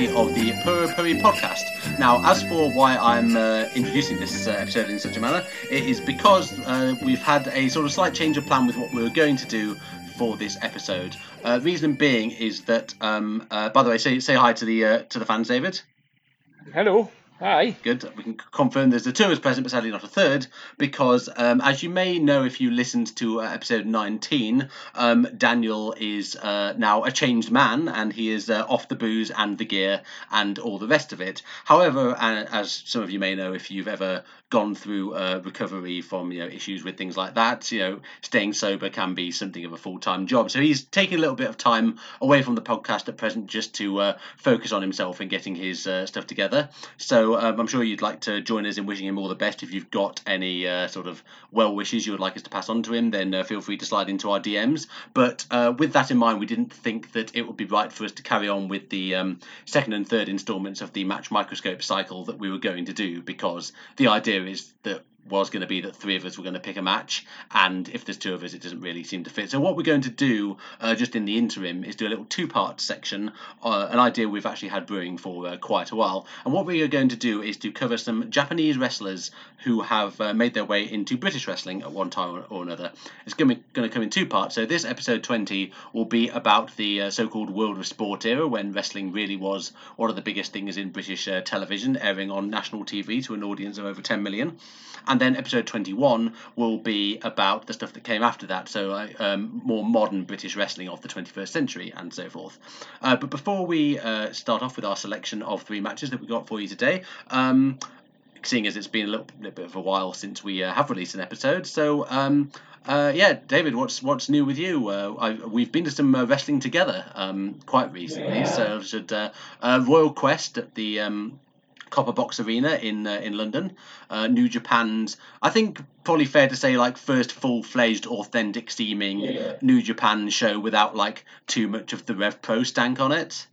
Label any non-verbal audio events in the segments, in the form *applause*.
episode 20 of the Puro Puri podcast. Now, as for why I'm uh, introducing this uh, episode in such a manner, it is because uh, we've had a sort of slight change of plan with what we were going to do for this episode. Uh, reason being is that, um, uh, by the way, say say hi to the uh, to the fans, David. Hello. Hi. Good. We can confirm there's a two us present, but sadly not a third, because um, as you may know if you listened to uh, episode 19, um, Daniel is uh, now a changed man and he is uh, off the booze and the gear and all the rest of it. However, uh, as some of you may know if you've ever gone through uh, recovery from you know issues with things like that, you know staying sober can be something of a full time job. So he's taking a little bit of time away from the podcast at present just to uh, focus on himself and getting his stuff together. So um, I'm sure you'd like to join us in wishing him all the best. If you've got any uh, sort of well wishes you would like us to pass on to him, then uh, feel free to slide into our DMs. But uh, with that in mind, we didn't think that it would be right for us to carry on with the um, second and third instalments of the match microscope cycle that we were going to do because the idea is that was going to be that three of us were going to pick a match, and if there's two of us, it doesn't really seem to fit. So what we're going to do, uh, just in the interim, is do a little two-part section, uh, an idea we've actually had brewing for uh, quite a while. And what we are going to do is to cover some Japanese wrestlers who have uh, made their way into British wrestling at one time or another. It's going to, be, going to come in two parts. So this episode 20 will be about the uh, so-called World of Sport era, when wrestling really was one of the biggest things in British uh, television, airing on national TV to an audience of over 10 million. And then episode 21 will be about the stuff that came after that, so uh, um, more modern British wrestling of the 21st century and so forth. Uh, but before we uh, start off with our selection of three matches that we got for you today, um, seeing as it's been a little, little, bit of a while since we uh, have released an episode, so. Um, uh, yeah, David, what's what's new with you? Uh, I, we've been to some uh, wrestling together um, quite recently. Yeah. So should uh, uh, Royal Quest at the um, Copper Box Arena in uh, in London. Uh, New Japan's, I think, probably fair to say, like first full fledged, authentic steaming yeah. New Japan show without like too much of the Rev Pro stank on it.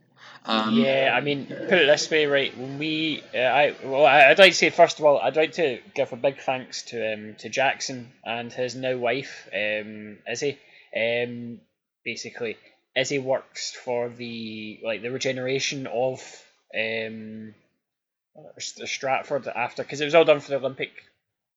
Um, yeah, I mean, put it this way, right? When we, uh, I well, I'd like to say first of all, I'd like to give a big thanks to um, to Jackson and his now wife, um, Izzy. Um, basically, Izzy works for the like the regeneration of um Stratford after because it was all done for the Olympic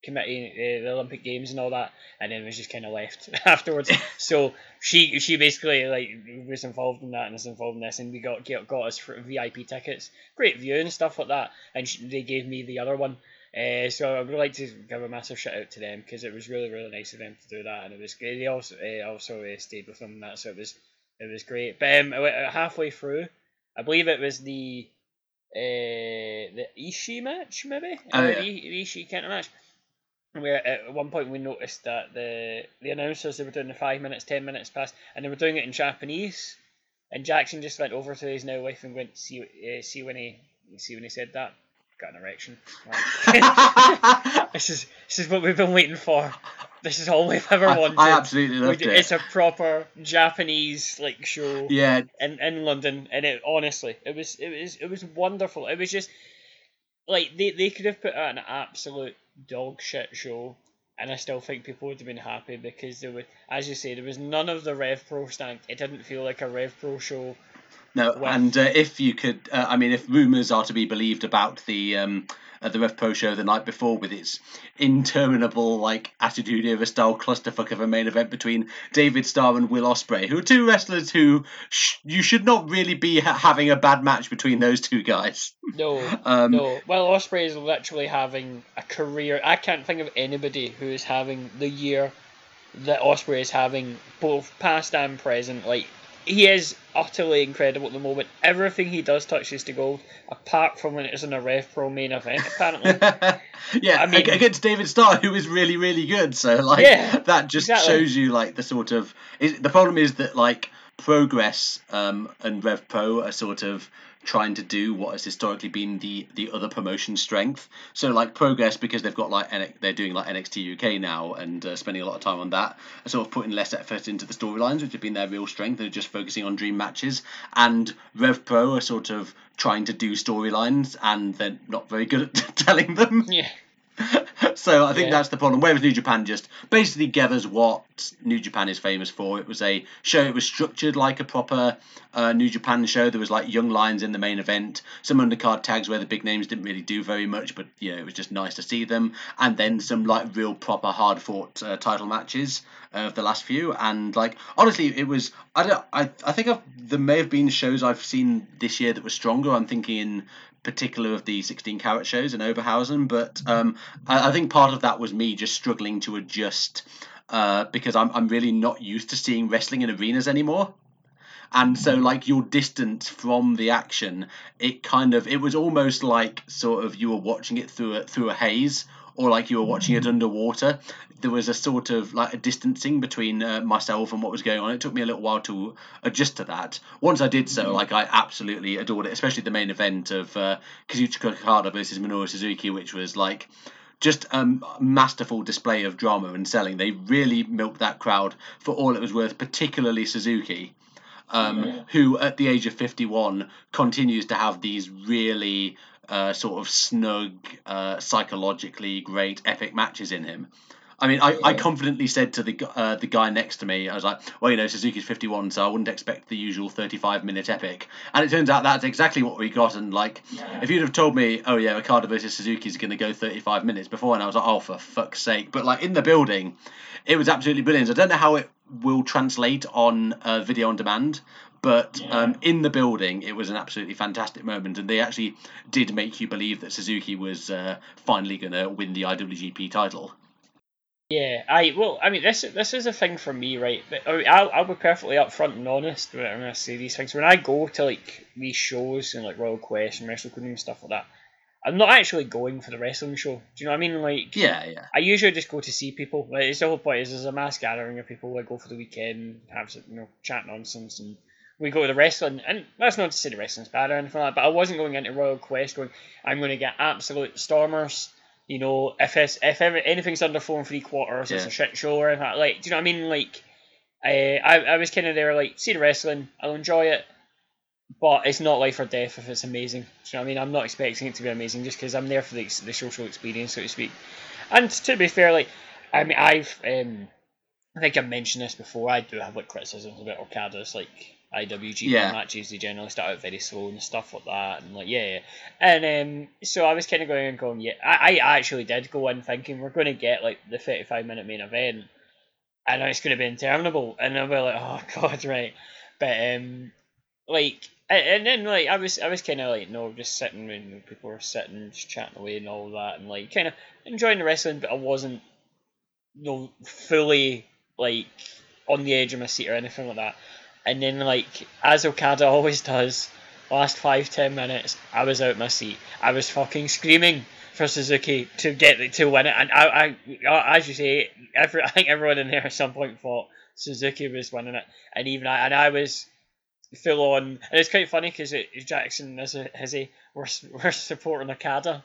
committee, uh, the Olympic Games and all that, and then it was just kind of left *laughs* afterwards. *laughs* so she she basically like was involved in that and was involved in this, and we got got, got us for VIP tickets, great view and stuff like that, and she, they gave me the other one. Uh, so I would like to give a massive shout out to them because it was really really nice of them to do that, and it was great. They also uh, also uh, stayed with them and that, so it was it was great. But um, halfway through, I believe it was the uh, the Ishii match, maybe? Oh, yeah. the Ishii Kenta match. Where at one point we noticed that the the announcers they were doing the five minutes, ten minutes past, and they were doing it in Japanese. And Jackson just went over to his now wife and went see uh, see when he see when he said that got an erection. *laughs* *laughs* this is this is what we've been waiting for. This is all we've ever wanted. I, I absolutely loved it. It's a proper Japanese like show. Yeah. In in London, and it honestly, it was it was it was wonderful. It was just like they they could have put out an absolute dog shit show. And I still think people would have been happy because there was, as you say, there was none of the Rev Pro stank. It didn't feel like a Rev Pro show. No, well, and uh, if you could, uh, I mean, if rumours are to be believed about the um, uh, the show the night before with its interminable like Attitude Era style clusterfuck of a main event between David Starr and Will Ospreay, who are two wrestlers who sh- you should not really be ha- having a bad match between those two guys. No, *laughs* um, no. Well, Ospreay is literally having a career. I can't think of anybody who is having the year that Ospreay is having, both past and present. Like he is utterly incredible at the moment. Everything he does touches to gold, apart from when it's in a Rev Pro main event, apparently. *laughs* yeah, I mean, against David Starr, who is really, really good. So, like, yeah, that just exactly. shows you, like, the sort of. Is, the problem is that, like, progress um, and Rev Pro are sort of trying to do what has historically been the the other promotion strength. So like Progress because they've got like they're doing like NXT UK now and uh, spending a lot of time on that, are sort of putting less effort into the storylines, which have been their real strength. They're just focusing on dream matches. And Rev Pro are sort of trying to do storylines and they're not very good at *laughs* telling them. Yeah. *laughs* so I think yeah. that's the problem. Whereas New Japan just basically gathers what New Japan is famous for. It was a show. It was structured like a proper uh, New Japan show. There was like young lions in the main event, some undercard tags where the big names didn't really do very much, but you know it was just nice to see them, and then some like real proper hard fought uh, title matches of the last few. And like honestly, it was I don't I I think I've, there may have been shows I've seen this year that were stronger. I'm thinking in particular of the 16 carat shows in Oberhausen, but um, I, I, think part of that was me just struggling to adjust uh, because I'm, I'm really not used to seeing wrestling in arenas anymore. And so, like, you're distant from the action. It kind of, it was almost like sort of you were watching it through a, through a haze or like you were watching it underwater. There was a sort of like a distancing between uh, myself and what was going on. It took me a little while to adjust to that. Once I did so, like I absolutely adored it, especially the main event of uh, Kazuchika Okada versus Minoru Suzuki, which was like just a masterful display of drama and selling. They really milked that crowd for all it was worth, particularly Suzuki. Um, who at the age of 51 continues to have these really uh, sort of snug, uh, psychologically great, epic matches in him. I mean, I, I confidently said to the uh, the guy next to me, I was like, well, you know, Suzuki's 51, so I wouldn't expect the usual 35 minute epic. And it turns out that's exactly what we got. And like, if you'd have told me, oh yeah, Okada versus Suzuki is going to go 35 minutes before, and I was like, oh for fuck's sake. But like in the building, it was absolutely brilliant. I don't know how it will translate on uh, video on demand, but yeah. um, in the building, it was an absolutely fantastic moment, and they actually did make you believe that Suzuki was uh, finally going to win the IWGP title. Yeah, I well, I mean, this this is a thing for me, right? But I I'll, I'll be perfectly upfront and honest when I say these things. When I go to like these shows and like Royal Quest and Wrestle Kingdom and stuff like that, I'm not actually going for the wrestling show. Do you know what I mean? Like, yeah, yeah. I usually just go to see people. Like, it's the whole point is there's a mass gathering of people. I go for the weekend, have you know, chat nonsense and we go to the wrestling, and that's not to say the wrestling's bad or anything like that, but I wasn't going into Royal Quest going, I'm going to get absolute stormers. You know, if it's, if ever, anything's under four and three quarters, yeah. it's a shit show or anything like. Do you know what I mean? Like, uh, I I was kind of there like, see the wrestling, I'll enjoy it, but it's not life or death if it's amazing. Do you know what I mean? I'm not expecting it to be amazing just because I'm there for the the social experience, so to speak. And to be fair, like, I mean, I've um, I think I've mentioned this before. I do have like criticisms about Okada's like IWGP yeah. matches, they generally start out very slow and stuff like that, and like yeah, yeah. and um, so I was kind of going and going, yeah, I, I actually did go in thinking we're going to get like the thirty five minute main event, and it's going to be interminable, and I'll be like, oh *laughs* god, right, but um, like, and then like I was I was kind of like no, just sitting when people were sitting, just chatting away and all that, and like kind of enjoying the wrestling, but I wasn't, you know, fully like on the edge of my seat or anything like that. And then, like, as Okada always does, last five, ten minutes, I was out of my seat. I was fucking screaming for Suzuki to get to win it. And I, I uh, as you say, every, *laughs* I think everyone in there at some point thought Suzuki was winning it. And even I, and I was full on. And it's quite funny because Jackson as a Hizzy were, were supporting Okada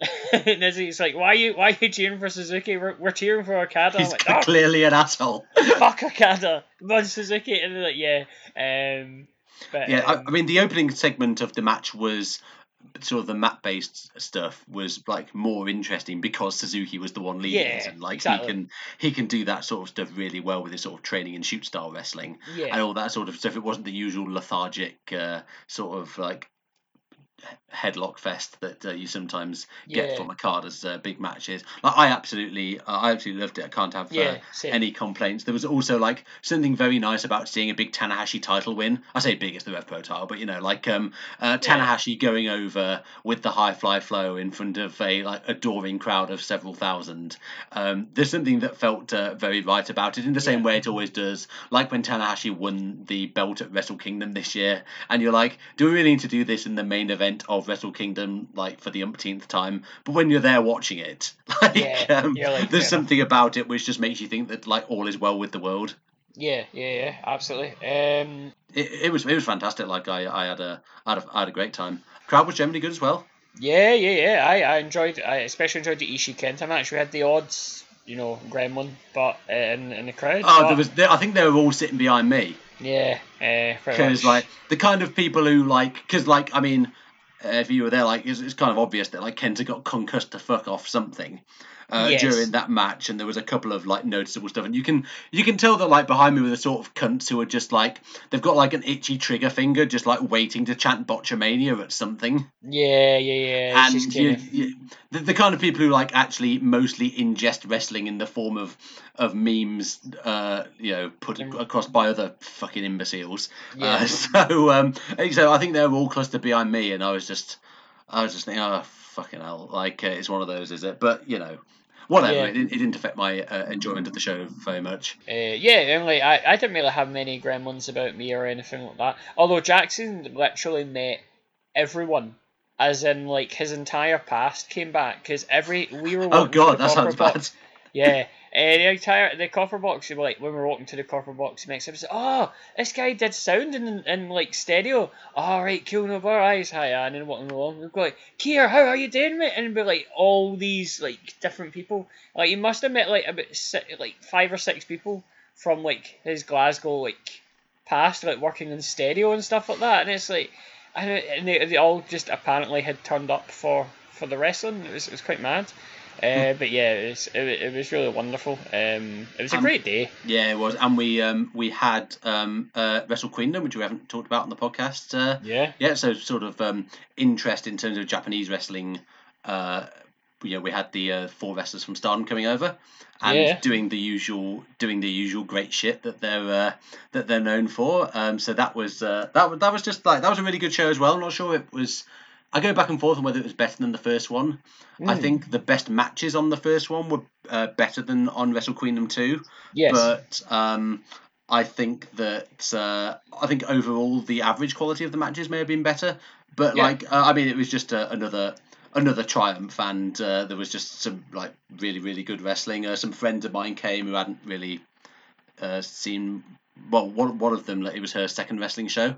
*laughs* and he's like, "Why are you? Why are you cheering for Suzuki? We're, we're cheering for Okada." He's like, oh, clearly an asshole. *laughs* fuck Okada, but Suzuki, and they're like, "Yeah." Um, but, yeah, um, I, I, mean, the opening segment of the match was sort of the map based stuff was like more interesting because Suzuki was the one leading yeah, it and like exactly. he can he can do that sort of stuff really well with his sort of training and shoot style wrestling yeah. and all that sort of stuff it wasn't the usual lethargic uh, sort of like headlock fest that uh, you sometimes get yeah. from Okada's uh, big matches. Like I absolutely, uh, I absolutely loved it. I can't have uh, yeah, any complaints. There was also like something very nice about seeing a big Tanahashi title win. I say big as the Rev Pro title, but you know, like um, uh, Tanahashi yeah. going over with the high fly flow in front of a like adoring crowd of several thousand. Um, there's something that felt uh, very right about it in the same way it always does. Like when Tanahashi won the belt at Wrestle Kingdom this year, and you're like, do we really need to do this in the main event? Event of Wrestle Kingdom like for the umpteenth time. But when you're there watching it, *laughs* like, yeah, um, like there's something about it which just makes you think that like all is well with the world. Yeah, yeah, yeah, absolutely. Um, it, it was it was fantastic. Like I, I had a I had a, I had a great time. Crowd was generally good as well. Yeah, yeah, yeah. I, I enjoyed. I especially enjoyed the Ishii Kenta match. We had the odds, you know, gremlin, but uh, in in the crowd. Oh, but, there was. I think they were all sitting behind me Yeah, uh, because like the kind of people who like because like I mean, uh, Uh, if you were there, like it's, it's kind of obvious that like Kenta got concussed to fuck off something. Uh, Yes. during that match, and there was a couple of like noticeable stuff, and you can you can tell that like behind me were the sort of cunts who are just like they've got like an itchy trigger finger, just like waiting to chant botchamania at something. yeah, yeah, yeah. It's and you, you, the, the kind of people who like actually mostly ingest wrestling in the form of of memes, uh, you know, put ac- across by other fucking imbeciles. Yeah. Uh, *laughs* so um, so I think they were all clustered behind me, and I was just, I was just thinking, oh fucking hell, like uh, it's one of those, is it? But you know. Whatever, Yeah. it, didn't, it didn't affect my uh, enjoyment of the show very much. uh, yeah, and like I, I didn't really have many gremlins about me or anything like that. Although Jackson literally met everyone, as in like his entire past came back because every we were. Oh god, that sounds bad. Yeah. *laughs* Uh, the entire the copper box, you like when we're walking to the copper box, he makes up. Oh, this guy did sound in, in like stereo. All right, cool, no bar eyes, hi, and then walking along, we'd go like, Kier, how are you doing, mate? And be like all these like different people. Like he must have met like about like five or six people from like his Glasgow like past, like working in stereo and stuff like that. And it's like, and they, they all just apparently had turned up for for the wrestling. It was it was quite mad. Uh, but yeah, it was, it, it was really wonderful. Um, it was a Um, great day. Yeah, it was, and we um we had um uh Wrestle Queendom, which we haven't talked about on the podcast. Uh, Yeah, yeah, so sort of um interest in terms of Japanese wrestling. Uh, you know, we had the uh, four wrestlers from Stardom coming over and Yeah. doing the usual doing the usual great shit that they're uh, that they're known for. Um, so that was uh, that was that was just like that was a really good show as well. I'm not sure it was. I go back and forth on whether it was better than the first one. I Mm. think the best matches on the first one were uh, better than on Wrestle Queendom 2 yes, but um, I think that uh, I think overall the average quality of the matches may have been better. But Yeah. like, uh, I mean, it was just uh, another another triumph, and uh, there was just some like really really good wrestling. Uh, some friends of mine came who hadn't really uh, seen. Well, one one of them, like, it was her second wrestling show.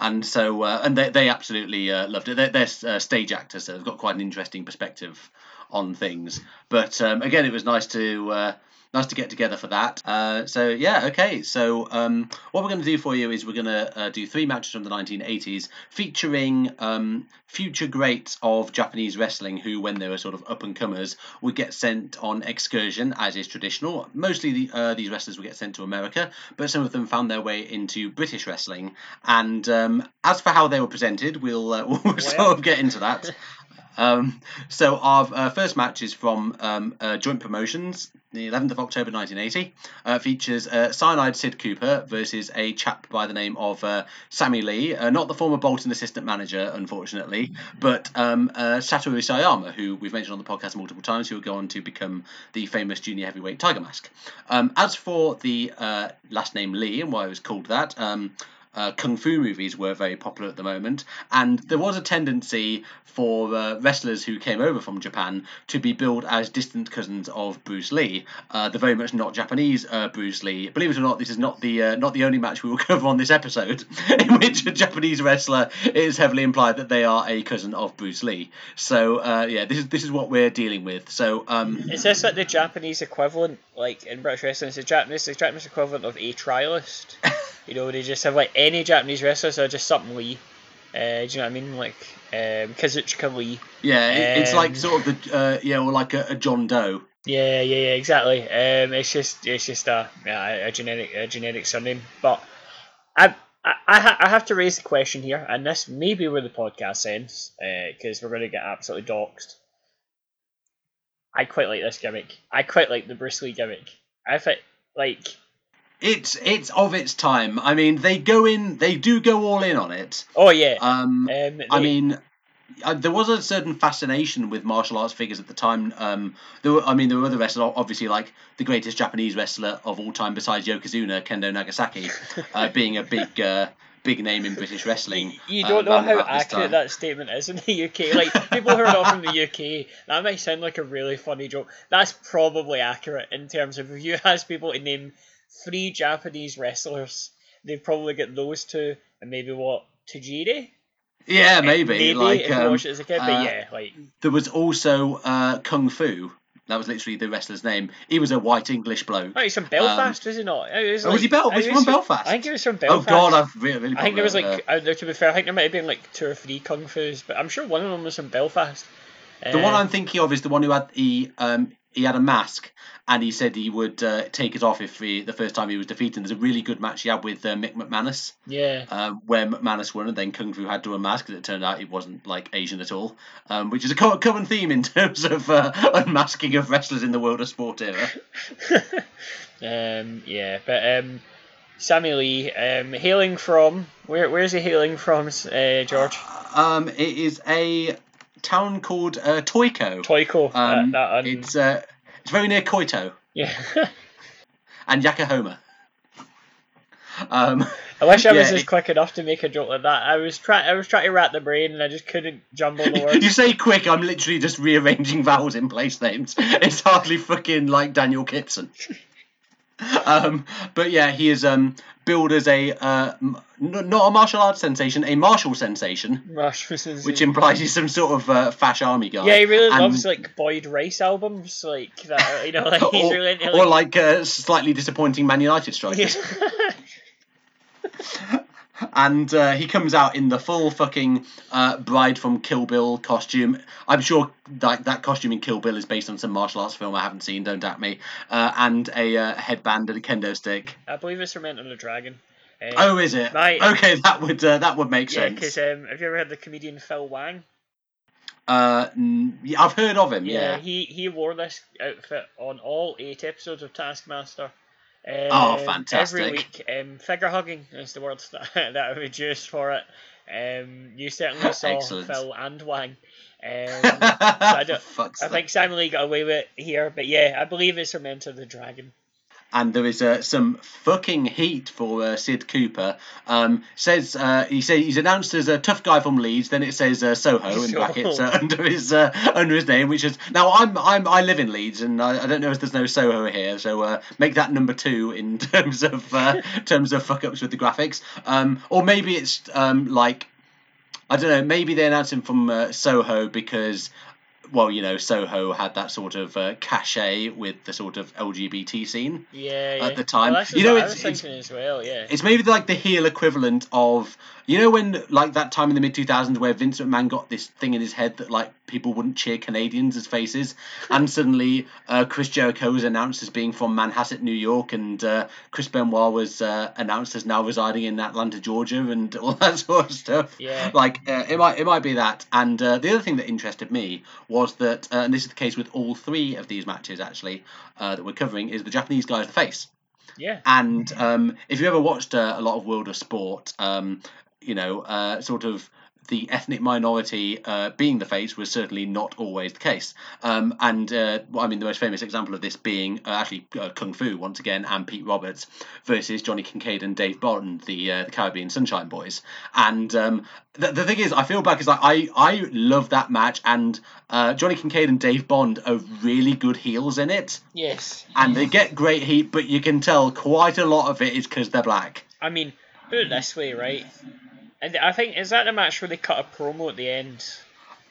And so, uh, and they, they absolutely uh, loved it. They're, they're uh, stage actors, so they've got quite an interesting perspective on things. But um, again, it was nice to uh, nice to get together for that. Uh, so yeah, okay. So um, what we're going to do for you is we're going to uh, do three matches from the 1980s, featuring um, future greats of Japanese wrestling who, when they were sort of up and comers, would get sent on excursion, as is traditional. Mostly the, uh, these wrestlers would get sent to America, but some of them found their way into British wrestling. And um, as for how they were presented, we'll uh, *laughs* we'll sort of get into that. *laughs* Um, so our uh, first match is from um, uh, Joint Promotions, the 11th of October 1980. Uh, features uh, Cyanide Sid Cooper versus a chap by the name of uh, Sammy Lee, uh, not the former Bolton assistant manager, unfortunately, but um, Satoru Sayama, who we've mentioned on the podcast multiple times, who will go on to become the famous junior heavyweight Tiger Mask. Um, as for the last name Lee and why it was called that, um, uh, kung fu movies were very popular at the moment, and there was a tendency for uh, wrestlers who came over from Japan to be billed as distant cousins of Bruce Lee, uh, the very much not Japanese uh, Bruce Lee. Believe it or not, this is not the uh, not the only match we will *laughs* cover on this episode *laughs* in which a Japanese wrestler is heavily implied that they are a cousin of Bruce Lee. So uh, yeah, this is this is what we're dealing with. So um, is this like the Japanese equivalent, like in British wrestling? It's the Japanese, the Japanese equivalent of a trialist. *laughs* you know, they just have like any Japanese wrestlers or just something Lee. Uh, do you know what I mean? Like um, Kazuchika Lee. yeah, it, it's like Um, sort of the uh, yeah, or like a, a John Doe. Yeah, yeah, yeah, exactly. Um, it's just it's just a yeah, a generic a generic surname. But I I, I, ha- I have to raise the question here, and this may be where the podcast ends, because we're going to get absolutely doxxed. I quite like this gimmick. I quite like the Bruce Lee gimmick. I think like It's it's of its time. I mean, they go in, they do go all in on it. oh yeah. Um, Um, I mean, uh, there was a certain fascination with martial arts figures at the time. Um, there were, I mean, there were other wrestlers, obviously, like the greatest Japanese wrestler of all time, besides Yokozuna, Kendo Nagasaki, *laughs* uh, being a big, uh, big name in British wrestling. You uh, don't know how accurate that statement is in the UK. Like people who are not from the UK, that might sound like a really funny joke. That's probably accurate in terms of if you ask people to name three Japanese wrestlers, they'd probably get those two and maybe what Tajiri. Yeah, maybe. Maybe like um, watch it as a kid, but uh, yeah, like there was also uh, Kung Fu. That was literally the wrestler's name. He was a white English bloke. oh, he's from Belfast, was he not? It was, Oh, was he Bel- was he from Belfast? I think he was from Belfast. oh God, I've really, really I think there was like, uh, uh, to be fair, I think there might have been like two or three kung fu's, but I'm sure one of them was from Belfast. the one Uh, I'm thinking of is the one who had the um he had a mask and he said he would uh, take it off if he, the first time he was defeated. There's a really good match he had with uh, Mick McManus. yeah, um, where McManus won, and then Kung Fu had to unmask, and it turned out he wasn't like Asian at all, um, which is a co- common theme in *laughs* terms of uh, unmasking of wrestlers in the world of sport era. *laughs* um, yeah, but um, Sammy Lee, um, hailing from where? Where's he hailing from, uh, George? Um, it is a town called uh, Toiko. Toiko. Um, that, that, um, it's uh, it's very near Koito yeah. *laughs* and Yokohama. Um, I wish I was Yeah, as it- quick enough to make a joke like that. I was trying. I was trying to wrap the brain, and I just couldn't jumble the words. *laughs* you say quick, I'm literally just rearranging vowels in place names. *laughs* It's hardly fucking like Daniel Gibson. um, but yeah, he is um, billed as a uh, m- not a martial arts sensation, a martial sensation, which implies he's some sort of uh, fash army guy. yeah, he really And- loves like Boyd Rice albums, like that. You know, like he's *laughs* or, really into or like. like uh, slightly disappointing Man United strikers. *laughs* and uh, he comes out in the full fucking uh, bride from Kill Bill costume. I'm sure like that costume in Kill Bill is based on some martial arts film I haven't seen. Don't doubt me. Uh, and a uh, headband and a kendo stick. I believe it's from Enter the Dragon. Uh, Oh, is it? Right. Okay, that would uh, that would make yeah, sense. because um, have you ever heard the comedian Phil Wang? Uh, I've heard of him. Yeah. he he wore this outfit on all eight episodes of Taskmaster. Um, Oh, fantastic. Every week, um, figure hugging is the word *laughs* that, that I would use for it. Um, you certainly *laughs* saw Excellent. Phil and Wang. *laughs* Um, I don't- I think Simon Lee got away with it here, but yeah, I believe it's from Enter the Dragon. And there is uh, some fucking heat for uh, Sid Cooper. Um, says uh, he say he's announced as a tough guy from Leeds. Then it says uh, Soho in *laughs* brackets uh, *laughs* under his uh, under his name, which is now I'm I'm I live in Leeds and I, I don't know if there's no Soho here, so uh, make that number two in *laughs* terms of uh, terms of fuck ups with the graphics. Um, or maybe it's um, like I don't know. Maybe they announced him from uh, Soho because, well, you know, Soho had that sort of uh, cachet with the sort of LGBT scene. Yeah, yeah. At the time. well, You know, it's- it's- as well. Yeah. It's maybe like the heel equivalent of, you know, when like that time in the mid 2000s where Vince McMahon got this thing in his head that like people wouldn't cheer Canadians as faces, and suddenly uh, Chris Jericho was announced as being from Manhasset, New York, and uh, Chris Benoit was uh, announced as now residing in Atlanta, Georgia, and *laughs* all that sort of stuff. Yeah. Like uh, it might it might be that. And uh, the other thing that interested me was that, uh, and this is the case with all three of these matches actually uh, that we're covering, is the Japanese guy is the face. Yeah. And um, if you ever watched uh, a lot of World of Sport, um, you know, uh, sort of the ethnic minority uh, being the face was certainly not always the case. Um, and uh, well, I mean, the most famous example of this being uh, actually uh, Kung Fu once again, and Pete Roberts versus Johnny Kincaid and Dave Barton, the uh, the Caribbean Sunshine Boys. And um, the, the thing is, I feel bad because I, I love that match, and uh, Johnny Kincaid and Dave Bond are really good heels in it Yes. and they get great heat, but you can tell quite a lot of it is because they're black. I mean, put it this way, right? And I think is that the match where they cut a promo at the end?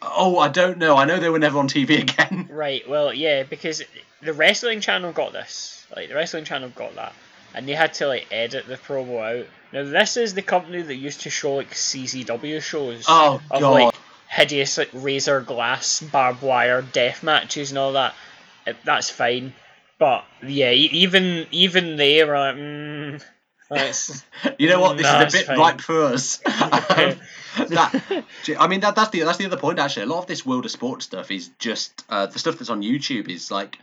Oh, I don't know. I know they were never on TV again. *laughs* Right. Well, yeah, because the wrestling channel got this. Like the wrestling channel got that, and they had to like edit the promo out. Now this is the company that used to show like CZW shows Oh of god. like hideous like razor glass, barbed wire, death matches and all that. Uh, That's fine, but yeah, even even they were like, mm, *laughs* you know what? This No, *laughs* is a bit fine. ripe for us. um, that, I mean, that, that's the that's the other point. Actually, a lot of this world of sport stuff is just uh, the stuff that's on YouTube is like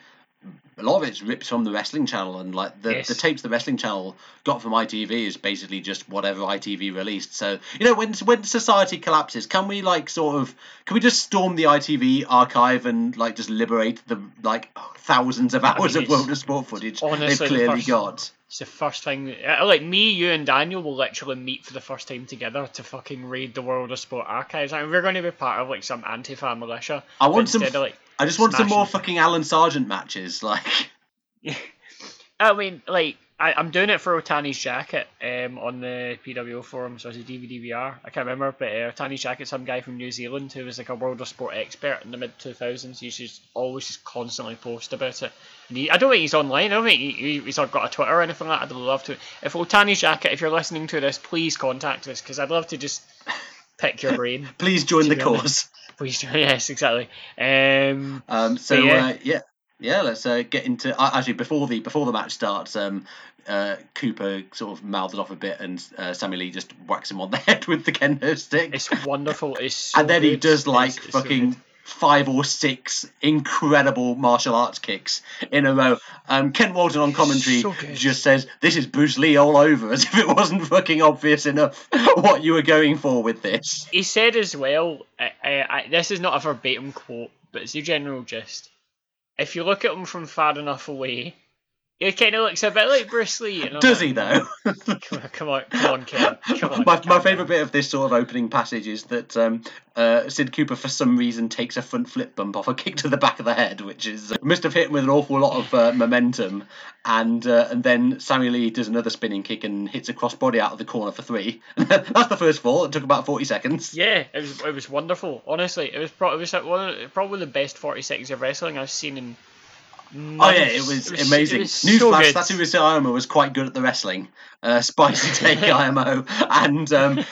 a lot of it's ripped from the wrestling channel, and like the, Yes. the tapes the wrestling channel got from ITV is basically just whatever ITV released. So you know, when when society collapses, can we like sort of can we just storm the ITV archive and like just liberate the like thousands of hours mean, of world of sport footage honestly they've the first- got? It's the first thing. uh, Like me, you, and Daniel will literally meet for the first time together to fucking raid the World of Sport archives. I mean, we're going to be part of like some anti-fa militia. I want some. instead of, like, I just want some more fucking Alan Sarjeant matches. Like, *laughs* I mean, like I, I'm doing it for Otani's jacket um, on the PWO forum, so it's a DVD VR. I can't remember, but uh, Otani's jacket, some guy from New Zealand who was like a World of Sport expert in the mid 2000s. He just always just constantly post about it. And he, I don't think he's online. I don't think he, he's got a Twitter or anything like that. I'd love to. If Otani's jacket, if you're listening to this, please contact us because I'd love to just pick your brain. *laughs* Please join the cause. *laughs* Please, yes, exactly. Um, Um, so yeah. uh, yeah, yeah. Let's uh, get into uh, actually before the before the match starts. Um, uh, Cooper sort of mouths off a bit, and uh, Sammy Lee just whacks him on the *laughs* head with the kendo stick. it's wonderful. It's so and then he does like It's- it's fucking good. Five or six incredible martial arts kicks in a row. Um, Kent Walton on commentary So just says, "This is Bruce Lee all over," *laughs* as if it wasn't fucking obvious enough *laughs* what you were going for with this. he said as well, I, I, I, this is not a verbatim quote, but it's the general gist. If you look at him from far enough away, he kind of looks a bit like Bruce Lee. And I'm Does he though? Come on, come on, come on, Ken. Come on. *laughs* my, my favourite bit of this sort of opening passage is that um, uh, Sid Cooper, for some reason, takes a front flip bump off a kick to the back of the head, which is uh, must have hit him with an awful lot of uh, momentum. And uh, and then Sammy Lee does another spinning kick and hits a crossbody out of the corner for three. *laughs* That's the first fall. It took about forty seconds. Yeah, it was it was wonderful. Honestly, it was pro- it was of, probably the best forty seconds of wrestling I've seen in. Oh yeah, it was, amazing. It was so Newsflash: Sayama was quite good at the wrestling. Uh, spicy *laughs* take IMO, and um,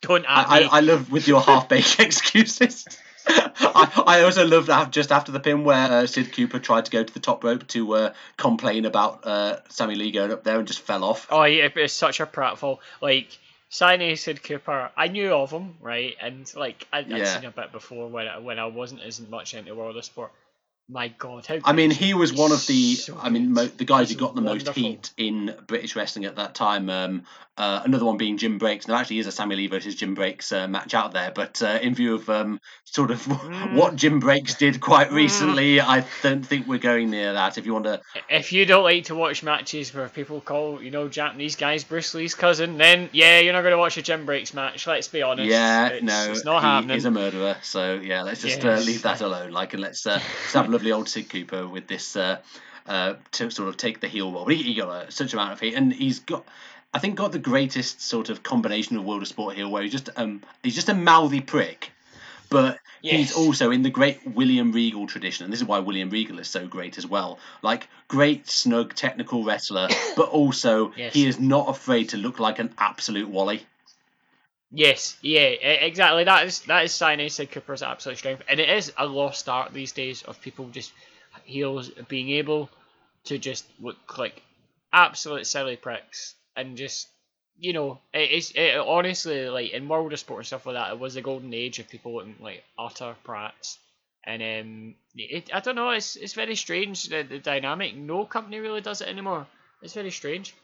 Don't I. I, I love with your half baked *laughs* excuses. I, I also loved that just after the pin where uh, Sid Cooper tried to go to the top rope to uh, complain about uh, Sammy Lee going up there and just fell off. Oh yeah, it's such a pratfall. Like Sine Sid Cooper, I knew of him, right? And like I'd, I'd seen a bit before when I, when I wasn't as much into World of Sport. My God, how I mean, he was one of the, So I mean, mo- the guys who got the most wonderful. heat in British wrestling at that time. Um, uh, another one being Jim Breaks. There actually is a Sammy Lee versus Jim Breaks uh, match out there, but uh, in view of um, sort of *laughs* what Jim Breaks did quite recently, I don't think we're going near that. If you want to, If you don't like to watch matches where people call, you know, Japanese guys Bruce Lee's cousin, then yeah, you're not going to watch a Jim Breaks match. Let's be honest. yeah, it's, no, it's not he happening. is a murderer. So yeah, let's just uh, Yes. leave that alone. Like, and let's, uh, let's have lovely old Sid Cooper with this. Uh, uh, to sort of take the heel role. But he, he got a, such amount of heat, and he's got, I think, got the greatest sort of combination of World of Sport heel, where he's just um he's just a mouthy prick, but he's also in the great William Regal tradition, and this is why William Regal is so great as well. Like great, snug, technical wrestler, *laughs* but also Yes. he is not afraid to look like an absolute wally. Yes, yeah, exactly. That is that is Cyanide Cooper's absolute strength, and it is a lost art these days of people just heels being able to just look like absolute silly pricks and just you know it is it, honestly like in world of sport and stuff like that it was the golden age of people looking like utter prats and um it, I don't know it's it's very strange the, the dynamic no company really does it anymore. It's very strange.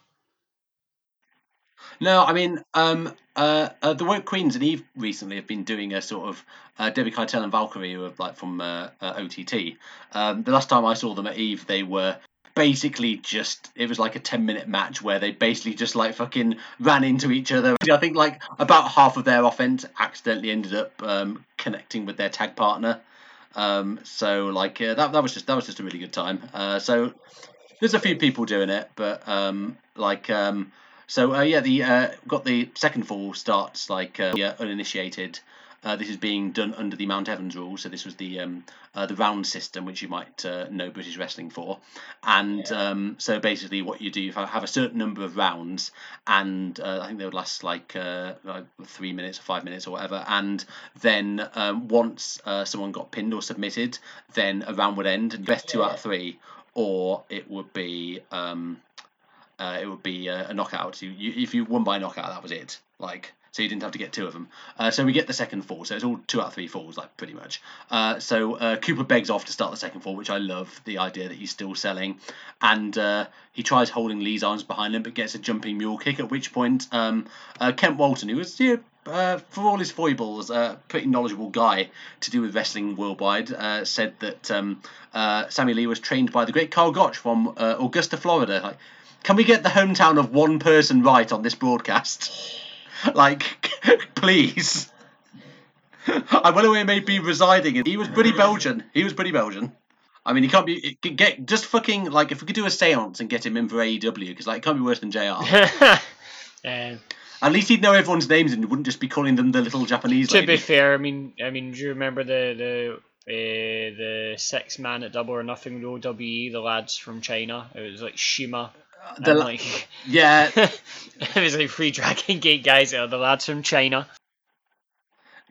No, I mean, um, uh, uh, the Woke Queens and Eve recently have been doing a sort of uh, Debbie Keitel and Valkyrie, who are like from uh, uh, OTT. Um, the last time I saw them at Eve, they were basically just it was like a 10 minute match where they basically just like fucking ran into each other. I think like about half of their offense accidentally ended up um, connecting with their tag partner. Um, so like uh, that, that was just that was just a really good time. Uh, so there's a few people doing it but um, like um, so uh, yeah, the uh, got the second fall starts like uh, yeah, uninitiated. Uh, this is being done under the Mountevans rule, so this was the um, uh, the round system, which you might uh, know British wrestling for. And um, so basically, what you do, you have a certain number of rounds, and uh, I think they would last like, uh, like three minutes or five minutes or whatever. And then um, once uh, someone got pinned or submitted, then a round would end, and best two out of three, or it would be. Um, uh, it would be a, a knockout. You, you, if you won by knockout, that was it. Like, so you didn't have to get two of them. Uh, so we get the second fall. So it's all two out of three falls, like pretty much. Uh, so uh, Cooper begs off to start the second fall, which I love the idea that he's still selling. And uh, he tries holding Lee's arms behind him, but gets a jumping mule kick. At which point, um, uh, Kent Walton, who was yeah, uh, for all his foibles, a pretty knowledgeable guy to do with wrestling worldwide, uh, said that um, uh, Sammy Lee was trained by the great Karl Gotch from uh, Augusta, Florida. Like, can we get the hometown of one person right on this broadcast? *laughs* *laughs* Like, *laughs* please. I wonder where he may be residing. He was pretty Belgian. He was pretty Belgian. I mean, he can't be could get just fucking like if we could do a séance and get him in for AEW because like it can't be worse than Jr. um, *laughs* At least he'd know everyone's names and wouldn't just be calling them the little Japanese to lady. be fair, I mean, I mean, do you remember the the uh, the six man at Double or Nothing with OWE, the lads from China? It was like Shima. The and, like, yeah, *laughs* was like free Dragon Gate guys. Are the lads from China?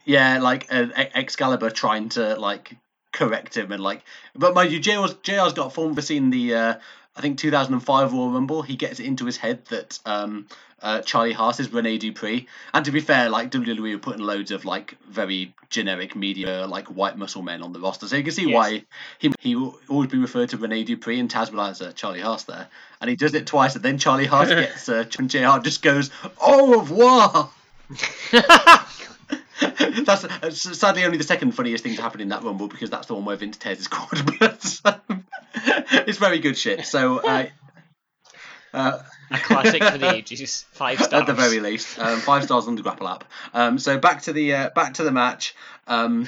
yeah, like Excalibur trying to like correct him and like, but mind you, JR's, JR's got form for seeing the uh, I think 2005 Royal Rumble. He gets it into his head that um, uh, Charlie Haas is Rene Dupree, and to be fair, like WWE were putting loads of like very generic media like white muscle men on the roster, so you can see Yes. why he he will always be referred to Rene Dupree and Taz will answer Charlie Haas there, and he does it twice, and then Charlie Haas *laughs* gets uh, and JR just goes au revoir. *laughs* *laughs* That's uh, sadly only the second funniest thing to happen in that rumble because that's the one where Vince tears his *laughs* quad. But *laughs* it's very good shit. So uh, uh, A classic for the ages. Five stars. at the very least, um, five stars on the grapple app. Um, so back to the uh, back to the match. Um,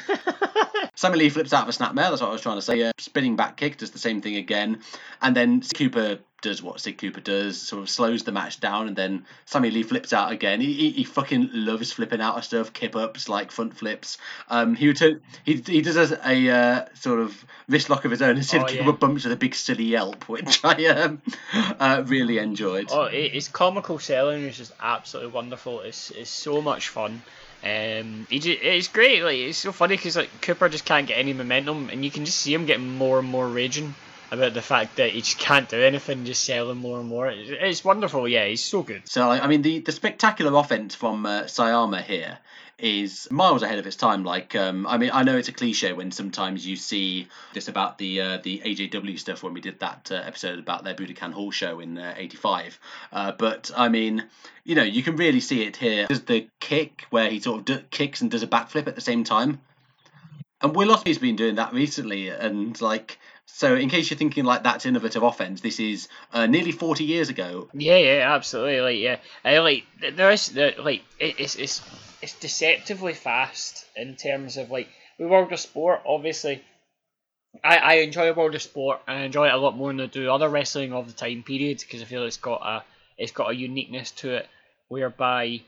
Sammy Lee flips out of a snapmare. That's what I was trying to say. Uh, spinning back kick does the same thing again, and then Cooper does what Sid Cooper does, sort of slows the match down, and then Sammy Lee flips out again. He, he, he fucking loves flipping out of stuff, kip ups, like front flips. Um, he would t- he he does a, a uh, sort of wrist lock of his own, and Sid Oh, Cooper yeah. bumps with a big silly yelp, which *laughs* I um, uh, really enjoyed. Oh, it, his comical selling is just absolutely wonderful. It's it's so much fun. Um, he just, it's great. Like it's so funny because like Cooper just can't get any momentum, and you can just see him getting more and more raging about the fact that he just can't do anything, just selling more and more. It's, it's wonderful. Yeah, he's so good. So I mean, the the spectacular offense from uh, Sayama here is miles ahead of its time. Like, um, I mean, I know it's a cliche when sometimes you see this about the uh, the AJW stuff when we did that uh, episode about their Budokan Hall show in '85. Uh, but I mean, you know, you can really see it here. There's the kick where he sort of kicks and does a backflip at the same time. And Will Ospreay's been doing that recently, and like. So, in case you're thinking like that's innovative offense, this is uh, nearly 40 years ago, Yeah, yeah, absolutely. Like, yeah, like there is like it, it's it's it's deceptively fast in terms of like with World of Sport. Obviously, I I enjoy World of Sport I enjoy it a lot more than I do other wrestling of the time period because I feel it's got a it's got a uniqueness to it whereby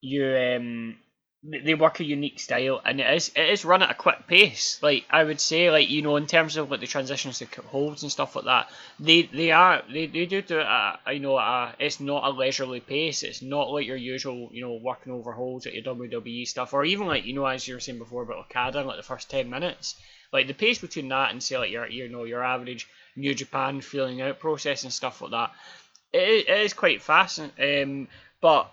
you um they work a unique style and it is it is run at a quick pace. Like I would say, like you know, in terms of like the transitions to holds and stuff like that, they they are they, they do do a, you know a, it's not a leisurely pace. It's not like your usual you know working over holds at your WWE stuff or even like you know as you were saying before about Okada like the first ten minutes. Like the pace between that and say like your you know your average New Japan feeling out process and stuff like that, it, it is quite fast. Um, but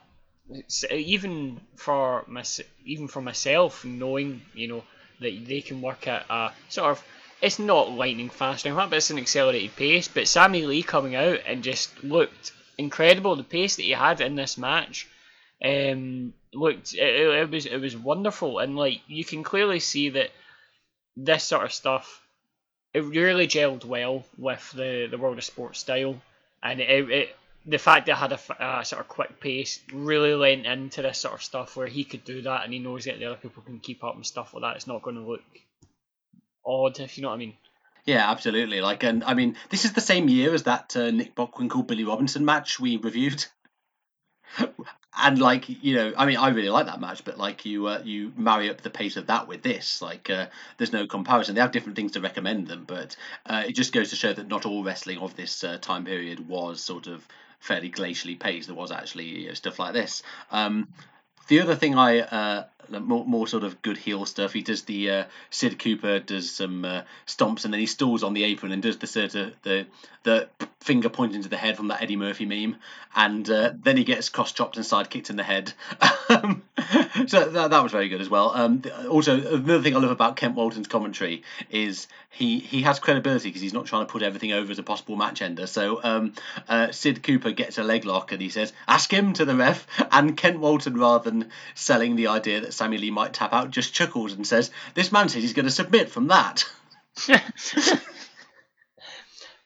even for my, even for myself, knowing you know that they can work at a sort of it's not lightning fast or but it's an accelerated pace. But Sammy Lee coming out and just looked incredible. The pace that he had in this match um, looked it, it it was it was wonderful, and like you can clearly see that this sort of stuff it really gelled well with the the world of sports style, and it, it the fact that it had a, sort of quick pace really lent into this sort of stuff where he could do that and he knows that the other people can keep up and stuff like that. It's not going to look odd, if you know what I mean. Yeah, absolutely. Like, and I mean, this is the same year as that uh, Nick Bockwinkel Billy Robinson match we reviewed. *laughs* and like, you know, I mean, I really like that match, but like, you uh, you marry up the pace of that with this, like, uh, there's no comparison. They have different things to recommend them, but uh, it just goes to show that not all wrestling of this uh, time period was sort of fairly glacially paced. There was actually you know, stuff like this. Um, the other thing I uh, more, more sort of good heel stuff. He does the uh, Sid Cooper does some uh, stomps and then he stalls on the apron and does the sort of the the finger pointing to the head from that Eddie Murphy meme, and uh, then he gets cross chopped and side kicked in the head. *laughs* So that, that was very good as well. Um, also, another thing I love about Kent Walton's commentary is he he has credibility because he's not trying to put everything over as a possible match ender. So um, uh, Sid Cooper gets a leg lock and he says, "Ask him" to the ref, *laughs* and Kent Walton, rather than selling the idea that Sammy Lee might tap out, just chuckles and says, "This man says he's going to submit from that." *laughs*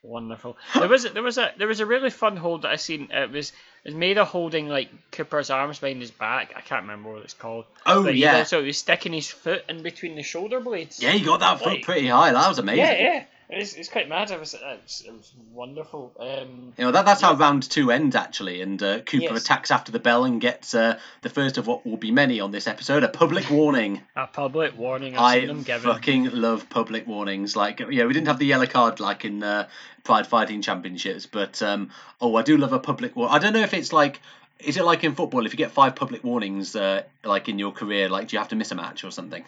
Wonderful. There was a, there was a there was a really fun hold that I seen. It was it was made of holding like Cooper's arms behind his back. I can't remember what it's called. Oh but yeah, So he was sticking his foot in between the shoulder blades. yeah, he got that foot Like- pretty high. That was amazing. Yeah, yeah. It's, it's quite mad. It was, it's, it was wonderful. Um, You know that that's how round two ends actually, and uh, Cooper Yes. attacks after the bell and gets uh, the first of what will be many on this episode, a public warning. *laughs* a public warning. I've seen I them given. fucking love public warnings. Like, yeah, we didn't have the yellow card like in uh, Pride Fighting Championships, but um, oh, I do love a public war. I don't know if it's like, is it like in football? If you get five public warnings, uh, like in your career, like do you have to miss a match or something?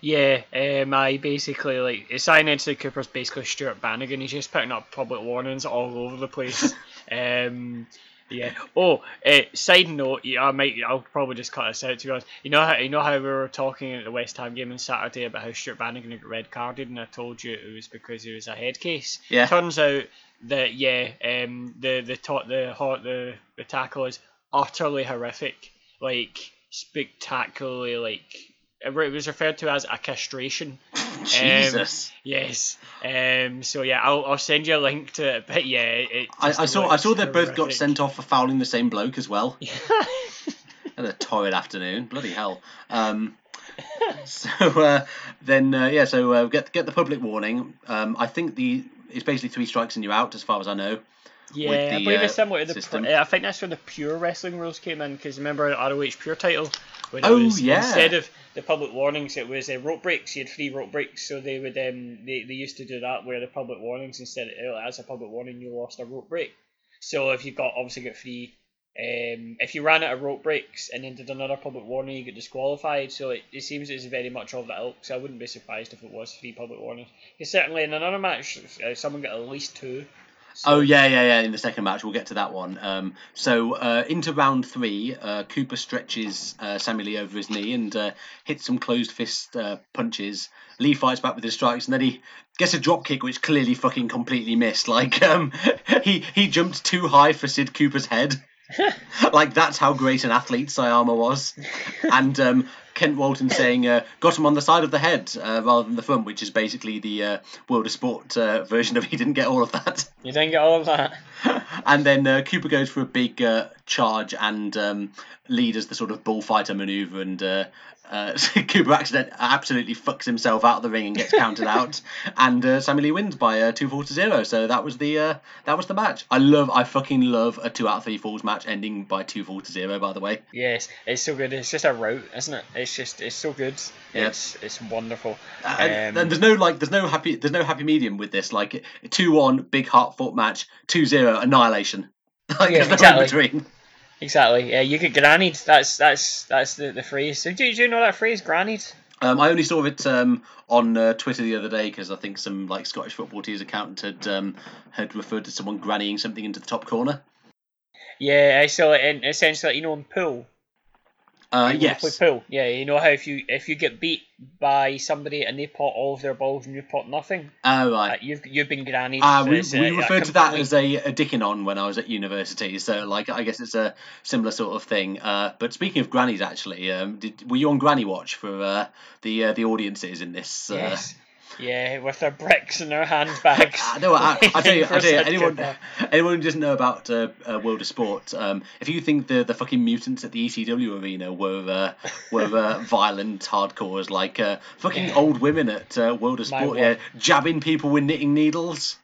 Yeah, um, I basically like signing into the Cooper's basically Stuart Bannigan. He's just putting up public warnings all over the place. *laughs* um, yeah. Oh, uh, side note, yeah, I might. I'll probably just cut this out to be honest. You know how you know how we were talking at the West Ham game on Saturday about how Stuart Bannigan got red carded, and I told you it was because he was a head case. Yeah. Turns out that yeah, um, the the top the hot the the tackle is utterly horrific, like spectacularly like it was referred to as a castration. Jesus. Yes. Um. So yeah, I'll, I'll send you a link to it. But yeah, it. I, I saw. I saw they both got sent off for fouling the same bloke as well. *laughs* Had a torrid afternoon. Bloody hell. Um, so uh, then, uh, yeah. So uh, get get the public warning. Um, I think the it's basically three strikes and you're out, as far as I know. Yeah, with I believe uh, it's similar to the. Pro, I think that's where the pure wrestling rules came in because remember ROH Pure title. When Oh, it was, yeah. Instead of the public warnings, it was uh, rope breaks. You had three rope breaks, so they would um they, they used to do that where the public warnings instead of, as a public warning you lost a rope break. So if you got obviously got three. Um, if you ran out of rope breaks and then did another public warning, you get disqualified. So it, it seems it's very much of the ilk. So I wouldn't be surprised if it was three public warnings. Because certainly in another match, uh, someone got at least two. So- Oh yeah, yeah, yeah. In the second match, we'll get to that one. Um, so uh, into round three, uh, Cooper stretches uh, Sammy Lee over his knee and uh, hits some closed fist uh, punches. Lee fights back with his strikes, and then he gets a drop kick, which clearly fucking completely missed. Like *laughs* um, he he jumped too high for Sid Cooper's head. *laughs* like that's how great an athlete Sayama was. And um, Kent Walton saying uh, got him on the side of the head uh, rather than the front, which is basically the uh, World of Sport uh, version of *laughs* he didn't get all of that. You didn't get all of that. *laughs* and then uh, Cooper goes for a big uh, charge and um, Lee does the sort of bullfighter maneuver and uh, *laughs* Cooper accident absolutely fucks himself out of the ring and gets counted out *laughs* and uh, Sammy Lee wins by uh, two four to zero. So that was the uh, that was the match. I love I fucking love a two out of three falls match ending by two four to zero. By the way, Yes, it's so good. It's just a route, isn't it? It's just it's so good. Yeah. It's it's wonderful. Uh, and, Um, and there's no like there's no happy there's no happy medium with this. Like two one big heart fought match, two zero annihilation. *laughs* Like Yeah, there's no in exactly. between. Exactly. Yeah, you get grannied. That's that's that's the, the phrase. So do, do you know that phrase, grannied? Um, I only saw it um, on uh, Twitter the other day because I think some like Scottish football team's account had um, had referred to someone grannying something into the top corner. Yeah, I saw it in essentially you know in pool. Uh, yes. pool. Yeah, you know how if you if you get beat by somebody and they pot all of their balls and you pot nothing, Oh uh, right. you've you've been grannied. Uh, we, we a- a referred to that as a, a dicking on when I was at university, so like I guess it's a similar sort of thing. Uh, but speaking of grannies, actually, um, did, were you on Granny Watch for uh, the uh, the audiences in this? Uh, Yes. Yeah, with their bricks and their handbags. *laughs* I know. I, I *laughs* tell you, I tell you, anyone, anyone who doesn't know about uh, uh, World of Sport, um, if you think the the fucking mutants at the ECW arena were uh, were uh, *laughs* violent hardcores like uh, fucking Yeah. old women at uh, World of Sport, yeah, jabbing people with knitting needles.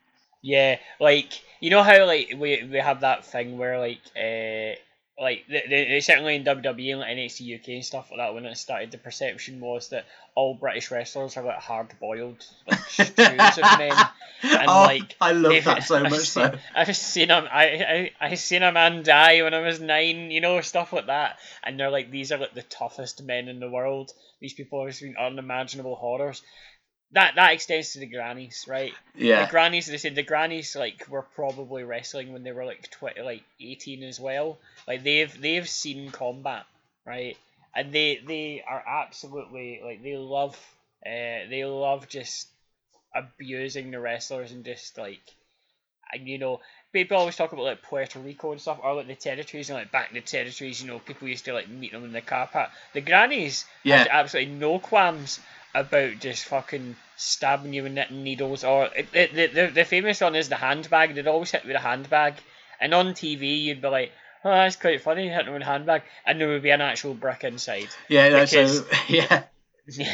Yeah, like you know how like we we have that thing where like uh like they, they, certainly in WWE and like NXT UK and stuff like that when it started the perception was that all British wrestlers are like hard boiled like *laughs* stews of men and oh, like I love that so much. *laughs* I've much. seen, though. I've seen a, I, I I seen a man die when I was nine, you know, stuff like that. And they're like, these are like the toughest men in the world. These people have seen unimaginable horrors. That that extends to the grannies, right? Yeah, The grannies, they said the grannies like were probably wrestling when they were like twenty, like eighteen as well. Like they've they've seen combat, right? And they they are absolutely like they love, uh, they love just abusing the wrestlers and just like, and you know, people always talk about like Puerto Rico and stuff, or like the territories and like back in the territories, you know, people used to like meet them in the car park. The grannies Yeah. had absolutely no qualms about just fucking stabbing you with knitting needles, or the, the the famous one is the handbag. They'd always hit with a handbag, and on TV you'd be like. Oh, that's quite funny, hitting with a handbag, and there would be an actual brick inside. yeah. No, because- so yeah, *laughs*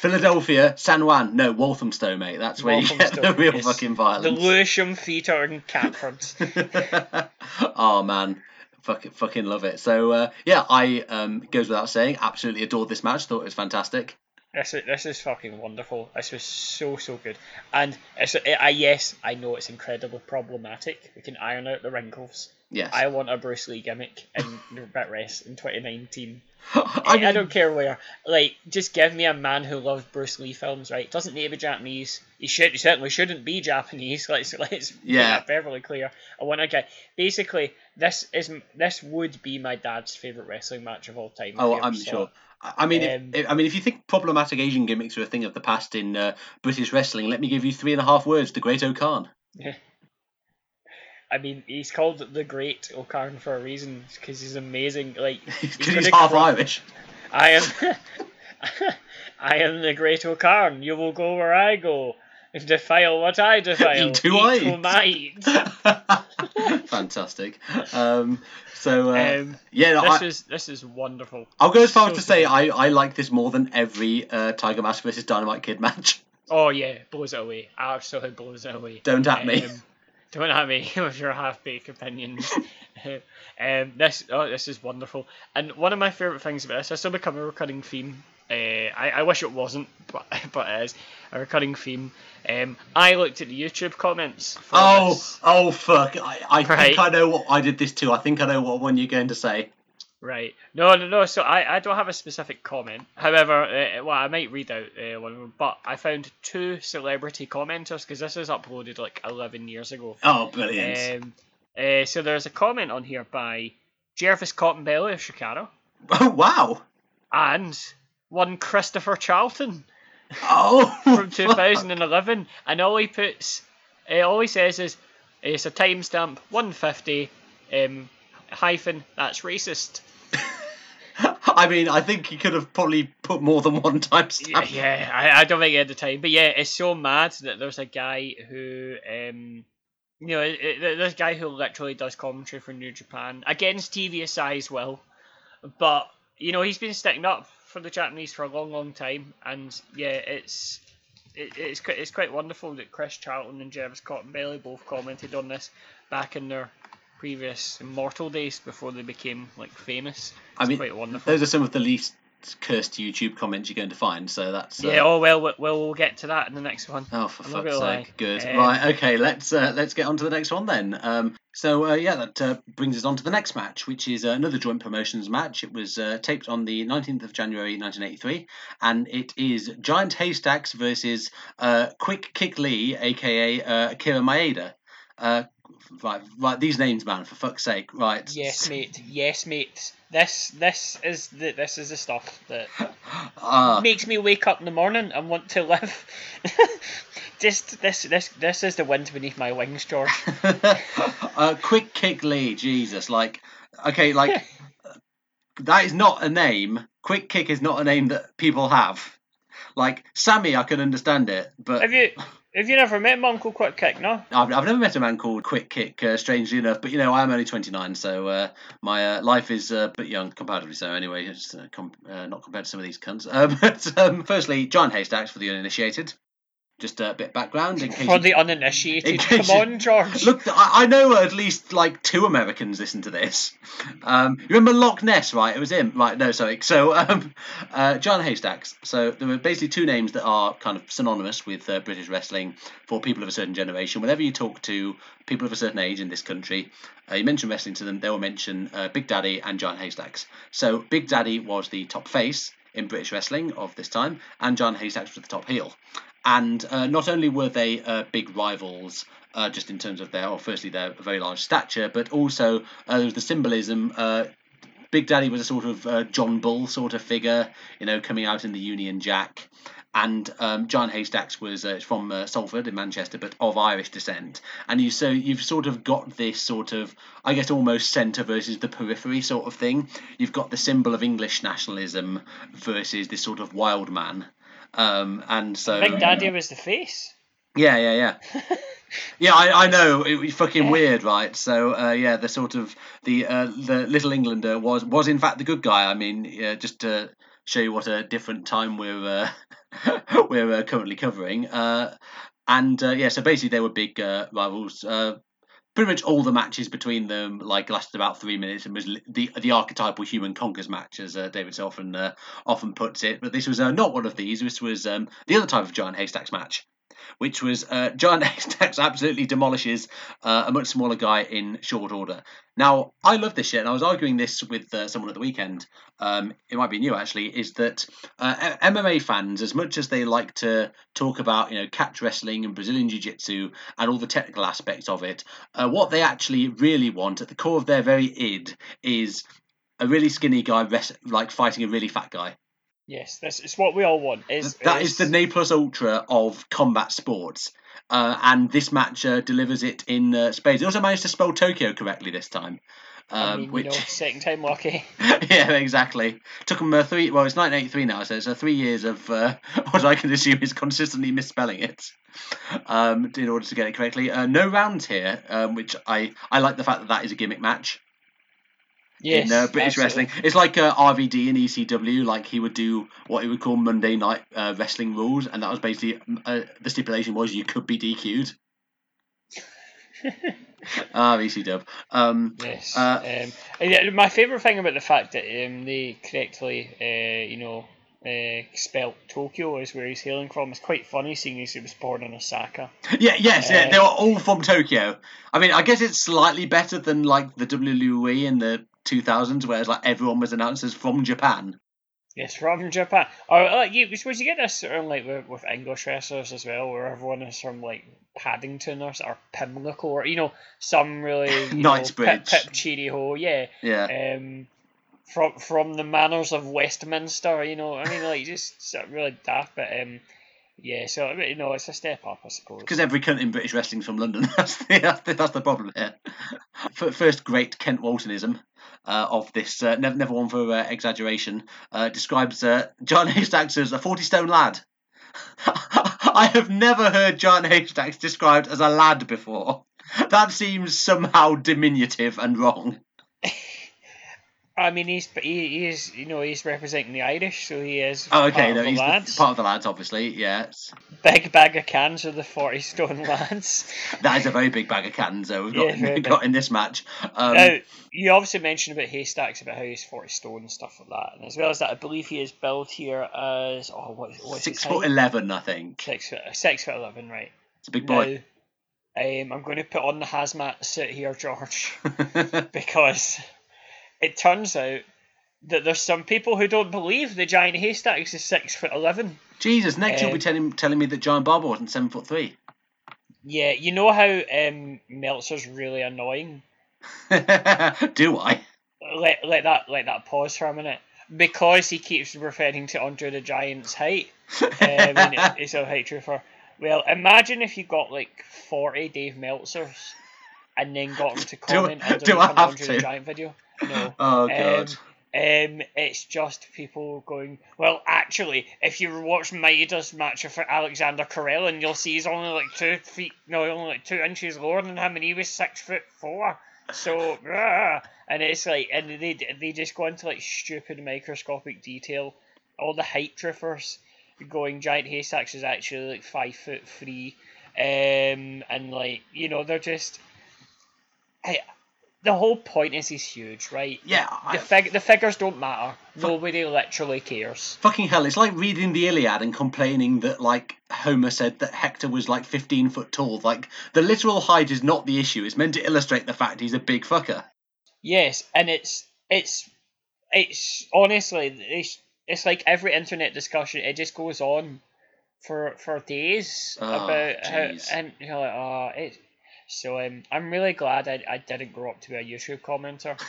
Philadelphia, San Juan, no Walthamstow, mate. That's where you get the real yes. fucking The violence. Lewisham Theatre in Catford. *laughs* oh man, fucking fucking love it. So uh, yeah, I um, goes without saying, absolutely adored this match. Thought it was fantastic. This is, this is fucking wonderful. This was so so good. And it's, I yes, I know it's incredibly problematic. We can iron out the wrinkles. Yes, I want a Bruce Lee gimmick in *laughs* BritWres in 2019. I, I, don't care where. Like, just give me a man who loves Bruce Lee films, right? Doesn't need to be Japanese. He should. He certainly shouldn't be Japanese. *laughs* Let's let's make Yeah. that perfectly clear. I want a guy. Basically, this is this would be my dad's favorite wrestling match of all time. Oh, I'm sure. it. I mean, Um, if, I mean, if you think problematic Asian gimmicks are a thing of the past in uh, British wrestling, let me give you three and a half words: the Great O'Khan. I mean, he's called the Great O'Karn for a reason because he's amazing. Like, *laughs* Because could he's half cro- Irish. I am. *laughs* I am the Great O'Karn. You will go where I go. Defile what I *laughs* defile. Who Eat I eat. *laughs* Fantastic. Um, so uh, Um, yeah, no, this I, is this is wonderful. I'll go as far as to say. I, I like this more than every uh, Tiger Mask versus Dynamite Kid match. *laughs* Oh yeah, blows it away. Absolutely blows it away. Don't at me. Um, don't at me *laughs* with your half-baked opinions. um, this oh, this is wonderful. And one of my favorite things about this, this will become a recurring theme. Uh, I, I wish it wasn't, *laughs* but but it is a recurring theme. Um, I looked at the YouTube comments. For Oh, this. oh fuck! I, I Right. think I know what I did this too. I think I know what one you're going to say. Right. No, no, no. So I, I don't have a specific comment. However, uh, well, I might read out uh, one of them. But I found two celebrity commenters because this is uploaded like 11 years ago. Oh, brilliant! Um, uh, so there's a comment on here by Jervis Cottonbelly of Chicago *laughs* oh wow! and one Christopher Charlton. Oh, *laughs* from 2011, and all he puts, uh, all he says is, it's a timestamp 150 um, hyphen that's racist. *laughs* I mean, I think he could have probably put more than one timestamp. Yeah, yeah I, I don't think he had the time, but yeah, it's so mad that there's a guy who, um, you know, it, it, this guy who literally does commentary for New Japan against TVSI as well, but you know he's been sticking up for the Japanese for a long, long time, and yeah, it's. It, it's quite it's quite wonderful that Chris Charlton and Jervis Cottonbelly both commented on this back in their previous immortal days before they became like famous. It's I mean, quite wonderful. those are some of the least cursed YouTube comments you're going to find. So that's uh, Yeah, oh well, well, we'll get to that in the next one. Oh, for I'm fuck's sake! lie. Good. Um, right. Okay. Let's uh, let's get on to the next one then. Um, so uh, yeah, that uh, brings us on to the next match, which is uh, another joint promotions match. It was uh, taped on the 19th of January 1983, and it is Giant Haystacks versus uh, Quick Kick Lee, aka uh, Akira Maeda. Uh, right, right. These names, man, for fuck's sake. Right. Yes, mate. Yes, mate. This this is the this is the stuff that *laughs* Ah, makes me wake up in the morning and want to live. *laughs* Just this this this is the wind beneath my wings, George. *laughs* uh, quick kick Lee, Jesus, like, okay, like, that is not a name. Quick kick is not a name that people have. Like Sammy, I can understand it, but Have you have you never met my Uncle Quick Kick? No. I've, I've never met a man called Quick Kick. Uh, strangely enough, but you know, I am only 29, so uh, my uh, life is uh, but young comparatively. So anyway, it's uh, com- uh, not compared to some of these cunts. *laughs* But um, firstly, giant haystacks for the uninitiated. Just a bit of background in case. For the uninitiated. Come you- on, George. Look, I, I know at least like two Americans listen to this. Um, you remember Loch Ness, right? It was him, right? No, sorry. So, um, uh, Giant Haystacks. So there were basically two names that are kind of synonymous with uh, British wrestling for people of a certain generation. Whenever you talk to people of a certain age in this country, uh, you mention wrestling to them, they will mention uh, Big Daddy and Giant Haystacks. So Big Daddy was the top face in British wrestling of this time, and Giant Haystacks was the top heel. And uh, not only were they uh, big rivals, uh, just in terms of their, well, firstly their very large stature, but also uh, there was the symbolism. Uh, Big Daddy was a sort of uh, John Bull sort of figure, you know, coming out in the Union Jack. And um, Giant Haystacks was from Salford in Manchester, but of Irish descent. And you so you've sort of got this sort of, I guess, almost centre versus the periphery sort of thing. You've got the symbol of English nationalism versus this sort of wild man. Um, and so Big Daddy was the face. yeah, yeah, yeah. *laughs* yeah, I, I know it was fucking weird, right? So uh, yeah, the sort of the uh, the little Englander was was in fact the good guy. I mean, yeah, just to show you what a different time we're uh, *laughs* we're uh, currently covering. Uh, and uh, yeah, so basically they were big uh, rivals. Pretty much all the matches between them like lasted about three minutes and was the the archetypal human conquers match, as uh, David often uh, often puts it. But this was uh, not one of these. This was um, the other type of giant haystacks match which was uh, Giant *laughs* Haystacks absolutely demolishes uh, a much smaller guy in short order. Now, I love this shit, and I was arguing this with uh, someone at the weekend. Um, it might be new actually. Is that uh, MMA fans, as much as they like to talk about, you know, catch wrestling and Brazilian Jiu Jitsu and all the technical aspects of it, uh, what they actually really want at the core of their very id is a really skinny guy, rest- like fighting a really fat guy. Yes, that's it's what we all want. Is That is the ne plus ultra of combat sports. Uh, and this match uh, delivers it in uh, spades. They also managed to spell Tokyo correctly this time. Um, I mean, which, you know, *laughs* second time lucky. *laughs* yeah, exactly. Took them uh, three. Well, it's 1983 now, so it's uh, three years of uh, *laughs* what I can assume is consistently misspelling it um, in order to get it correctly. Uh, no rounds here, um, which I I like the fact that that is a gimmick match Yes, in uh, British absolutely. wrestling. It's like uh, RVD in ECW. Like he would do what he would call Monday night uh, wrestling rules, and that was basically uh, the stipulation was you could be DQ'd. *laughs* Ah, ECW. Um, Yes. Uh, um, yeah, my favourite thing about the fact that um, they correctly, uh, you know, uh, spelt Tokyo is where he's hailing from. It's quite funny seeing as he was born in Osaka. yeah, yes, yeah, Uh, they were all from Tokyo. I mean, I guess it's slightly better than like the WWE and the 2000s, whereas like everyone was announced as from Japan. Yes, from Japan. Or like you, suppose you get this sort of like with, with English wrestlers as well, where everyone is from like Paddington or, or Pimlico or you know some really *laughs* Knightsbridge. pip, pip cheery ho, yeah. Yeah. Um, from from the manners of Westminster, you know. I mean, like just sort of really daft, but um, yeah. So you know, it's a step up, I suppose. Because every cunt in British wrestling's from London. That's *laughs* the, that's the, that's the problem here. First great Kent Waltonism of this, uh, never, never one for uh, exaggeration, uh, describes uh, Giant Haystacks as a 40 stone lad. *laughs* I have never heard Giant Haystacks described as a lad before. That seems somehow diminutive and wrong. *laughs* I mean, he's he, he is you know he's representing the Irish, so he is Oh, okay, part no, of the he's the- lads. part of the lads, obviously, yes. Big bag of cans of the forty stone lads. *laughs* That is a very big bag of cans uh, we've got, Yeah, *laughs* got in this match. Um, now, you obviously mentioned about haystacks about how he's forty stone and stuff like that, and as well as that, I believe he is billed here as oh what what's six foot eleven, I think. Six foot six foot eleven, right? It's a big boy. Now, um, I'm going to put on the hazmat suit here, George, *laughs* because it turns out that there's some people who don't believe the giant haystacks is six foot eleven. Jesus, next you'll be Um, telling telling me that Giant Baba wasn't seven foot three. Yeah, you know how um, Meltzer's really annoying. *laughs* Do I? Let let that let that pause for a minute because he keeps referring to Andre the Giant's height. Um, and *laughs* he's a height truther. Well, imagine if you got like forty Dave Meltzers and then got him to *laughs* Do- comment under do the I have to? the Giant video. No. *laughs* Oh Um, god. Um, it's just people going. Well, actually, if you watch Maeda's match for Alexander Karelin, you'll see he's only like two feet, no, only like two inches lower than him, and he was six foot four. So, *laughs* and it's like, and they they just go into like stupid microscopic detail. All the height truthers going giant haystacks is actually like five foot three, um, and like you know they're just. Hey, the whole point is he's huge, right? yeah, The, I, fig- the figures don't matter. Nobody literally cares. fucking hell. It's like reading the Iliad and complaining that like Homer said that Hector was like fifteen foot tall. Like the literal height is not the issue. It's meant to illustrate the fact he's a big fucker. Yes, and it's it's it's honestly it's it's like every internet discussion. It just goes on for for days Oh, about how and you're like, oh, it. So um, I'm really glad I, I didn't grow up to be a YouTube commenter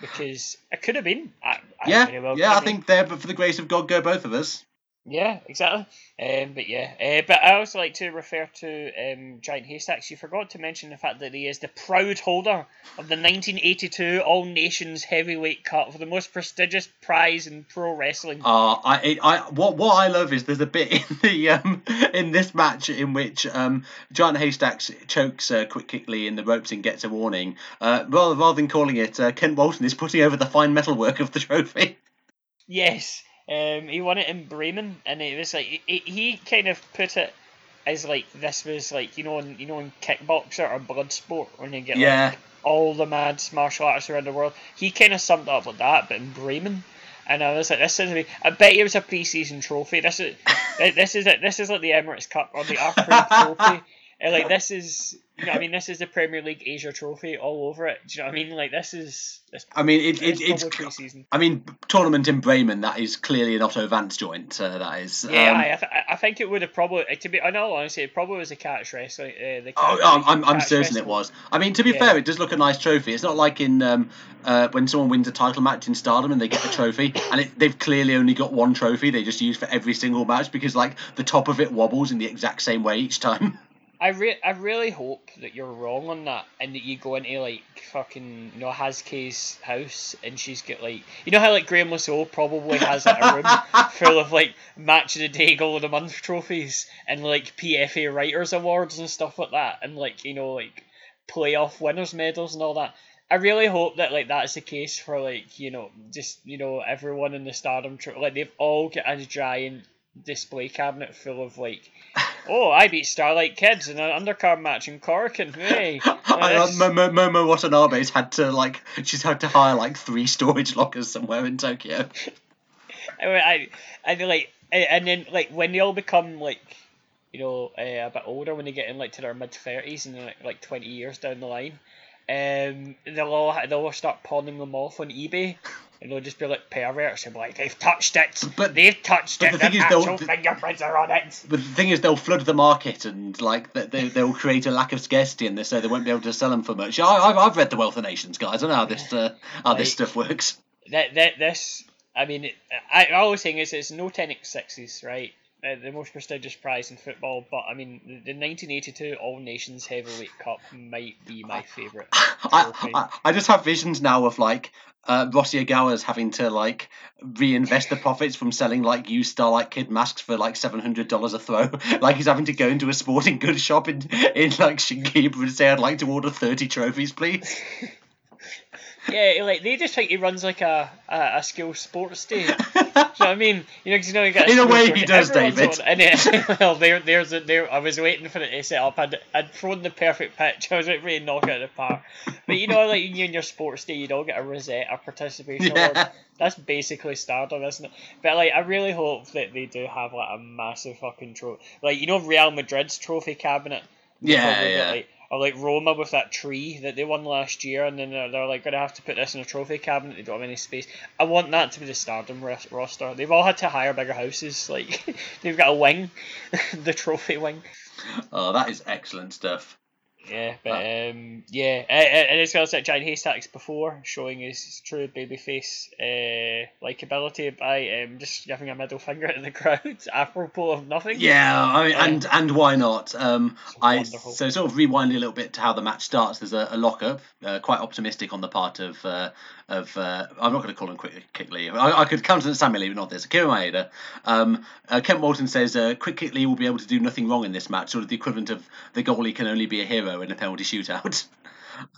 because I could have been. I, I yeah, well yeah. I been. think there, but for the grace of God, go both of us. Yeah, exactly. Um, but yeah, uh, but I also like to refer to um, Giant Haystacks. You forgot to mention the fact that he is the proud holder of the 1982 All Nations Heavyweight Cup for the most prestigious prize in pro wrestling. Uh, I, I, what, what I love is there's a bit in the um in this match in which um Giant Haystacks chokes uh, Quick Kick Lee in the ropes and gets a warning. Uh, rather rather than calling it, uh, Kent Walton is putting over the fine metalwork of the trophy. Yes, Um, he won it in Bremen, and it was like he, he kind of put it as like this was like you know in, you know in kickboxer or blood sport when you get Yeah. like all the mad martial arts around the world. He kind of summed it up with that, but in Bremen. And I was like, this is. I bet you it was a pre-season trophy. This is, *laughs* this is it. This is like the Emirates Cup or the Arcade Trophy. And like this is, you know, I mean, this is the Premier League Asia Trophy all over it. Do you know what I mean? Like this is. This, I mean, it, it, it's pre-season. I mean, tournament in Bremen. That is clearly an Otto Wanz joint. Uh, that is. Yeah, Um, I, I, th- I think it would have probably. To be, in all honesty, it probably was a catch wrestling. Uh, the Oh, catch, I'm, I'm, I'm certain wrestling. it was. I mean, to be Yeah. fair, it does look a nice trophy. It's not like in um, uh, when someone wins a title match in Stardom and they get the trophy, and it, they've clearly only got one trophy. They just use for every single match because like the top of it wobbles in the exact same way each time. *laughs* I re- I really hope that you're wrong on that and that you go into like fucking you know Haskay's house and she's got like you know how like Graham Lasso probably has like, a room *laughs* full of like match of the day goal of the month trophies and like PFA writers awards and stuff like that and like you know like playoff winners medals and all that. I really hope that like that's the case for like you know just you know everyone in the Stardom tro- like they've all got a giant display cabinet full of like oh I beat Starlight Kids in an undercard match in Korakuen Hall *laughs* Momo, Watanabe's had to like she's had to hire like three storage lockers somewhere in Tokyo. *laughs* I, I, I like, and then like when they all become like, you know, uh, a bit older when they get in like to their mid thirties and like, like twenty years down the line, um, they'll all they'll all start pawning them off on eBay. And they'll just be like perverts and be like, they've touched it. But- they've touched but it. the thing is, actual fingerprints are on it. But the thing is, they'll flood the market and like they, they they'll create a lack of scarcity in this, so they won't be able to sell them for much. I, I've I've read the Wealth of Nations, guys. I know how this uh, how this stuff works. That that this, I mean, I I always think is it's no Tennent's sixes, right? Uh, the most prestigious prize in football, but I mean, the, the 1982 All Nations Heavyweight Cup might be my favourite. I. I I just have visions now of like uh, Rossy Ogawa's having to like reinvest the profits from selling like used Starlight Kid masks for like seven hundred dollars a throw. *laughs* like he's having to go into a sporting goods shop in in like Shinkiba and say, "I'd like to order thirty trophies, please." Yeah, like they just think he runs like a a, a school sports day. Do you know *laughs* what I mean? You know, 'cause you know, you got In a way he does, David. on- and *laughs* yeah, well, there, there's a, there. I was waiting for it to set up. I'd, I'd thrown the perfect pitch. *laughs* I was like ready to knock it out of the park. But you know, like you in your sports day, you'd all get a Rosetta participation Yeah. award. That's basically Stardom, isn't it? But like, I really hope that they do have like a massive fucking trophy. Like you know, Real Madrid's trophy cabinet. Yeah, yeah. like, or like Roma with that tree that they won last year, and then they're, they're like going to have to put this in a trophy cabinet. They don't have any space. I want that to be the Stardom ros- roster. They've all had to hire bigger houses. Like *laughs* they've got a wing, *laughs* the trophy wing. Oh, that is excellent stuff. Yeah, but um, yeah, and as well as that Giant Haystacks before showing his true babyface uh, likability by um, just giving a middle finger to the crowd, *laughs* apropos of nothing. Yeah, I mean, Yeah. and and why not? Um, I wonderful. so sort of rewinding a little bit to how the match starts. There's a, a lockup, uh, quite optimistic on the part of uh, of uh, I'm not going to call him quick Lee. I, I could countenance Sammy Lee, but not this. Akira Maeda. Um, uh, Kent Walton says uh, Quick Kick will be able to do nothing wrong in this match, sort of the equivalent of the goalie can only be a hero in a penalty shootout. *laughs*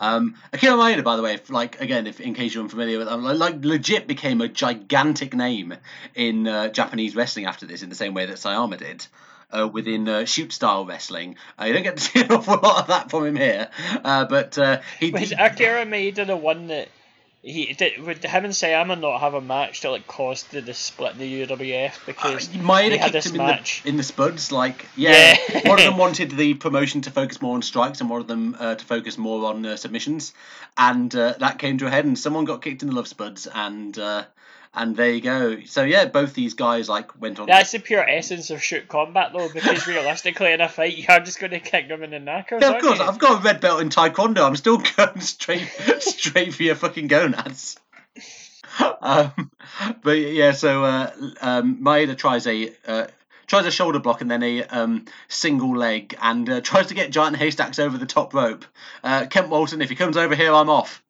Um, Akira Maeda, by the way, if, like again, if in case you're unfamiliar with, um, like legit became a gigantic name in uh, Japanese wrestling after this, in the same way that Sayama did. Uh, within uh, shoot style wrestling, uh, you don't get to see an *laughs* awful lot of that from him here, uh, but uh, he. Was Akira Maeda the one that he did? Would him and Sayama not have a match that like caused the, the split in the UWF because Uh, Maeda had kicked this him in match? the, in the spuds. Like, *laughs* yeah, Yeah. one of them wanted the promotion to focus more on strikes, and one of them uh, to focus more on uh, submissions, and uh, that came to a head, and someone got kicked in the love spuds, and uh, and there you go. So yeah, both these guys like went on. That's the pure essence of shoot combat, though, because realistically, in a fight, you're just going to kick them in the knackers. yeah, of course, you? I've got a red belt in Taekwondo. I'm still *laughs* going straight straight for your fucking gonads. um, but yeah, so uh, um, Maeda tries a uh, tries a shoulder block and then a um, single leg and uh, tries to get Giant Haystacks over the top rope. Uh, Kent Walton, if he comes over here, I'm off.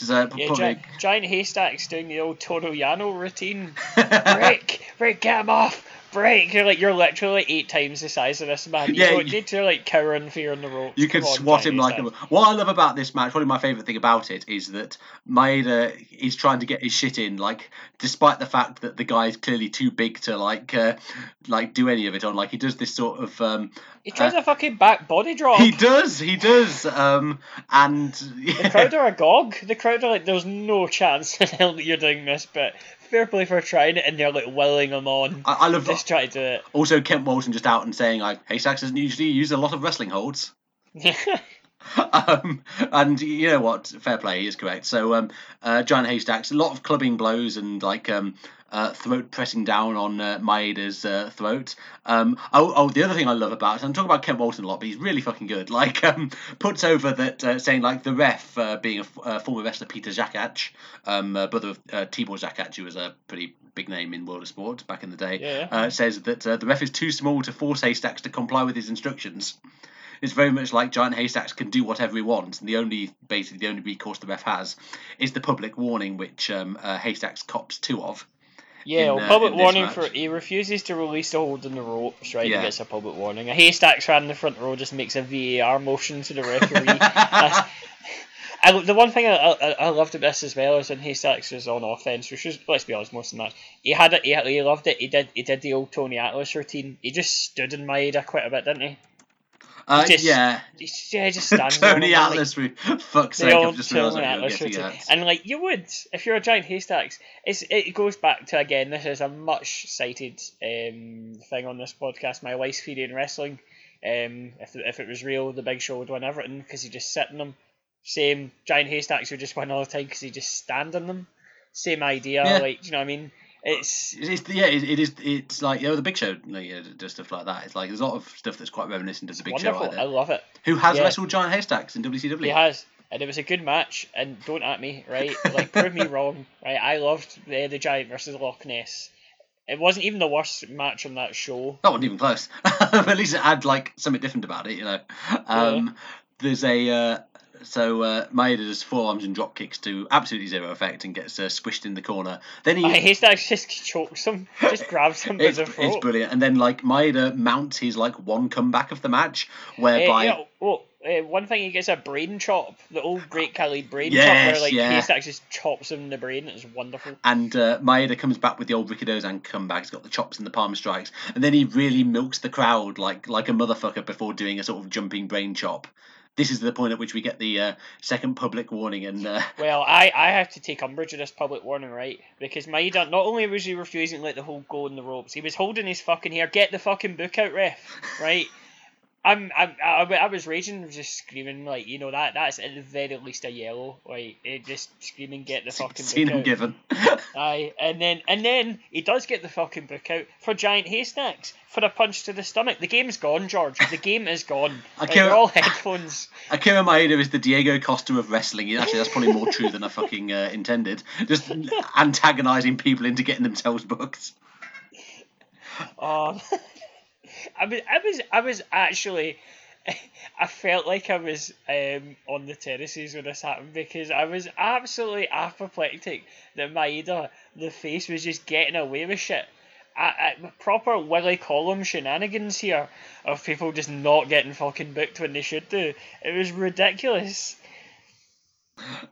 Is, uh, Yeah, probably- giant, giant haystacks doing the old Toru Yano routine. *laughs* Rick, Rick, get him off, break. You're like you're literally eight times the size of this man. You Yeah, don't you- need to like cower in fear on the ropes. You can Come swat him like a. What I love about this match, probably my favourite thing about it, is that Maeda is trying to get his shit in, like despite the fact that the guy is clearly too big to like, uh, like do any of it on. Like he does this sort of. Um, He tries a fucking back body drop. he does, he does, um, and The crowd *laughs* are agog. The crowd are like, "There's no chance in hell that you're doing this," but fair play for trying it, and they're like willing him on. I, I love Just try to do it. also Kent Walton just out and saying like, Haystacks doesn't usually use a lot of wrestling holds. *laughs* um, and you know what? Fair play, he is correct. So, um, uh, Giant Haystacks, a lot of clubbing blows and like um, uh, throat pressing down on uh, Maeda's uh, throat. Um, oh, oh, the other thing I love about it, I'm talking about Kent Walton a lot, but he's really fucking good. *laughs* Like, um, puts over that uh, saying like the ref uh, being a f- uh, former wrestler Peter Szakacs, um, uh, brother of uh, Tibor Szakacs, who was a pretty big name in World of Sport back in the day, Yeah. uh, says that uh, the ref is too small to force Haystacks to comply with his instructions. It's very much like Giant Haystacks can do whatever he wants, and the only basically the only recourse the ref has is the public warning, which um, uh, Haystacks cops two of. Yeah, well, uh, public warning match. for he refuses to release the hold in the ropes. Right, Yeah. he gets a public warning. A haystacks fan in the front row just makes a VAR motion to the referee. *laughs* That's- I, the one thing I, I, I loved about this as well is when Haystacks was on offense, which was let's be honest, most of the match. He had it. He, he loved it. He did. He did the old Tony Atlas routine. He just stood in my Maeda quite a bit, didn't he? Uh, Just- yeah, He, yeah, just *laughs* there Tony like, Atlas. for fuck's sake, I've just realised Tony what you're Atlas getting routine. at. And like you would, if you're a giant haystacks, it's it goes back to again. This is a much cited um, thing on this podcast. My wife's theory in wrestling. Um, if if it was real, the Big Show would win everything because he just sit in them. Same giant haystacks would just win all the time because he just stand in them. Same idea, Yeah. like do you know what I mean? It's It's, yeah, it, it is. It's like you know the Big Show, like, you know, does stuff like that. It's like there's a lot of stuff that's quite reminiscent of the Big wonderful. Show. Right I love it. Who has Yeah. wrestled Giant Haystacks in WCW? He has, and it was a good match. And don't at me, right? *laughs* Like prove me wrong, right? I loved the, the Giant versus Loch Ness. It wasn't even the worst match on that show. That wasn't even close. *laughs* At least it had like something different about it, you know. Um, There's a uh, so uh, Maeda does forearms and drop kicks to absolutely zero effect and gets uh, squished in the corner. Then he hate that just chokes him, just grabs him it's, it's brilliant. And then like Maeda mounts his like one comeback of the match, Uh, whereby yeah, well, uh, one thing he gets a brain chop, the old Great Khali brain chop, Yes, where like yeah. Haystack just chops him in the brain. It's wonderful. and uh, Maeda comes back with the old Rikidozan comeback. He's got the chops and the palm strikes, and then he really milks the crowd like like a motherfucker before doing a sort of jumping brain chop. This is the point at which we get the uh, second public warning, and uh, *laughs* Well, I, I have to take umbrage with this public warning, right? Because Maeda, not only was he refusing to let the whole go in the ropes, he was holding his fucking hair. Get the fucking book out, ref. Right? I'm, I'm, I, I was raging, just screaming, like, you know, that that's at the very least a yellow. Like, it just screaming, get the *laughs* fucking seen book him out. given. *laughs* Aye, and then and then he does get the fucking book out for giant haystacks for a punch to the stomach. The game's gone, George. The game is gone. *laughs* Okay. they're all headphones. Akira Maeda is the Diego Costa of wrestling. Actually, that's probably more true than I fucking uh, intended. Just antagonizing people into getting themselves booked. Um, I was, I was, I was actually, *laughs* I felt like I was um, on the terraces when this happened because I was absolutely apoplectic that Maeda, the face, was just getting away with shit. I, I, proper Willie Collum shenanigans here of people just not getting fucking booked when they should do. It was ridiculous.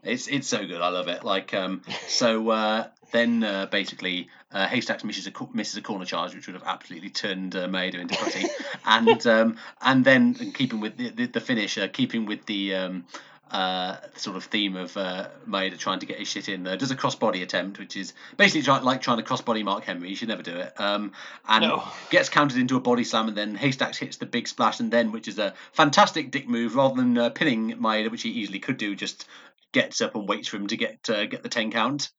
It's it's so good. I love it. Like um, so uh, then uh, basically uh, Haystacks misses a misses a corner charge, which would have absolutely turned uh, Maeda into putty, *laughs* and um, and then keeping with the the, the finish, uh, keeping with the um, uh, sort of theme of uh, Maeda trying to get his shit in, there, does a crossbody attempt, which is basically try, like trying to crossbody Mark Henry. You should never do it. Um, and No. gets countered into a body slam, and then Haystacks hits the big splash, and then, which is a fantastic dick move, rather than uh, pinning Maeda, which he easily could do, just gets up and waits for him to get uh, get the ten count.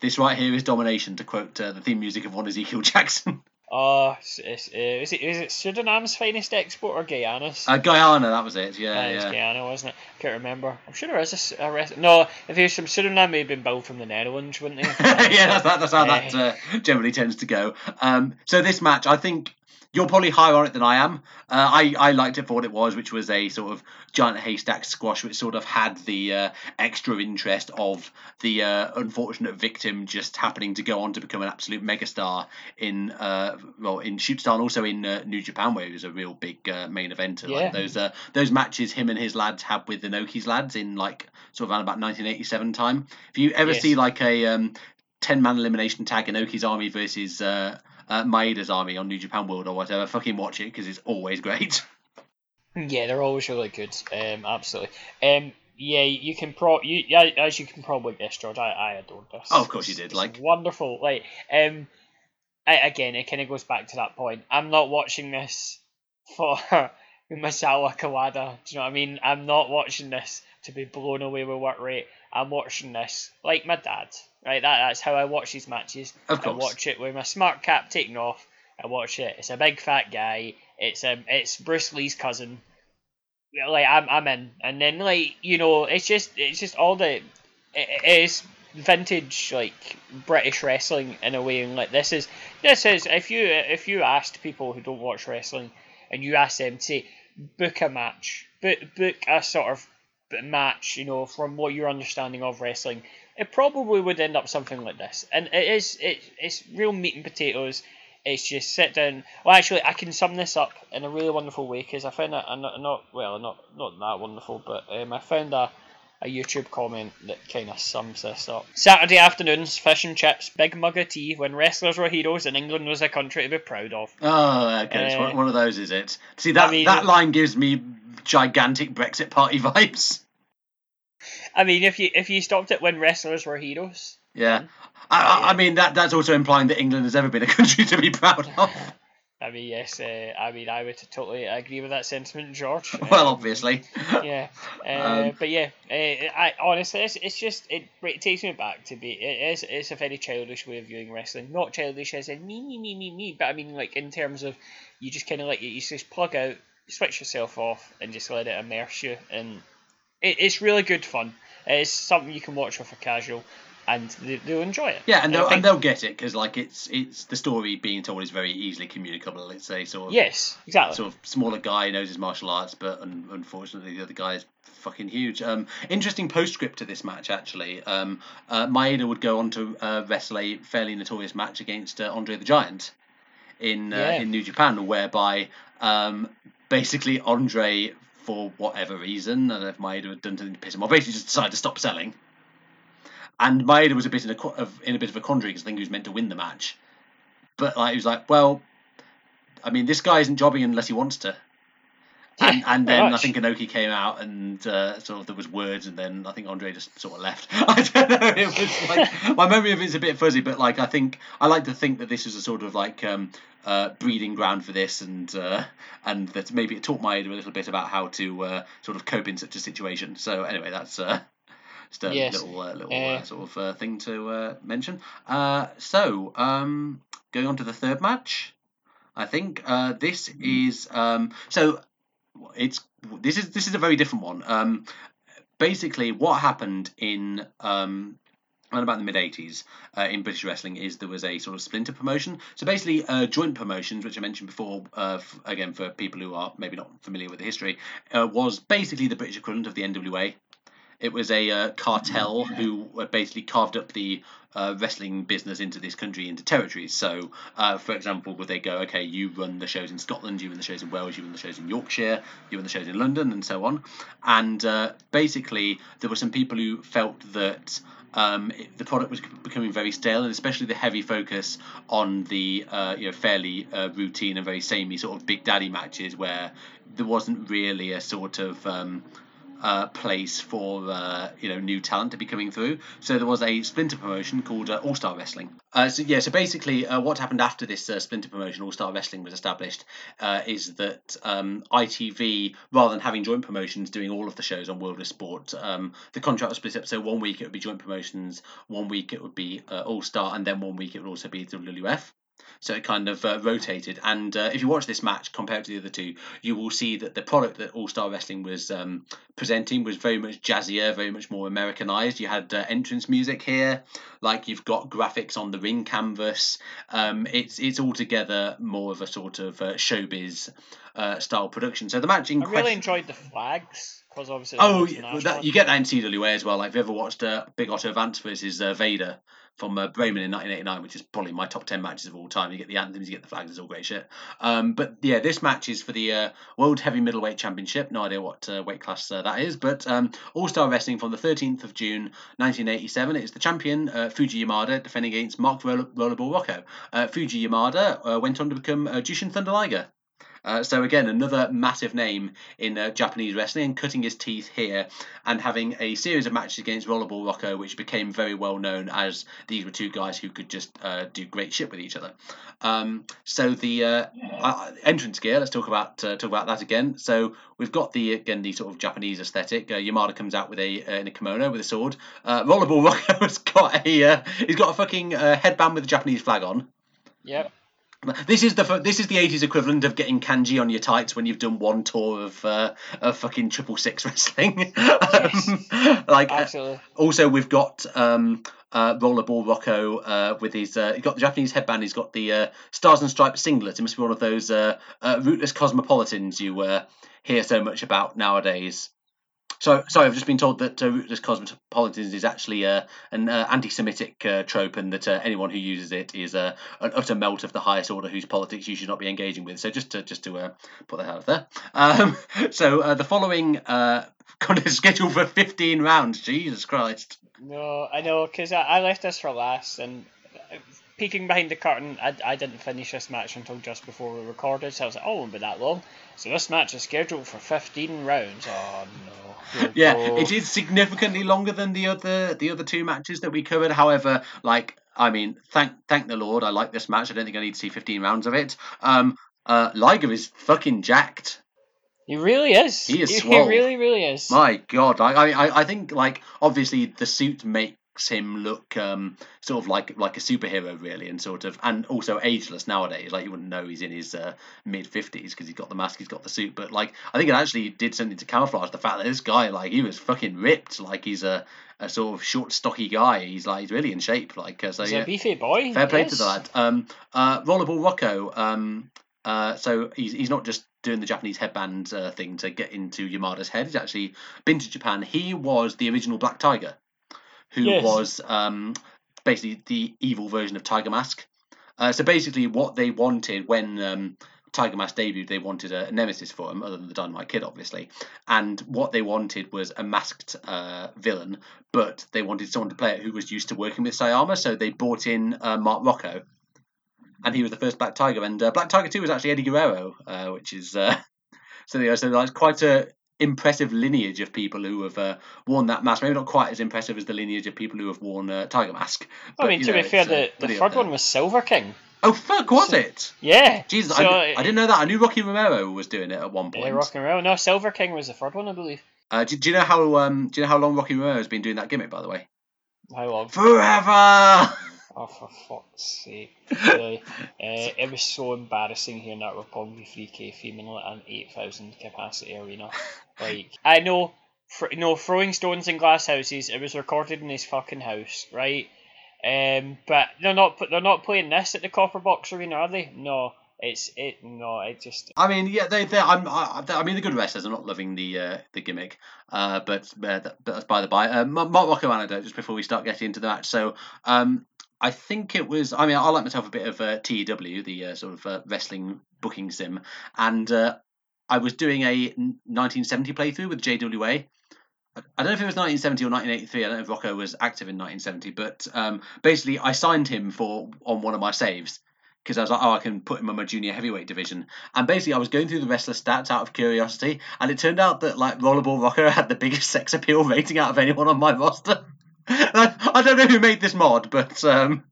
This right here is domination, to quote uh, the theme music of one Ezekiel *laughs* Jackson. S- uh, is it is it Surinam's finest export or Guyana's? Uh, Guyana, that was it. Yeah, it's yeah. Guyana, wasn't it? I can't remember. I'm sure there is a a, rest. No, if he was from Suriname, he'd been built from the Netherlands, wouldn't he? *laughs* yeah, that's, that, that's how that uh, generally tends to go. Um, so this match, I think you're probably higher on it than I am. Uh, I I liked it for what it was, which was a sort of giant haystack squash, which sort of had the uh, extra interest of the uh, unfortunate victim just happening to go on to become an absolute megastar in uh, well in shoot style and also in uh, New Japan, where he was a real big uh, main eventer. Yeah. Like those uh, those matches him and his lads had with Inoki's lads in like sort of around about 1987 time. If you ever Yes. see like a um, 10 man elimination tag Inoki's army versus uh, uh, Maeda's army on New Japan World or whatever, fucking watch it because it's always great. *laughs* Yeah, they're always really good. Um, absolutely. Um, yeah, you can pro you yeah, as you can probably guess, George. I, I adored this. Oh, of course you did, it's like- wonderful. Like um, I, again, it kind of goes back to that point. I'm not watching this for *laughs* Misawa Kawada. Do you know what I mean? I'm not watching this to be blown away with work rate. I'm watching this like my dad. Right, that, that's how I watch these matches. Of course. I watch it with my smart cap taken off. I watch it. It's a big fat guy. It's um, it's Bruce Lee's cousin. Like I'm, I'm in, and then like you know, it's just, it's just all the, it, it is vintage like British wrestling in a way, and like this is, this is if you if you asked people who don't watch wrestling, and you ask them to book a match, book book a sort of match, you know, from what your understanding of wrestling, it probably would end up something like this. And it is it, it's real meat and potatoes. It's just sit down. Well, actually, I can sum this up in a really wonderful way because I found a, a not, not well, not not that wonderful, but um, I found a a YouTube comment that kind of sums this up. Saturday afternoons, fish and chips, big mug of tea when wrestlers were heroes and England was a country to be proud of. Oh, okay, it's Uh, one, one of those, is it? See, that, mean- that line gives me gigantic Brexit Party *laughs* vibes. I mean, if you if you stopped it when wrestlers were heroes, Yeah. I, I, I mean, that that's also implying that England has ever been a *laughs* country to be proud of. *laughs* I mean, yes, uh, I mean, I would totally agree with that sentiment, George. *laughs* Well, Um, obviously. yeah, uh, Um, but yeah, uh, I honestly, it's, it's just it, it takes me back to be it is it's a very childish way of viewing wrestling. Not childish as in me me me me me, but I mean like in terms of you just kind of like you just plug out, switch yourself off, and just let it immerse you, and it, it's really good fun. It's something you can watch with a casual, and they, they'll enjoy it. Yeah, and they'll, and they'll get it because like it's it's the story being told is very easily communicable. It's a sort of yes, exactly. sort of smaller guy knows his martial arts, but un- unfortunately the other guy is fucking huge. Um, interesting postscript to this match actually. Um, uh, Maeda would go on to uh, wrestle a fairly notorious match against uh, Andre the Giant in uh, Yeah. in New Japan, whereby um, basically Andre, for whatever reason, I don't know if Maeda had done something to piss him off, basically just decided to stop selling. And Maeda was a bit in a of, in a bit of a quandary because I think he was meant to win the match, but like he was like, well, I mean, this guy isn't jobbing unless he wants to. And, and *laughs* then I think Inoki came out and uh, sort of there was words and then I think Andre just sort of left. *laughs* I don't know. It was like *laughs* my memory of it's a bit fuzzy, but like I think I like to think that this was a sort of like um, uh, breeding ground for this and uh, and that maybe it taught Maeda a little bit about how to uh, sort of cope in such a situation. So anyway, that's uh, just a Yes. little uh, little uh, sort of uh, thing to uh, mention. Uh, so um, going on to the third match. I think uh, this is um, so. It's this is this is a very different one. Um, basically, what happened in um, around about the mid '80s uh, in British wrestling is there was a sort of splinter promotion. So basically, uh, joint promotions, which I mentioned before, uh, f- again for people who are maybe not familiar with the history, uh, was basically the British equivalent of the NWA. It was a uh, cartel who uh, basically carved up the uh, wrestling business into this country into territories. So, uh, for example, would they go, okay, you run the shows in Scotland, you run the shows in Wales, you run the shows in Yorkshire, you run the shows in London, and so on. And uh, basically, there were some people who felt that um, it- the product was becoming very stale, and especially the heavy focus on the uh, you know fairly uh, routine and very samey sort of big daddy matches, where there wasn't really a sort of um, uh, place for uh, you know new talent to be coming through. So there was a splinter promotion called uh, All Star Wrestling. Uh, so yeah, so basically, uh, what happened after this uh, splinter promotion, All Star Wrestling, was established, is that um, ITV, rather than having joint promotions doing all of the shows on World of Sport, um, the contract was split up. So one week it would be joint promotions, one week it would be All Star, and then one week it would also be WWF. So it kind of uh, rotated. And uh, if you watch this match compared to the other two, you will see that the product that All Star Wrestling was um, presenting was very much jazzier, very much more Americanized. You had uh, entrance music here, like you've got graphics on the ring canvas. Um, it's it's altogether more of a sort of uh, showbiz uh, style production. So the match in I question. really enjoyed the flags because obviously. Oh, yeah, that, you get that in CWA as well. Like, if you ever watched uh, Big Otto Wanz versus uh, Vader from uh, Bremen in 1989, which is probably my top 10 matches of all time, you get the anthems, you get the flags, it's all great shit. Um, but yeah, this match is for the uh, World Heavy Middleweight Championship. No idea what uh, weight class uh, that is, but um, All Star Wrestling from the 13th of June 1987. It's the champion, uh, Fuji Yamada, defending against Mark Roller- Rollerball Rocco. Uh, Fuji Yamada went on to become Jushin Thunder Liger. Uh, so again, another massive name in uh, Japanese wrestling, and cutting his teeth here, and having a series of matches against Rollerball Rocco, which became very well known as these were two guys who could just uh, do great shit with each other. Um, so the uh, uh, entrance gear, let's talk about uh, talk about that again. So we've got the again the sort of Japanese aesthetic. Uh, Yamada comes out with a uh, in a kimono with a sword. Uh, Rollerball *laughs* Rocco has got a uh, he's got a fucking uh, headband with a Japanese flag on. Yep. This is the this is the eighties equivalent of getting kanji on your tights when you've done one tour of uh, of fucking triple six wrestling. *laughs* um, like uh, also we've got um, uh, Rollerball Rocco uh, with his uh, he's got the Japanese headband. He's got the uh, Stars and Stripes singlet. It must be one of those uh, uh, rootless cosmopolitans you uh, hear so much about nowadays. So sorry, I've just been told that uh, rootless cosmopolitans is actually uh, an uh, anti-Semitic uh, trope, and that uh, anyone who uses it is uh, an utter melt of the highest order, whose politics you should not be engaging with. So just to just to put that out there. Um, *laughs* so the following *laughs* kind of scheduled for 15 rounds. Jesus Christ. No, I know, because I, I left this for last, and peeking behind the curtain, I, I didn't finish this match until just before we recorded, so I was like, oh, it won't be that long. So this match is scheduled for 15 rounds. Oh, no. Here we Yeah, go. it is significantly longer than the other the other two matches that we covered. However, like I mean, thank thank the Lord, I like this match. I don't think I need to see 15 rounds of it. Um, uh, Liger is fucking jacked. He really is. He is He, *laughs* swole. really, really is. My God, I, I I- I think like obviously the suit makes him look um sort of like like a superhero really, and sort of and also ageless nowadays. Like you wouldn't know he's in his uh, mid fifties because he's got the mask, he's got the suit. But like I think it actually did something to camouflage the fact that this guy like he was fucking ripped. Like he's a a sort of short, stocky guy. He's like he's really in shape. Like uh, so He's yeah. a beefy boy. Fair play to yes. the lad. Um, uh, Rollerball Rocco. Um, uh, so he's he's not just doing the Japanese headband uh, thing to get into Yamada's head. He's actually been to Japan. He was the original Black Tiger, who Yes. was um, basically the evil version of Tiger Mask. Uh, so basically, what they wanted when um, Tiger Mask debuted, they wanted a nemesis for him, other than the Dynamite Kid, obviously. And what they wanted was a masked uh, villain, but they wanted someone to play it who was used to working with Sayama. So they brought in uh, Mark Rocco, and he was the first Black Tiger. And uh, Black Tiger Two was actually Eddie Guerrero, uh, which is uh, *laughs* so yeah, so that's quite a impressive lineage of people who have uh, worn that mask. Maybe not quite as impressive as the lineage of people who have worn uh, Tiger Mask. I mean, to know, be fair, uh, the, the third one was Silver King. Oh fuck, was So- it? Yeah. Jesus, So, I, I didn't know that. I knew Rocky Romero was doing it at one point. Yeah, rock and roll. No, Silver King was the third one, I believe. Uh, do, do you know how um do you know how long Rocky Romero has been doing that gimmick? By the way, How long? forever. *laughs* Oh, for fuck's sake. *laughs* Uh, it was so embarrassing hearing that Roppongi 3K female at an 8,000 capacity arena. Like, I know, fr- no, throwing stones in glass houses, it was recorded in his fucking house, right? Um, but they're not they're not playing this at the Copper Box Arena, are they? No, it's it. No, it just I mean, yeah, they they I'm I, I mean the good wrestlers are not loving the uh, the gimmick, uh, but uh, that, but that's by the by. Uh, Ma- Mark Rocco anecdote just before we start getting into the match. So um, I think it was. I mean, I like myself a bit of uh, TEW, the uh, sort of uh, wrestling booking sim, and uh, I was doing a 1970 playthrough with JWA. I don't know if it was 1970 or 1983. I don't know if Rocco was active in 1970, but um, basically I signed him for on one of my saves because I was like, oh, I can put him on my junior heavyweight division. And basically, I was going through the wrestler stats out of curiosity, and it turned out that like Rollerball Rocco *laughs* had the biggest sex appeal rating out of anyone on my roster. I, don't know who made this mod, but um,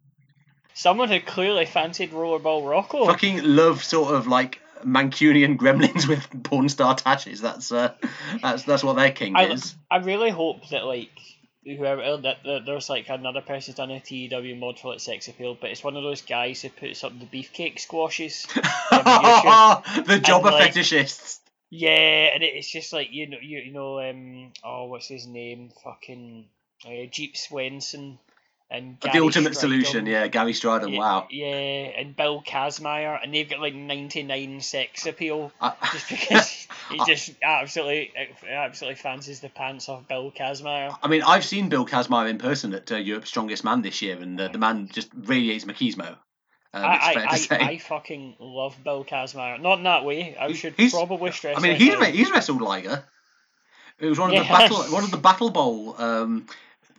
someone who clearly fancied Rollerball Rocco. fucking love sort of like Mancunian *laughs* gremlins with porn star tashes. That's uh, that's that's what their king I, is. I really hope that like whoever that, that there's like another person's done a TEW mod for like sex appeal, but it's one of those guys who puts up the beefcake squashes. *laughs* the jobber like- fetishists. Yeah, and it's just like you know, you, you know, um, oh, what's his name? Fucking uh, Jeep Swenson and the ultimate Strydom. solution, yeah, Gary Strydom. Yeah, Wow. Yeah, and Bill Kazmaier, and they've got like ninety nine sex appeal I- *laughs* just *laughs* because he just absolutely absolutely fancies the pants off Bill Kazmaier. I mean, I've seen Bill Kazmaier in person at uh, Europe's Strongest Man this year, and uh, the man just radiates machismo. Um, I, I. I, I fucking love Bill Kazmaier. Not in that way. I He- should probably stress. I mean, he's he's wrestled Liger. It was one of the battle one of the *laughs* Battle Bowl um,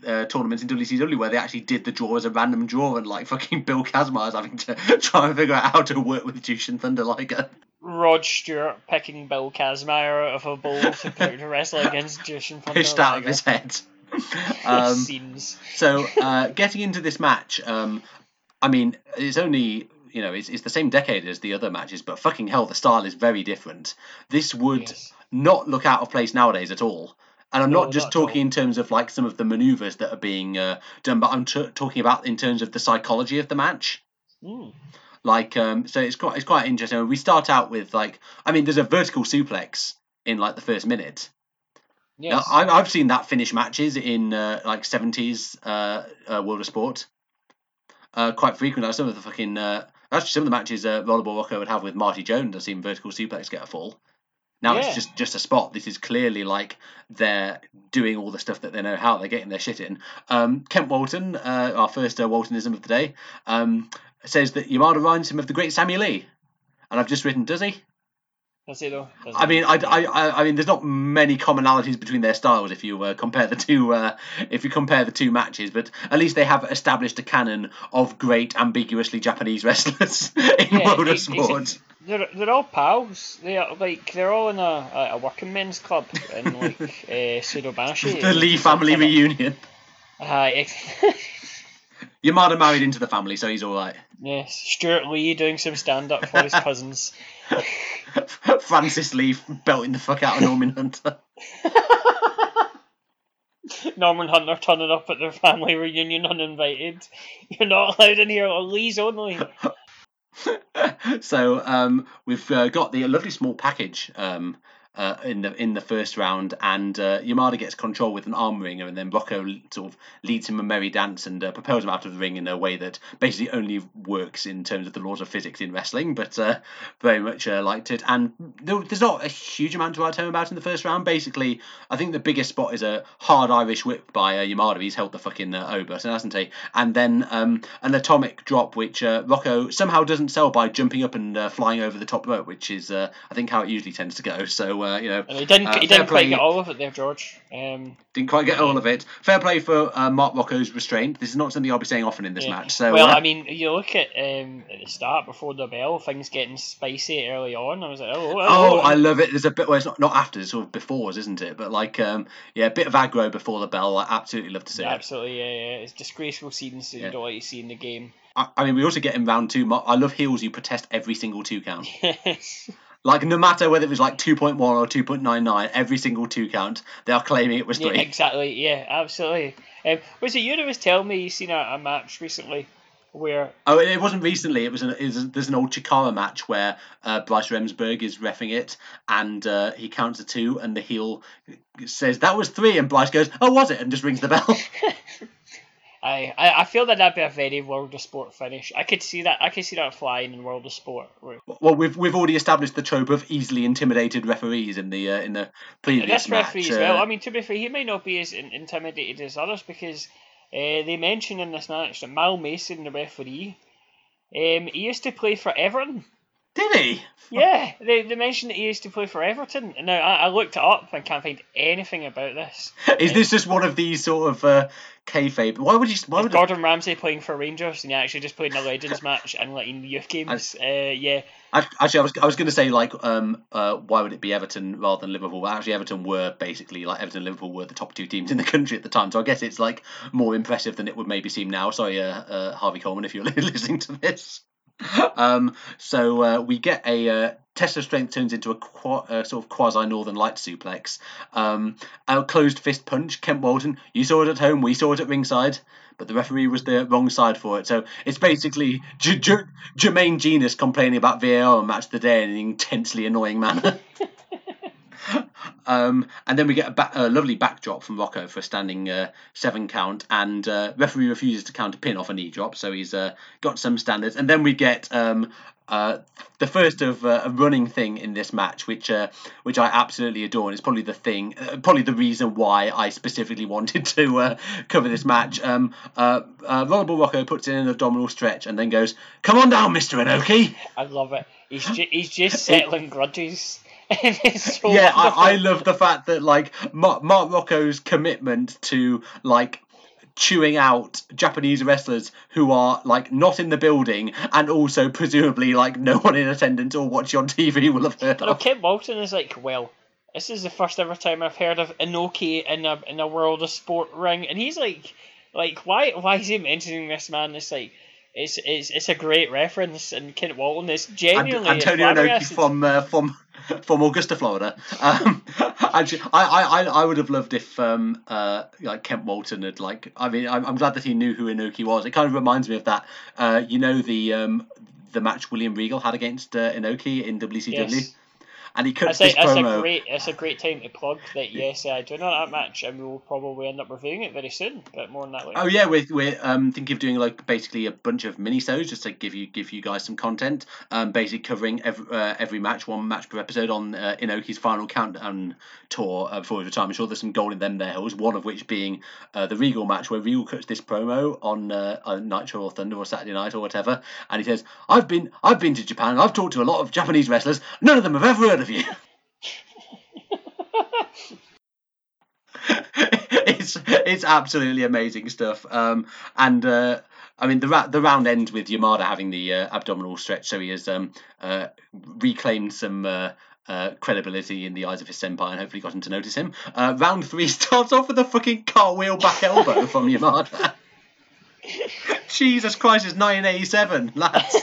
uh, tournaments in WCW where they actually did the draw as a random draw, and like fucking Bill Kazmaier is having to *laughs* try and figure out how to work with Jushin Thunder Liger. Rod Stewart picking Bill Kazmaier out of a bowl to put to wrestle against Jushin *laughs* Thunder Pished out of his head. *laughs* Um, Scenes. So, uh, getting into this match, um, I mean, it's only you know it's, it's the same decade as the other matches, but fucking hell, the style is very different. This would Yes. not look out of place nowadays at all. And I'm No, not just not talking in terms of like some of the maneuvers that are being uh, done, but I'm t- talking about in terms of the psychology of the match. Mm. Like, um, so it's quite it's quite interesting. We start out with like, I mean, there's a vertical suplex in like the first minute. Yes. I've, I've seen that finish matches in uh, like 70s uh, uh, World of Sport uh, quite frequently. Like some of the fucking uh, actually some of the matches uh, Rollerball Rocco would have with Marty Jones. I've seen vertical suplex get a fall. Now Yeah. it's just just a spot. This is clearly like they're doing all the stuff that they know how. They're getting their shit in. Um, Kent Walton, uh, our first uh, Waltonism of the day, um, says that Yamada reminds him of the great Sammy Lee. And I've just written, does he? Does he though? Does I mean, I, I, I- mean, there's not many commonalities between their styles if you uh, compare the two. Uh, if you compare the two matches, but at least they have established a canon of great, ambiguously Japanese wrestlers *laughs* in Yeah, World of ex- ex- Sport. They're, they're all pals. They are like they're all in a, a, a working men's club in *laughs* like uh, Suidobashi. The Lee family reunion. Uh, ex- Yamada married into the family, so he's all right. yes, Stewart Lee doing some stand up for his cousins. *laughs* Francis Lee belting the fuck out of Norman Hunter. *laughs* Norman Hunter turning up at their family reunion uninvited. You're not allowed in here. Lee's only. *laughs* so um, we've uh, got the lovely small package um, uh, in the in the first round, and uh, Yamada gets control with an arm ringer, and then Rocco sort of leads him a merry dance and uh, propels him out of the ring in a way that basically only works in terms of the laws of physics in wrestling, but uh, very much uh, liked it. And there's not a huge amount to write home about in the first round. Basically, I think the biggest spot is a hard Irish whip by Yamada. He's held the fucking Ober, so hasn't he? And then um, an atomic drop, which Rocco somehow doesn't sell by jumping up and flying over the top rope, which is I think how it usually tends to go. So uh, you know, And he didn't. Uh, he didn't quite get all of it there, George. Um, didn't quite get all of it. Fair play for uh, Mark Rocco's restraint. This is not something I'll be saying often in this yeah. match. So well, uh, I mean, you look at um, at the start before the bell, things getting spicy early on. I was like, oh, oh, Oh, oh, I love it. There's a bit. Well, it's not not after. It's sort of before, isn't it? But like, um, yeah, a bit of aggro before the bell. I absolutely love to see it. Absolutely, yeah, yeah. It's disgraceful scenes that Yeah. you don't like to see in the game. I, I mean, we also get in round two. I love heels You protest every single two count. Yes. *laughs* Like, no matter whether it was like 2.1 or 2.99, every single two count, they are claiming it was yeah, three. exactly. Yeah, absolutely. Um, was it you that was telling me you seen a, a match recently where Oh, it wasn't recently. It was an it was, there's an old Chikara match where uh, Bryce Remsburg is refing it, and uh, he counts a two, and the heel says that was three, and Bryce goes, "Oh, was it?" and just rings the bell. *laughs* I, I I feel that that'd be a very World of Sport finish. I could see that. I could see that flying in World of Sport. well, we've we've already established the trope of easily intimidated referees in the uh, in the previous this match. referee as uh, well. I mean, to be fair, he may not be as in- intimidated as others because uh, they mentioned in this match that Mal Mason, the referee, um, he used to play for Everton. Did he? Yeah, they, they mentioned that he used to play for Everton. And now I, I looked it up and can't find anything about this. *laughs* Is this just one of these sort of uh, kayfabe? Why would you? Why would Gordon Ramsay playing for Rangers and he actually just played in a Legends match and like in the youth games. Uh, yeah, I- Actually, I was I was going to say like um uh why would it be Everton rather than Liverpool? Well, actually, Everton were basically like Everton and Liverpool were the top two teams in the country at the time, so I guess it's like more impressive than it would maybe seem now. Sorry, uh, uh Harvey Coleman, if you're *laughs* listening to this. *laughs* Um, so uh, we get a uh, test of strength turns into a, qua- a sort of quasi Northern Light suplex. Um, a closed fist punch. Kent Walton, you saw it at home, we saw it at ringside, but the referee was the wrong side for it. So it's basically J- J- Jermaine Jenas complaining about VAR Match of the Day in an intensely annoying manner. *laughs* *laughs* Um, and then we get a, ba- a, lovely backdrop from Rocco for a standing uh, seven count, and uh, referee refuses to count a pin off a knee drop, so he's uh, got some standards. And then we get um, uh, the first of uh, a running thing in this match, which uh, which I absolutely adore, and it's probably the thing, uh, probably the reason why I specifically *laughs* wanted to uh, cover this match. Um, uh, uh, Rollerball Rocco puts in an abdominal stretch and then goes, "Come on down, Mister Inoki." I love it. He's ju- he's just *laughs* settling grudges. *laughs* *laughs* yeah, I, I, *laughs* love the fact that like Mark, Mark Rocco's commitment to like chewing out Japanese wrestlers who are like not in the building and also presumably like no one in attendance or watching on TV will have heard But of. Kent Walton is like, well, this is the first ever time I've heard of Inoki in a in a world of sport ring, and he's like, like why why is he mentioning this man? It's like. It's, it's, it's a great reference, and Kent Walton is And, genuinely Antonio Inoki from uh, from from Augusta, Florida. Um, *laughs* actually, I, I, I I would have loved if um uh like Kent Walton had like I mean I'm, I'm glad that he knew who Inoki was. It kind of reminds me of that. Uh, you know the um the match William Regal had against uh, Inoki in WCW, Yes. And he cuts That's a, this that's promo. a great it's a great time to plug that yes I do know that match and we will probably end up reviewing it very soon but more on that later. Oh yeah, we're we're um thinking of doing like basically a bunch of mini shows just to give you give you guys some content. Um, basically covering every uh, every match, one match per episode on uh, Inoki's final countdown tour uh, before his retirement. I'm sure there's some gold in them there hills. One of which being uh, the Regal match where Regal cuts this promo on uh, on Nitro or Thunder or Saturday Night or whatever, and he says, "I've been I've been to Japan. I've talked to a lot of Japanese wrestlers. None of them have ever heard of you." *laughs* it's it's absolutely amazing stuff. Um, and uh, I mean the ra- the round ends with Yamada having the uh, abdominal stretch, so he has um, uh, reclaimed some. Uh, uh, credibility in the eyes of his senpai and hopefully got him to notice him. Uh, round three *laughs* starts off with a fucking cartwheel back elbow from Yamada. *laughs* Jesus Christ, it's 1987, lads.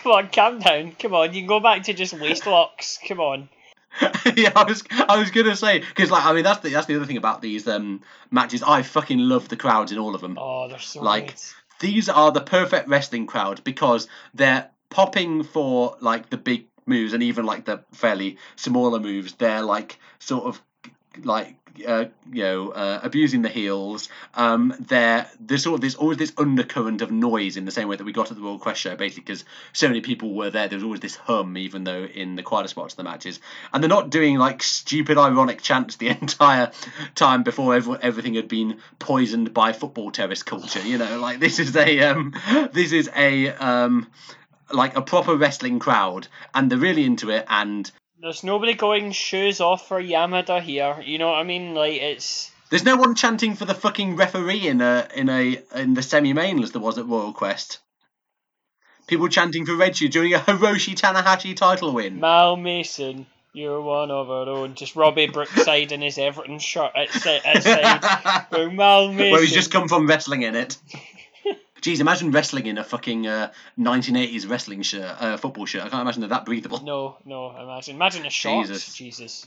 *laughs* Come on, calm down. Come on, you can go back to just waist locks. Come on. *laughs* yeah, I was I was gonna say because like I mean that's the that's the other thing about these um matches. I fucking love the crowds in all of them. Oh, they're so Like, good. These are the perfect wrestling crowd because they're popping for like the big moves and even like the fairly smaller moves. They're like sort of like uh, you know uh, abusing the heels. Um, they're there's sort of there's always this undercurrent of noise in the same way that we got at the Royal Quest show, basically because so many people were there. There's always this hum, even though in the quieter spots of the matches, and they're not doing like stupid ironic chants the *laughs* entire time before every, everything had been poisoned by football terrorist culture. You know, like this is a um, this is a um, like a proper wrestling crowd, and they're really into it, and There's nobody going shoes off for Yamada here. You know what I mean? Like it's There's no one chanting for the fucking referee in a in a in the semi-main as there was at Royal Quest. People chanting for Reggie during a Hiroshi Tanahashi title win. Mal Mason. You're one of our own. Just Robbie Brookside in his Everton shirt outside. outside *laughs* Mal Mason. Where he's just come from wrestling in it. Jeez, imagine wrestling in a fucking uh, 1980s wrestling shirt, uh, football shirt. I can't imagine they're that breathable. No, no. Imagine, imagine a shot. Jesus. Jesus.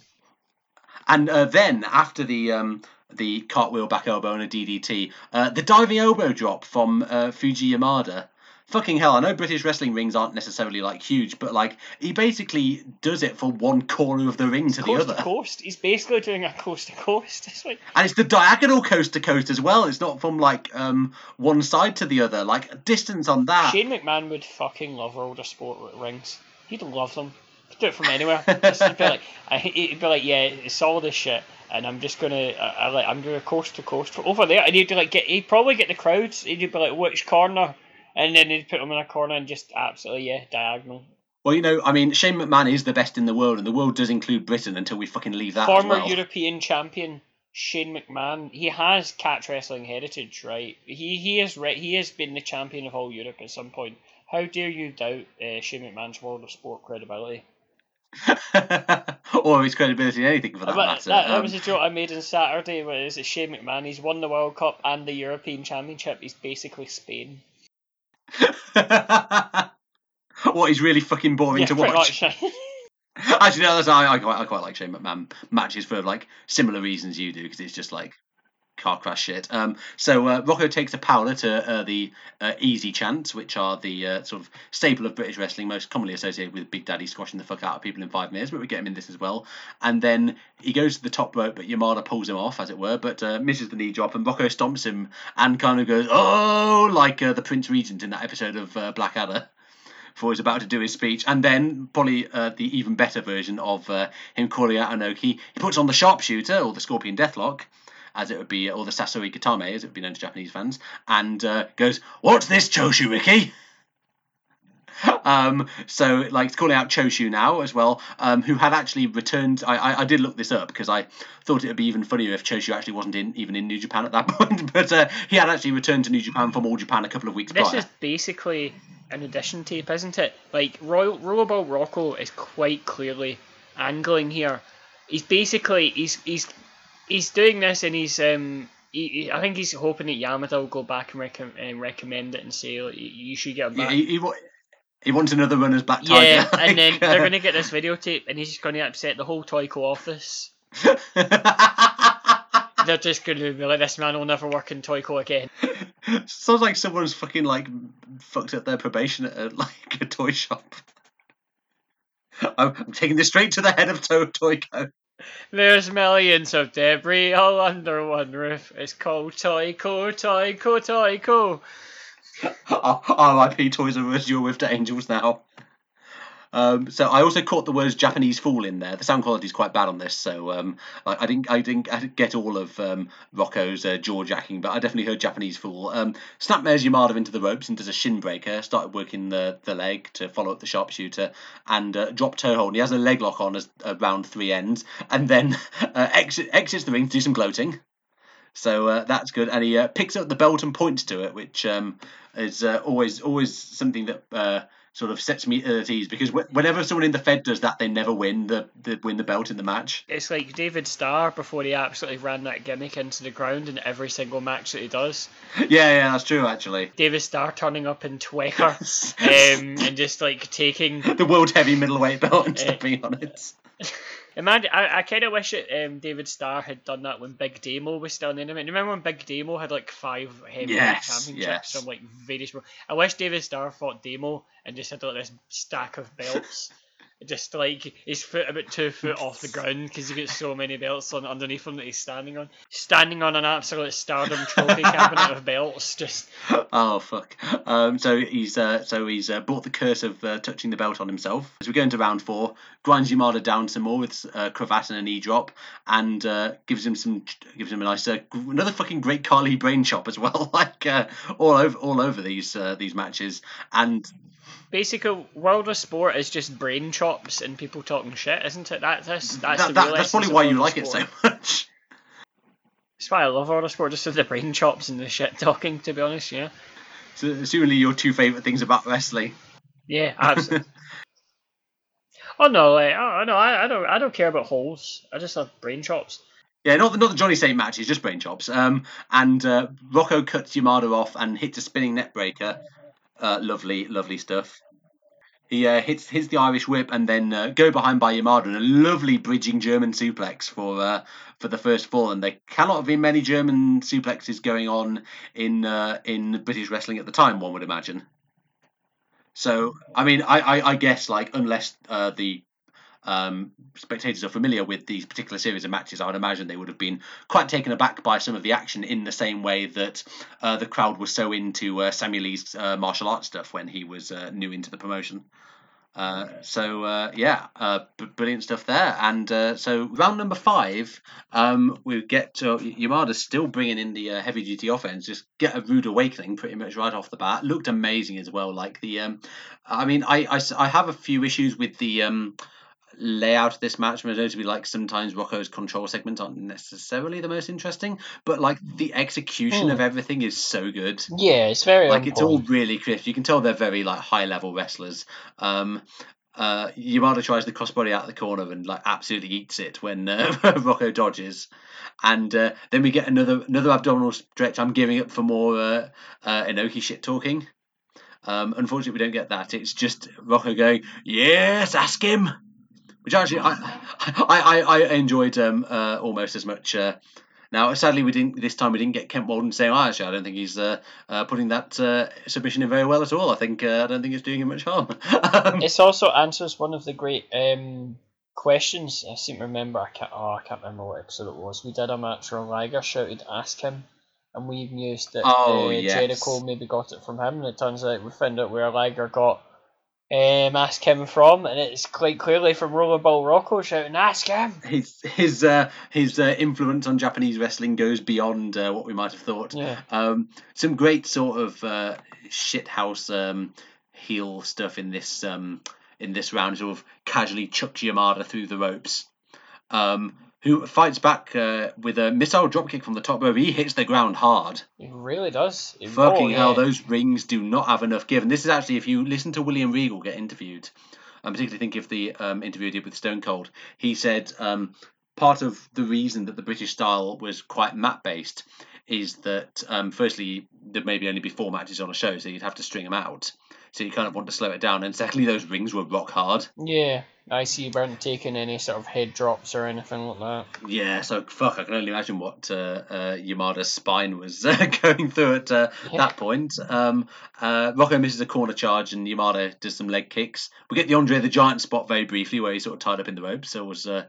And uh, then after the um, the cartwheel back elbow and a DDT, uh, the diving elbow drop from uh, Fuji Yamada. Fucking hell! I know British wrestling rings aren't necessarily like huge, but like he basically does it from one corner of the ring to the other, to coast. He's basically doing a coast to coast. *laughs* It's like and it's the diagonal coast to coast as well. It's not from like um, one side to the other. Like distance on that. Shane McMahon would fucking love of Sport rings. He'd love them. He'd do it from *laughs* anywhere. Just, he'd be like, he'd be like, yeah, it's all this shit, and I'm just gonna, I, I, I'm doing a coast to coast over there, and he'd like get, he'd probably get the crowds. He'd be like, which corner? And then he'd put them in a corner and just absolutely, yeah, diagonal. Well, you know, I mean, Shane McMahon is the best in the world, and the world does include Britain until we fucking leave that. Former well. European champion Shane McMahon. He has catch wrestling heritage, right? He he has re- he has been the champion of all Europe at some point. How dare you doubt uh, Shane McMahon's World of Sport credibility? *laughs* or his credibility in anything for that But matter. that, that Um, was a joke I made on Saturday. Where is it Shane McMahon? He's won the World Cup and the European Championship. He's basically Spain. *laughs* what he's really fucking boring Yeah, to watch. *laughs* Actually, no, that's, I, I, quite, I quite like Shane McMahon matches for like similar reasons you do because it's just like car crash shit. Um, so uh, Rocco takes a powder to uh, the uh, easy chants, which are the uh, sort of staple of British wrestling, most commonly associated with Big Daddy squashing the fuck out of people in five minutes, but we get him in this as well. And then he goes to the top rope, but Yamada pulls him off, as it were, but uh, misses the knee drop, and Rocco stomps him and kind of goes, oh, like uh, the Prince Regent in that episode of Blackadder before he's about to do his speech, and then probably uh, the even better version of uh, him calling out Inoki. He puts on the sharpshooter or the Scorpion Deathlock, as it would be, or the Sasori Gatame, as it would be known to Japanese fans, and uh, goes, "What's this, Choshu *laughs* Riki?" um, so like it's calling out Choshu now as well, um, who had actually returned. I, I, I did look this up because I thought it would be even funnier if Choshu actually wasn't in even in New Japan at that *laughs* point, but uh, he had actually returned to New Japan from All Japan a couple of weeks this prior. is basically an addition tape, isn't it? Like Royal Rollerball Rocco is quite clearly angling here. He's basically he's he's he's doing this and he's um he, he, I think he's hoping that Yamada will go back and, rec- and recommend it and say like, you should get him back. Yeah, he, he, he wants another runner's back Yeah, tiger. and then they're gonna get this videotape and he's just gonna upset the whole Toyco office. *laughs* they're just gonna be like, this man will never work in Toyco again. Sounds like someone's fucking like fucked up their probation at a, like a toy shop. *laughs* I'm, I'm taking this straight to the head of to- Toyco. There's millions of debris all under one roof. It's called Toyco, Toyco, Toyco. *laughs* R.I.P. Toys R Us, you're with the angels now. Um, so I also caught the words Japanese fool in there. The sound quality is quite bad on this, so um, I, I, didn't I didn't get all of um, Rocco's uh, jaw jacking, but I definitely heard Japanese fool. Um, Snapmares Yamada into the ropes and does a shin breaker. Started working the, the leg to follow up the sharpshooter and uh, drop toe hold. And he has a leg lock on as around three ends, and then *laughs* uh, exit, exits the ring to do some gloating. So uh, that's good, and he uh, picks up the belt and points to it, which um, is uh, always always something that uh, sort of sets me at ease because whenever someone in the Fed does that, they never win the, the win the belt in the match. It's like David Starr before he absolutely ran that gimmick into the ground in every single match that he does. *laughs* Yeah, yeah, that's true actually. David Starr turning up in Twecker um, and just like taking *laughs* the world heavy middleweight belt and stepping on it. Imagine, I, I kind of wish that um, David Starr had done that when Big Damo was still in the Dynamite. Remember when Big Damo had like five heavyweight yes, championships yes. from like various. I wish David Starr fought Damo and just had like this stack of belts. Just like his foot about two foot off the ground because he got so many belts on underneath him that he's standing on. Standing on an absolute stardom trophy cabinet of belts. Just oh fuck. Um, so he's uh, so he's uh, brought the curse of uh, touching the belt on himself. As we go into round four, grinds Yamada down some more with uh, cravat and a knee drop, and uh, gives him some gives him a nice uh, another fucking great Carly brain chop as well. *laughs* like uh, all over all over these uh, these matches and basically world of sport is just brain chops and people talking shit, isn't it? That, that's that's that, that, that's probably why you like of it so much. *laughs* That's why I love world of sport, just the brain chops and the shit talking. To be honest, yeah. So, assumingly, your two favorite things about wrestling. Yeah, absolutely. *laughs* oh no, like, oh no, I, I don't, I don't care about holes. I just have brain chops. Yeah, not the, not the Johnny Saint match, it's just brain chops. Um, and uh, Rocco cuts Yamada off and hits a spinning neckbreaker. Uh, lovely, lovely stuff. He uh, hits hits the Irish whip and then uh, go behind by Yamada and a lovely bridging German suplex for uh, for the first fall. And there cannot have been many German suplexes going on in uh, in British wrestling at the time. One would imagine. So I mean, I I, I guess like unless uh, the um, spectators are familiar with these particular series of matches, I would imagine they would have been quite taken aback by some of the action in the same way that uh, the crowd was so into uh, Sammy Lee's uh, martial arts stuff when he was uh, new into the promotion. Uh, so uh, yeah, b- brilliant stuff there. And so round number five, um, we get to Yamada still bringing in the heavy duty offense. Just get a rude awakening pretty much right off the bat. Looked amazing as well. Like the, um, I mean, I, I, I have a few issues with the. Um, layout of this match was to be like sometimes Rocco's control segments aren't necessarily the most interesting, but like the execution Mm. of everything is so good. Yeah, it's very Like it's all really crisp. You can tell they're very like high level wrestlers. Um, uh, Yamada tries the crossbody out of the corner and like absolutely eats it when uh, *laughs* Rocco dodges, and uh, then we get another another abdominal stretch. I'm giving up for more uh, uh, Inoki shit talking. Um, unfortunately, we don't get that. It's just Rocco going, "Yes, ask him." Which actually I I, I, I enjoyed um, uh, almost as much. Uh, now, sadly, we didn't this time. We didn't get Kent Walton saying, "Oh, actually, I don't think he's uh, uh, putting that uh, submission in very well at all. I think uh, I don't think it's doing him much harm." *laughs* This also answers one of the great um, questions. I seem to remember. I can't. Oh, I can't remember what episode it was. We did a match where Liger shouted, "Ask him," and we mused that Oh, uh, yes. Jericho maybe got it from him. And it turns out we found out where Liger got um, "Ask him" from, and it's quite clearly from Rollerball Rocco shouting, "Ask him." his his uh, his uh, influence on Japanese wrestling goes beyond uh, what we might have thought. Yeah. Um, some great sort of uh, shithouse um, heel stuff in this um, in this round. Sort of casually chucks Yamada through the ropes. Um, who fights back uh, with a missile dropkick from the top rope? He hits the ground hard. It really does. It- Fucking hell, yeah. those rings do not have enough give. And this is actually, if you listen to William Regal get interviewed, I particularly think of the um, interview he did with Stone Cold, he said um, part of the reason that the British style was quite mat based is that, um, firstly, there'd maybe only be four matches on a show, so you'd have to string them out. So you kind of want to slow it down. And secondly, those rings were rock hard. Yeah, I see. You weren't taking any sort of head drops or anything like that. Yeah, so fuck, I can only imagine what uh, uh, Yamada's spine was uh, *laughs* going through at uh, Yeah. that point. Um, uh, Rocco misses a corner charge and Yamada does some leg kicks. We get the Andre the Giant spot very briefly where he's sort of tied up in the ropes, so it was uh,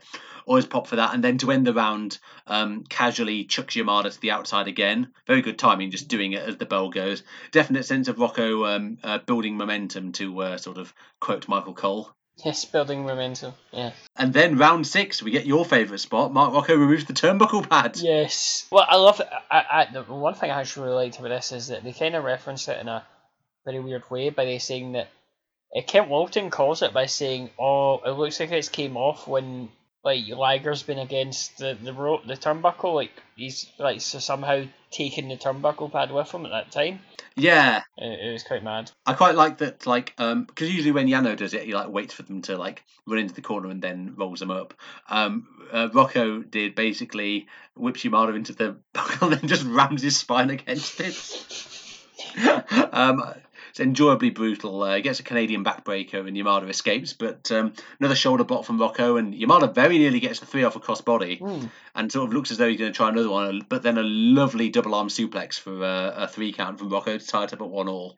always pop for that. And then to end the round, um, casually chucks Yamada to the outside again. Very good timing, just doing it as the bell goes. Definite sense of Rocco um, uh, building momentum to uh, sort of quote Michael Cole. Yes, building momentum. Yeah. And then round six, we get your favourite spot. Mark Rocco removes the turnbuckle pad. Yes. Well, I love. I, I, the one thing I actually really liked about this is that they kind of reference it in a very weird way by they saying that uh, Kent Walton calls it by saying, "Oh, it looks like it's came off when like Liger's been against the the rope, the turnbuckle. Like he's like so somehow taken the turnbuckle pad with him at that time. Yeah, It, it was quite mad. I quite like that, like, um, because usually when Yano does it, he like waits for them to like run into the corner and then rolls them up. Um, uh, Rocco did basically whips Yamada into the *laughs* buckle and then just rams his spine against it. *laughs* um, it's enjoyably brutal. Uh, gets a Canadian backbreaker and Yamada escapes, but um, another shoulder block from Rocco and Yamada very nearly gets the three off a crossbody Hmm. and sort of looks as though he's going to try another one, but then a lovely double arm suplex for uh, a three count from Rocco to tie it up at one all.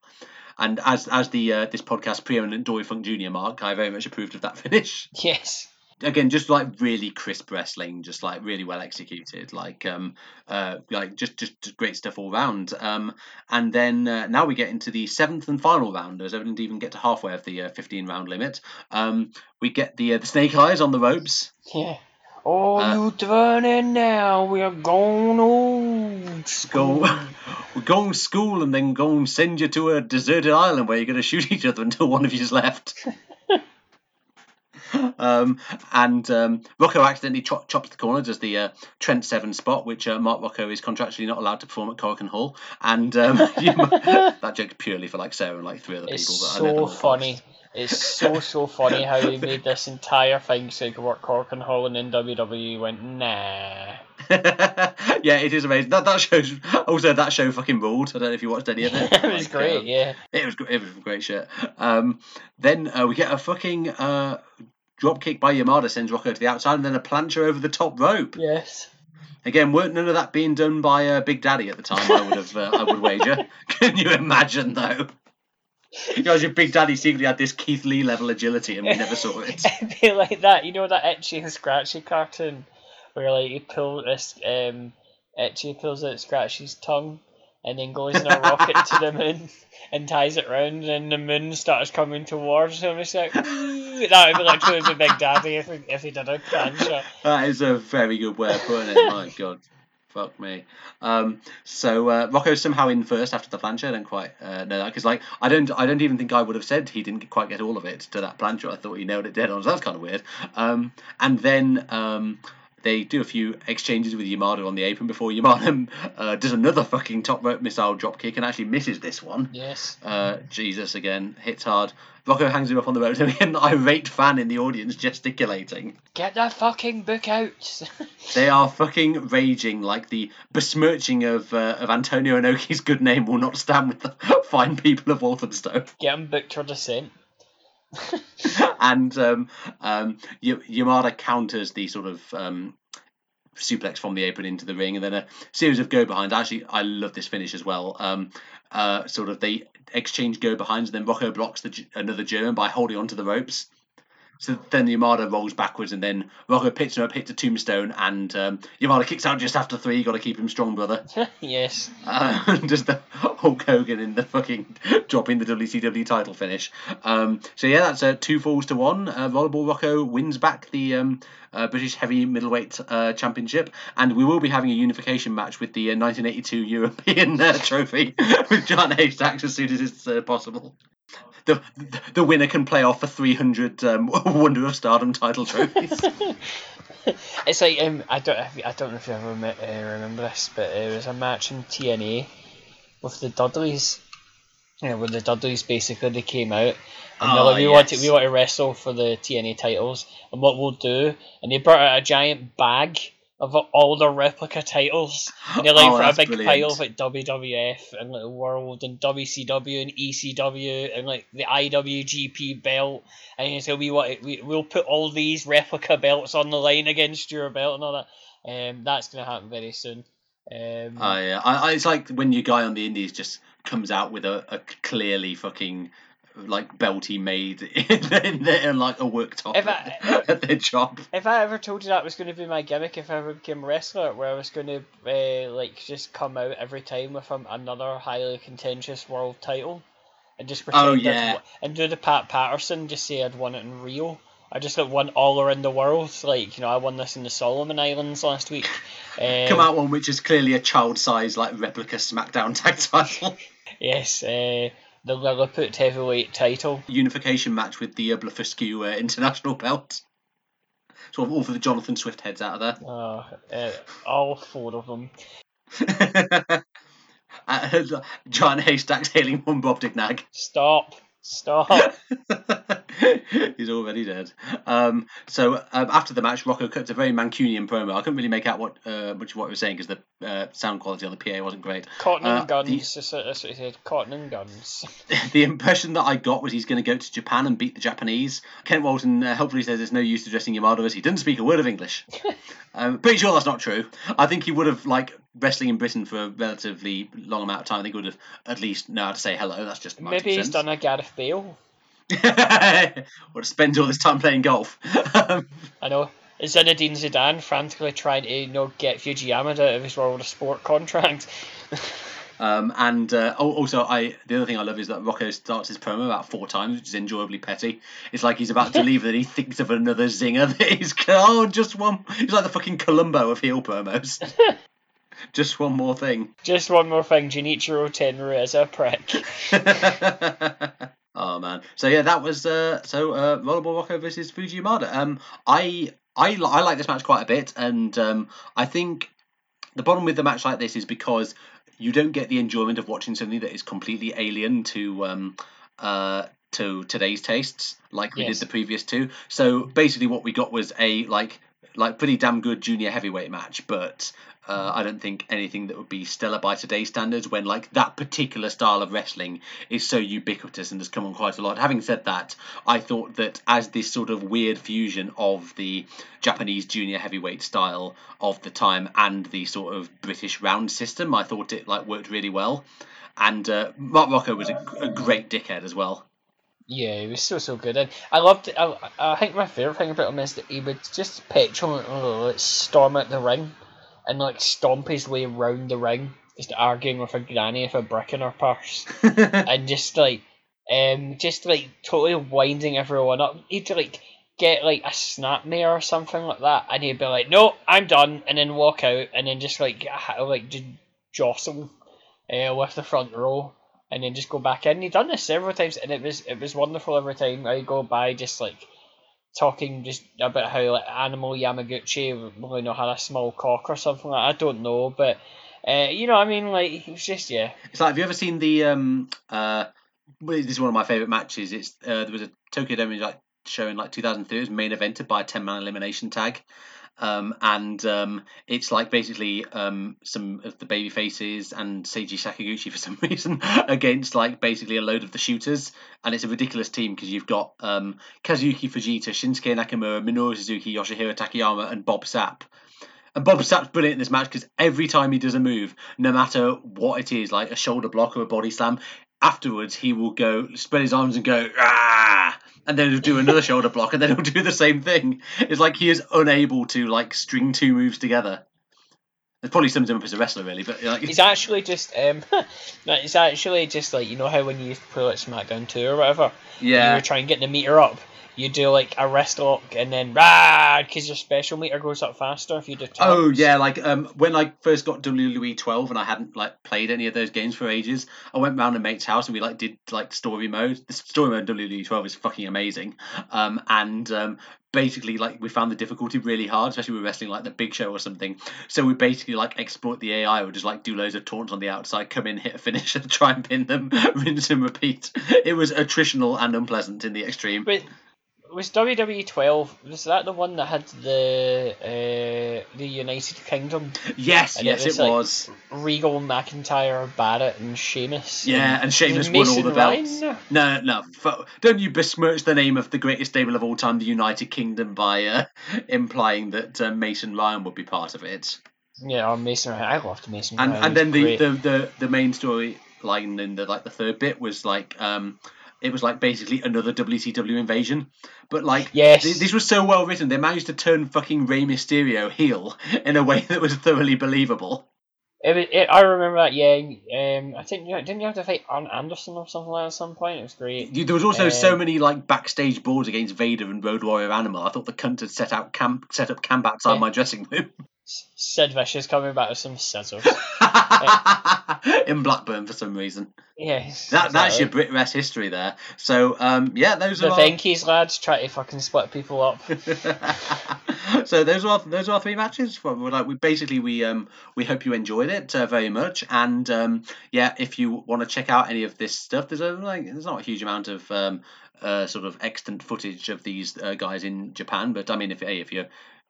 And as as the uh, this podcast preeminent Dory Funk Jr. mark, I very much approved of that *laughs* finish. Yes. Again, just like really crisp wrestling, just like really well executed, like um uh like just just, just great stuff all round. Um and then uh, now we get into the seventh and final round, as I didn't even get to halfway of the uh, fifteen round limit. Um, we get the uh, the snake eyes on the ropes. Yeah. Oh, Uh, you turning now? We are going old. school. *laughs* we're going to school and then going send you to a deserted island where you're going to shoot each other until one of you's left. *laughs* um, and um, Rocco accidentally cho- chops the corner, does the uh, Trent Seven spot, which uh, Mark Rocco is contractually not allowed to perform at Korakuen Hall. And um, *laughs* you- *laughs* that joke's purely for like Sarah and like three other It's people. That I know so funny. It's so so funny how he made this entire thing so he could work Korakuen Hall and then WWE went nah. *laughs* yeah, it is amazing. That that shows also that show fucking ruled. I don't know if you watched any of it. it was Like, great, um, yeah. It was it was great shit. Um, then uh, we get a fucking uh, drop kick by Yamada sends Rocco to the outside, and then a plancher over the top rope. Yes. Again, weren't none of that being done by uh, Big Daddy at the time? I would have, uh, I would wager. *laughs* Can you imagine though? Know, your Big Daddy secretly had this Keith Lee level agility, and we never saw *laughs* it. It'd be like that, you know that itchy and scratchy cartoon where like he pulls this um itchy pulls out scratchy's tongue and then goes in a rocket to the moon *laughs* and ties it round and the moon starts coming towards him. It's like that would be literally the big daddy if he, if he did a plancher. That is a very good way of putting it. My *laughs* God. Fuck me. Um, so uh, Rocco's somehow in first after the plancher. I don't quite uh, know that because, like, I don't, I don't even think I would have said he didn't quite get all of it to that plancher. I thought he nailed it dead on. So that's kind of weird. Um, and then um, they do a few exchanges with Yamada on the apron before Yamada *laughs* uh, does another fucking top rope missile drop kick and actually misses this one. Yes. Uh, Jesus again hits hard. Rocco hangs him up on the ropes *laughs* And an irate fan in the audience gesticulating. Get that fucking book out. *laughs* They are fucking raging like the besmirching of uh, of Antonio Inoki's good name will not stand with the fine people of Walthamstow. Get him booked for descent. *laughs* and um, um, Y- Yamada counters the sort of um, suplex from the apron into the ring, and then a series of go behinds. Actually, I love this finish as well. Um, uh, sort of they exchange go behinds, and then Rocco blocks the, another German by holding onto the ropes. So then Yamada rolls backwards, and then Rocco picks him up, hits a tombstone, and um, Yamada kicks out just after three. You got to keep him strong, brother. *laughs* yes. Uh, *laughs* just the Hulk Hogan in the fucking *laughs* dropping the WCW title finish. Um, so yeah, that's uh, two falls to one. Uh, Rollerball Rocco wins back the um, uh, British Heavy Middleweight uh, Championship, and we will be having a unification match with the uh, 1982 European uh, Trophy with John Haystacks as soon as it's uh, possible. The, the winner can play off for 300 um, *laughs* Wonder of Stardom title trophies. *laughs* It's like um, I don't I don't know if you ever met, uh, remember this, but it was a match in TNA with the Dudleys. You know, where the Dudleys basically they came out and they're Ah, like, we want to we want to wrestle for the TNA titles, and what we'll do, and they brought out a giant bag of all the replica titles, and they're like Oh, for a big brilliant. pile of like WWF and like World and WCW and ECW and like the IWGP belt, and you say we want we we'll put all these replica belts on the line against your belt and all that. Um, that's gonna happen very soon. Um, Oh yeah, I, I, it's like when your guy on the Indies just comes out with a, a clearly fucking like belt he made *laughs* in, in, in like a worktop If *laughs* at, I- at their job. If I ever told you that was going to be my gimmick if I ever became a wrestler, where I was going to uh, like just come out every time with um, another highly contentious world title, and just pretend Oh, yeah. and do the Pat Patterson, just say I'd won it in Rio. I just like won all around the world. Like you know, I won this in the Solomon Islands last week. Um, *laughs* Come out one which is clearly a child-sized like replica SmackDown tag title Yes, uh, the Lilliput heavyweight title. unification match with the uh, Blefuscu uh, international belt. Sort of all for the Jonathan Swift heads out of Uh, uh, all four of them. there. *laughs* uh, *laughs* Giant haystacks hailing one Bob Dignag. Stop. Stop. *laughs* He's already dead. Um, so um, after the match, Rocco cuts a very Mancunian promo. I couldn't really make out what uh, much of what he was saying because the uh, sound quality on the PA wasn't great. Cotton Uh, and guns. the- That's what he said. Cotton and guns. *laughs* the impression that I got was he's going to go to Japan and beat the Japanese. Kent Walton uh, helpfully says there's no use addressing Yamada as he doesn't speak a word of English. *laughs* um, pretty sure that's not true. I think he would have like wrestling in Britain for a relatively long amount of time. I think he would have at least know how to say hello. That's just my Maybe he's done a Gareth Bale. *laughs* or spends all this time playing golf. *laughs* I know. Is Zinedine Zidane frantically trying to you know, get Fujiyama out of his World of Sport contract. *laughs* Um, and uh, also, I the other thing I love is that Rocco starts his promo about four times, which is enjoyably petty. It's like he's about to leave, and he thinks of another zinger that he's oh, just one. He's like the fucking Columbo of heel promos. *laughs* just one more thing. Just one more thing, Genichiro Tenryu is a prick. *laughs* *laughs* oh man. So yeah, that was uh, so uh, Rollerball Rocco versus Fuji Yamada. Um, I I I like this match quite a bit, and um, I think the problem with the match like this is because you don't get the enjoyment of watching something that is completely alien to um uh to today's tastes like we Yes. did the previous two. So basically, what we got was a like like pretty damn good junior heavyweight match, but uh, I don't think anything that would be stellar by today's standards when like that particular style of wrestling is so ubiquitous and has come on quite a lot. Having said that, I thought that as this sort of weird fusion of the Japanese junior heavyweight style of the time and the sort of British round system, I thought it like worked really well. And uh, Mark Rocco was a, a great dickhead as well. Yeah, he was so so good, and I loved. I, I think my favorite thing about him is that he would just petulantly like, storm out the ring, and like stomp his way round the ring, just arguing with a granny with a brick in her purse, *laughs* and just like, um, just like totally winding everyone up. He'd like get like a snapmare or something like that, and he'd be like, "No, I'm done," and then walk out, and then just like like just jostle, uh, with the front row and then just go back in. He done this several times, and it was it was wonderful every time. I go by just like talking just about how like Animal Hamaguchi you know had a small cock or something like I don't know, but uh, you know I mean like it was just yeah It's like, have you ever seen the um uh? This is one of my favorite matches. It's uh, there was a Tokyo Dome like show in like 2003. It was main evented by a 10 man elimination tag, Um, and um, it's like basically um, some of the baby faces and Seiji Sakaguchi for *laughs* some reason against like basically a load of the shooters, and it's a ridiculous team because you've got um, Kazuyuki Fujita, Shinsuke Nakamura, Minoru Suzuki, Yoshihiro Takayama, and Bob Sapp. And Bob Sapp's brilliant in this match because every time he does a move, no matter what it is, like a shoulder block or a body slam, afterwards he will go spread his arms and go ah and then he'll do another shoulder block and then he'll do the same thing. It's like he is unable to like string two moves together. It probably sums him up as a wrestler really but like He's actually just um, *laughs* no, it's actually just like you know how when you used to play like SmackDown two or whatever, and you yeah. were trying to get the meter up. You do like a wrist lock and then rah, because your special meter goes up faster if you do. Oh yeah, like um, when I first got WWE 12 and I hadn't like played any of those games for ages, I went round a mate's house and we like did like story mode. The story mode WWE 12 is fucking amazing. Um, and um, basically like we found the difficulty really hard, especially with wrestling like the Big Show or something. So we basically like exploit the AI or just like do loads of taunts on the outside, come in, hit a finish, *laughs* and try and pin them, *laughs* rinse and repeat. It was attritional and unpleasant in the extreme. But was WWE twelve? Was that the one that had the uh, the United Kingdom? Yes, And yes, it was, it like, was. Regal, McIntyre, Barrett, and Sheamus. Yeah, and Sheamus won all the belts. Ryan? No, no. Don't you besmirch the name of the greatest stable of all time, the United Kingdom, by uh, *laughs* implying that uh, Mason Ryan would be part of it. Yeah, or Mason Ryan. I loved Mason And Ryan. and then the, the, the, the main story line in the like the third bit was like um it was like basically another WCW invasion, but like Yes. th- this was so well written they managed to turn fucking Rey Mysterio heel *laughs* in a way that was thoroughly believable. It, it, I remember that. Yeah, um, I think you didn't you have to fight Arn Anderson or something like that at some point. It was great. There was also so Um, many like backstage boards against Vader and Road Warrior Animal. I thought the cunt had set out camp, set up camp outside Yeah. my dressing room *laughs* S- Sid Vicious coming back with some scissors. *laughs* in Blackburn for some reason. yeah, That that's your exactly. BritWres history there. So um, yeah, those The are our, Venky's lads try to fucking split people up. *laughs* so those are our, those are our three matches. Well, we're like we basically we um we hope you enjoyed it uh, very much, and um yeah, if you want to check out any of this stuff, there's a like there's not a huge amount of um uh sort of extant footage of these uh, guys in Japan, but I mean if hey if you're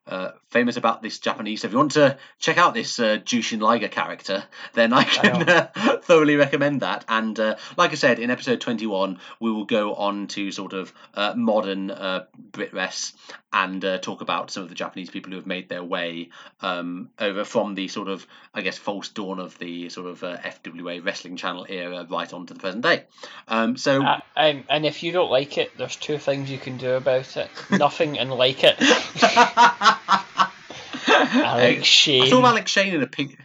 uh, famous about this Japanese. So if you want to check out this uh, Jushin Liger character, *laughs* then I can uh, *laughs* thoroughly recommend that. And uh, like I said, in episode 21, we will go on to sort of uh, modern uh, BritWres and uh, talk about some of the Japanese people who have made their way um, over from the sort of, I guess, false dawn of the sort of uh, FWA wrestling channel era right on to the present day. Um, so. Uh, um, and if you don't like it, there's two things you can do about it: *laughs* nothing and like it. Alex I saw Alex Shane in a pink.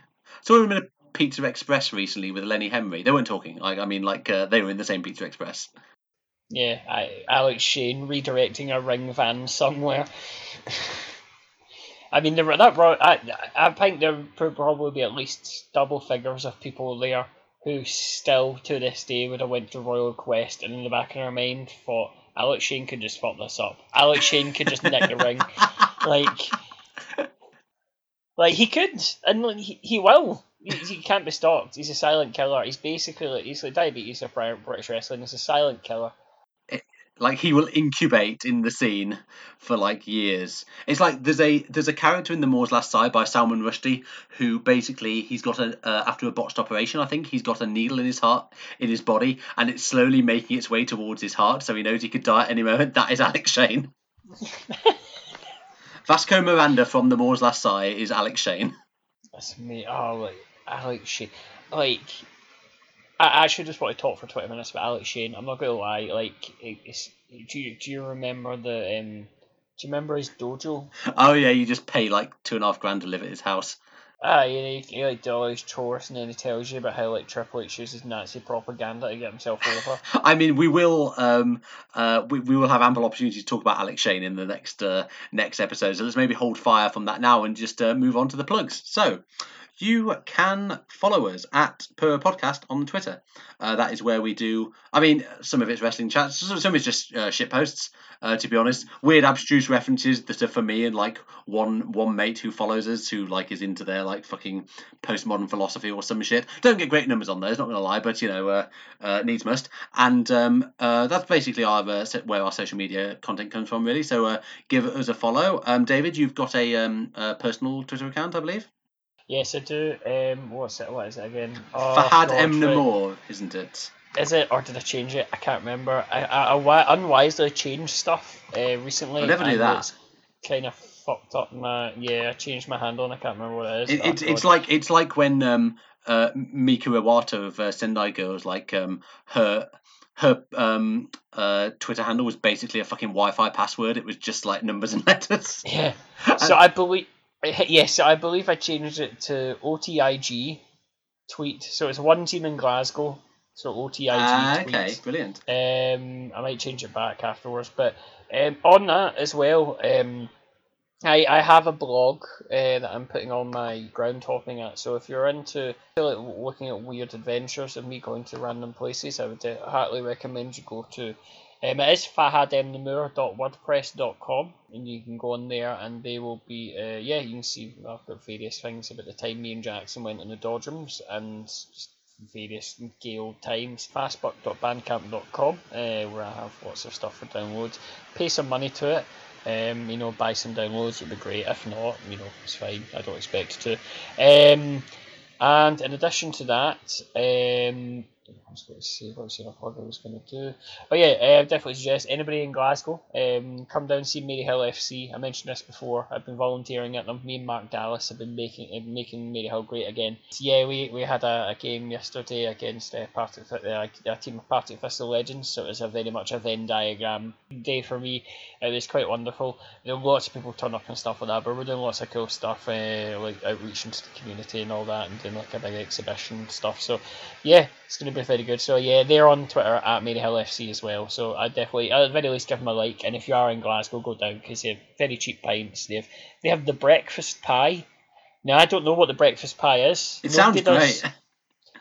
Saw him in a Pizza Express recently with Lenny Henry. They weren't talking. Like I mean, like uh, they were in the same Pizza Express. Yeah, I, Alex Shane redirecting a ring van somewhere. I mean, there, that brought, I, I think there would probably be at least double figures of people there who still to this day would have went to Royal Quest and in the back of their mind thought Alex Shane could just fuck this up. Alex Shane could just nick the ring, *laughs* like, like he could, and he, he will. He, he can't be stopped. He's a silent killer. He's basically like, he's like diabetes of British wrestling. He's a silent killer. Like he will incubate in the scene for like years. It's like there's a there's a character in the Moor's Last Sigh by Salman Rushdie who basically he's got a uh, after a botched operation I think he's got a needle in his heart in his body and it's slowly making its way towards his heart so he knows he could die at any moment. *laughs* That is Alex Shane. *laughs* Vasco Miranda from the Moor's Last Sigh is Alex Shane. That's me. Oh, like Alex Shane. Like, I I actually just want to talk for twenty minutes about Alex Shane. I'm not gonna lie. Like, it's, do you do you remember the um? Do you remember his dojo? Oh yeah, you just pay like two and a half grand to live at his house. Ah, you know, he, he like do all his chores and then he tells you about how like Triple H uses Nazi propaganda to get himself over. *laughs* I mean, we will um, uh, we, we will have ample opportunity to talk about Alex Shane in the next uh, next episode. So let's maybe hold fire from that now and just uh, move on to the plugs. So, you can follow us at Per Podcast on Twitter. Uh, that is where we do. I mean, some of it's wrestling chats, some is just uh, shit posts. Uh, to be honest, weird abstruse references that are for me and like one one mate who follows us who like is into their like fucking postmodern philosophy or some shit. Don't get great numbers on those, not gonna lie, but you know, uh, uh, needs must. And um, uh, that's basically our where our social media content comes from, really. So give us a follow. Um, David, you've got a, um, a personal Twitter account, I believe. Yes, I do. Um, what's it? What is it again? Oh, Fahad M. Namor, isn't it? Is it, or did I change it? I can't remember. I, I, I unwisely changed stuff uh, recently. I never do that. Kind of fucked up my yeah. I changed my handle and I can't remember what it is. It, it's it's like it's like when um uh Mika Iwata of uh, Sendai Girls like um her her um uh Twitter handle was basically a fucking Wi-Fi password. It was just like numbers and *laughs* letters. Yeah. *laughs* So I believe yes, I believe I changed it to OTIG tweet. So it's one team in Glasgow. So OTIG ah, okay, brilliant. Um, I might change it back afterwards, but um, on that as well, um, I I have a blog uh, that I'm putting on my ground hopping at. So if you're into like, looking at weird adventures and me going to random places, I would heartily recommend you go to um, it is fahadmnamur.wordpress.com and you can go on there and they will be, uh, yeah, you can see I've got various things about the time me and Jackson went on the Dodgems and various gay old times. Fastbuck.bandcamp.com uh, where I have lots of stuff for downloads. Pay some money to it. Um, you know, buy some downloads, it'd be great. If not, you know, it's fine. I don't expect to. Um, and in addition to that, um, I was going to see what was plug I was going to do? But yeah, I uh, definitely suggest anybody in Glasgow, um, come down and see Maryhill FC. I mentioned this before. I've been volunteering at them. Me and Mark Dallas have been making uh, making Maryhill great again. So yeah, we, we had a, a game yesterday against uh, uh, a team of Partick Thistle Legends, so it was a very much a Venn diagram day for me. It was quite wonderful. You know, lots of people turn up and stuff like that, but we're doing lots of cool stuff, uh, like outreach into the community and all that, and doing like a big exhibition stuff. So yeah, it's going to be very good. So yeah, they're on Twitter at Maryhill FC as well. So I definitely, at the very least, give them a like. And if you are in Glasgow, go down because they have very cheap pints. They have they have the breakfast pie. Now I don't know what the breakfast pie is. It Nobody sounds great.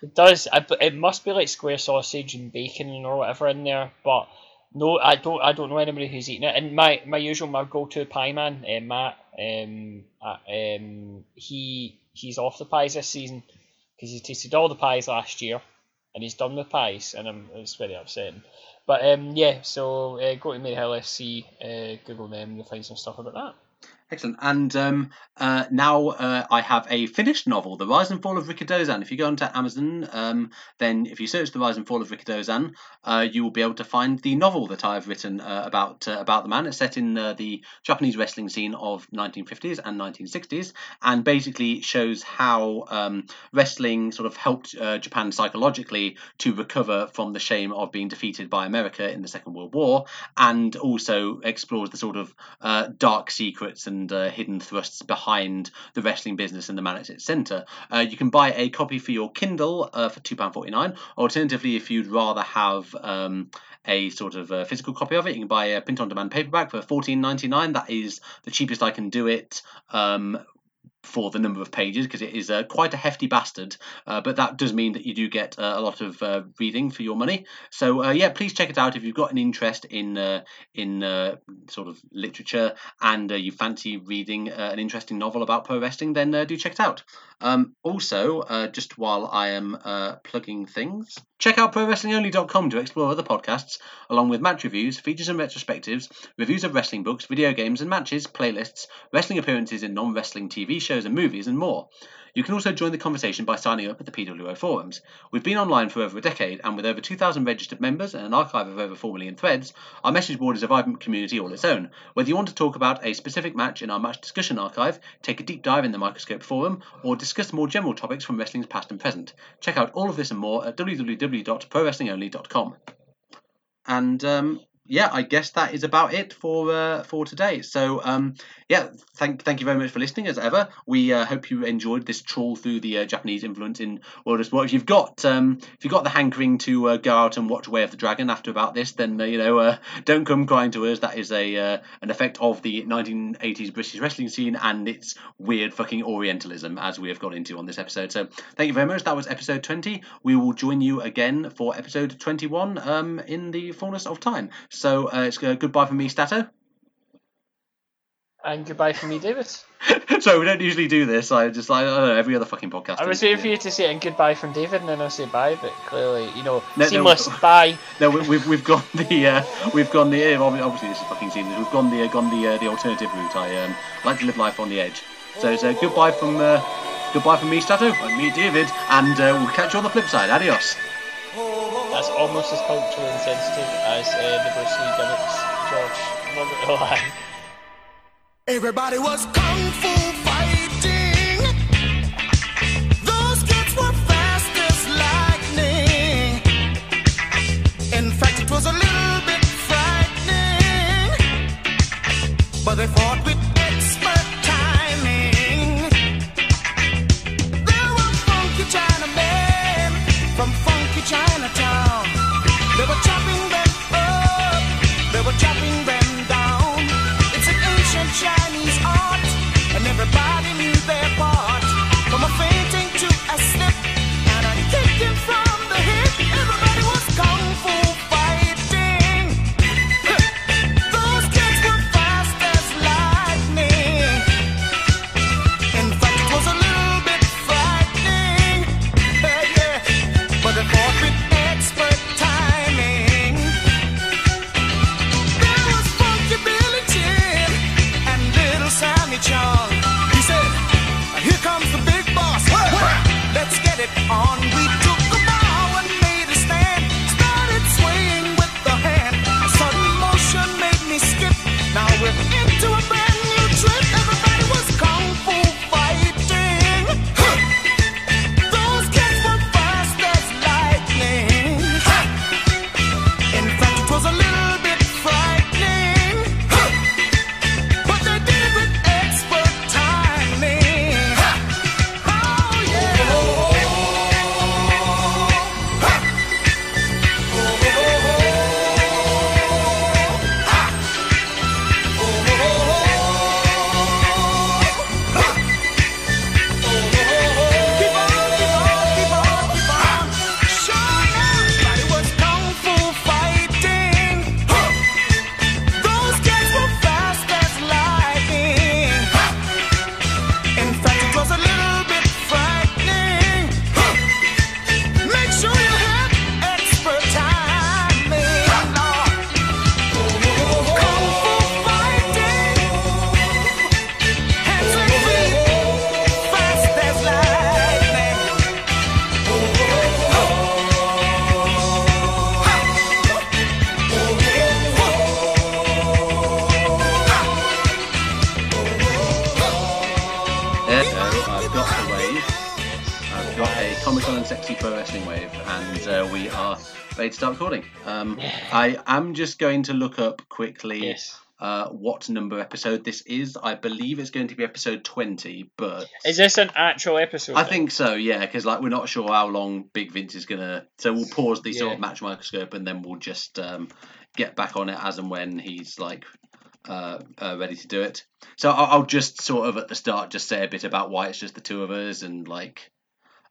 It does. I, it must be like square sausage and bacon or whatever in there, but no, I don't. I don't know anybody who's eaten it. And my, my usual my go to pie man, uh, Matt. Um, uh, um, he he's off the pies this season because he tasted all the pies last year and he's done with pies, and I'm, it's very upsetting. But um, yeah, so uh, go to Maryhill FC, uh, Google them, you'll find some stuff about that. Excellent. And um, uh, now uh, I have a finished novel, The Rise and Fall of Rikidozan. If you go onto Amazon, um, then if you search The Rise and Fall of Rikidozan, uh, you will be able to find the novel that I've written uh, about uh, about the man. It's set in uh, the Japanese wrestling scene of 1950s and 1960s, and basically shows how um, wrestling sort of helped Japan psychologically to recover from the shame of being defeated by America in the Second World War, and also explores the sort of dark secrets and and uh, hidden thrusts behind the wrestling business and the man at its centre. Uh, you can buy a copy for your Kindle uh, for £2.49. Alternatively, if you'd rather have um, a sort of a physical copy of it, you can buy a print on demand paperback for $14.99. That is the cheapest I can do it. Um, for the number of pages because it is uh, quite a hefty bastard, uh, but that does mean that you do get uh, a lot of uh, reading for your money. So uh, yeah, please check it out if you've got an interest in uh, in sort of literature and you fancy reading an interesting novel about pro wrestling. Then do check it out. Um, also, just while I am plugging things, check out ProWrestlingOnly.com to explore other podcasts, along with match reviews, features and retrospectives, reviews of wrestling books, video games and matches, playlists, wrestling appearances in non-wrestling TV shows shows and movies, and more. You can also join the conversation by signing up at the PWO forums. We've been online for over a decade, and with over 2,000 registered members and an archive of over 4 million threads, our message board is a vibrant community all its own. Whether you want to talk about a specific match in our match discussion archive, take a deep dive in the Microscope forum, or discuss more general topics from wrestling's past and present, check out all of this and more at www.prowrestlingonly.com. And um, yeah, I guess that is about it for uh, for today. So um, yeah, thank thank you very much for listening as ever. We uh, hope you enjoyed this trawl through the uh, Japanese influence in world of sport. If you've got um, if you've got the hankering to uh, go out and watch Way of the Dragon after about this, then uh, you know uh, don't come crying to us. That is a an effect of the 1980s British wrestling scene and its weird fucking Orientalism, as we have got into on this episode. So thank you very much. That was episode 20. We will join you again for episode 21 um, in the fullness of time. Uh, it's uh, goodbye from me, Stato. And goodbye from me, David. *laughs* so we don't usually do this. I just like I don't know every other fucking podcast. I was waiting for you to say and goodbye from David, and then I'll say bye. But clearly, you know, No, no, seamless *laughs* bye. No, we, we've we've gone the uh, we've gone the uh, obviously this is fucking seamless. We've gone the uh, gone the uh, the alternative route. I um, like to live life on the edge. So it's uh, goodbye from uh, goodbye from me, Stato, and me, David, and uh, we'll catch you on the flip side. Adios. That's almost as culturally insensitive as uh, the Bruce Lee gimmicks, George. I'm not gonna lie. Everybody was kung fu fighting. Those kids were fast as lightning. In fact, it was a little bit frightening. But they fought with everybody knew their part. From a fainting to a slip, and a kicking from just going to look up quickly Yes. uh, what number episode this is. I believe it's going to be episode 20, but Is this an actual episode? I think so, yeah, because like we're not sure how long Big Vince is gonna. So we'll pause the sort of match microscope, and then we'll just um, get back on it as and when he's like uh, uh, ready to do it. So I'll, I'll just sort of at the start just say a bit about why it's just the two of us and like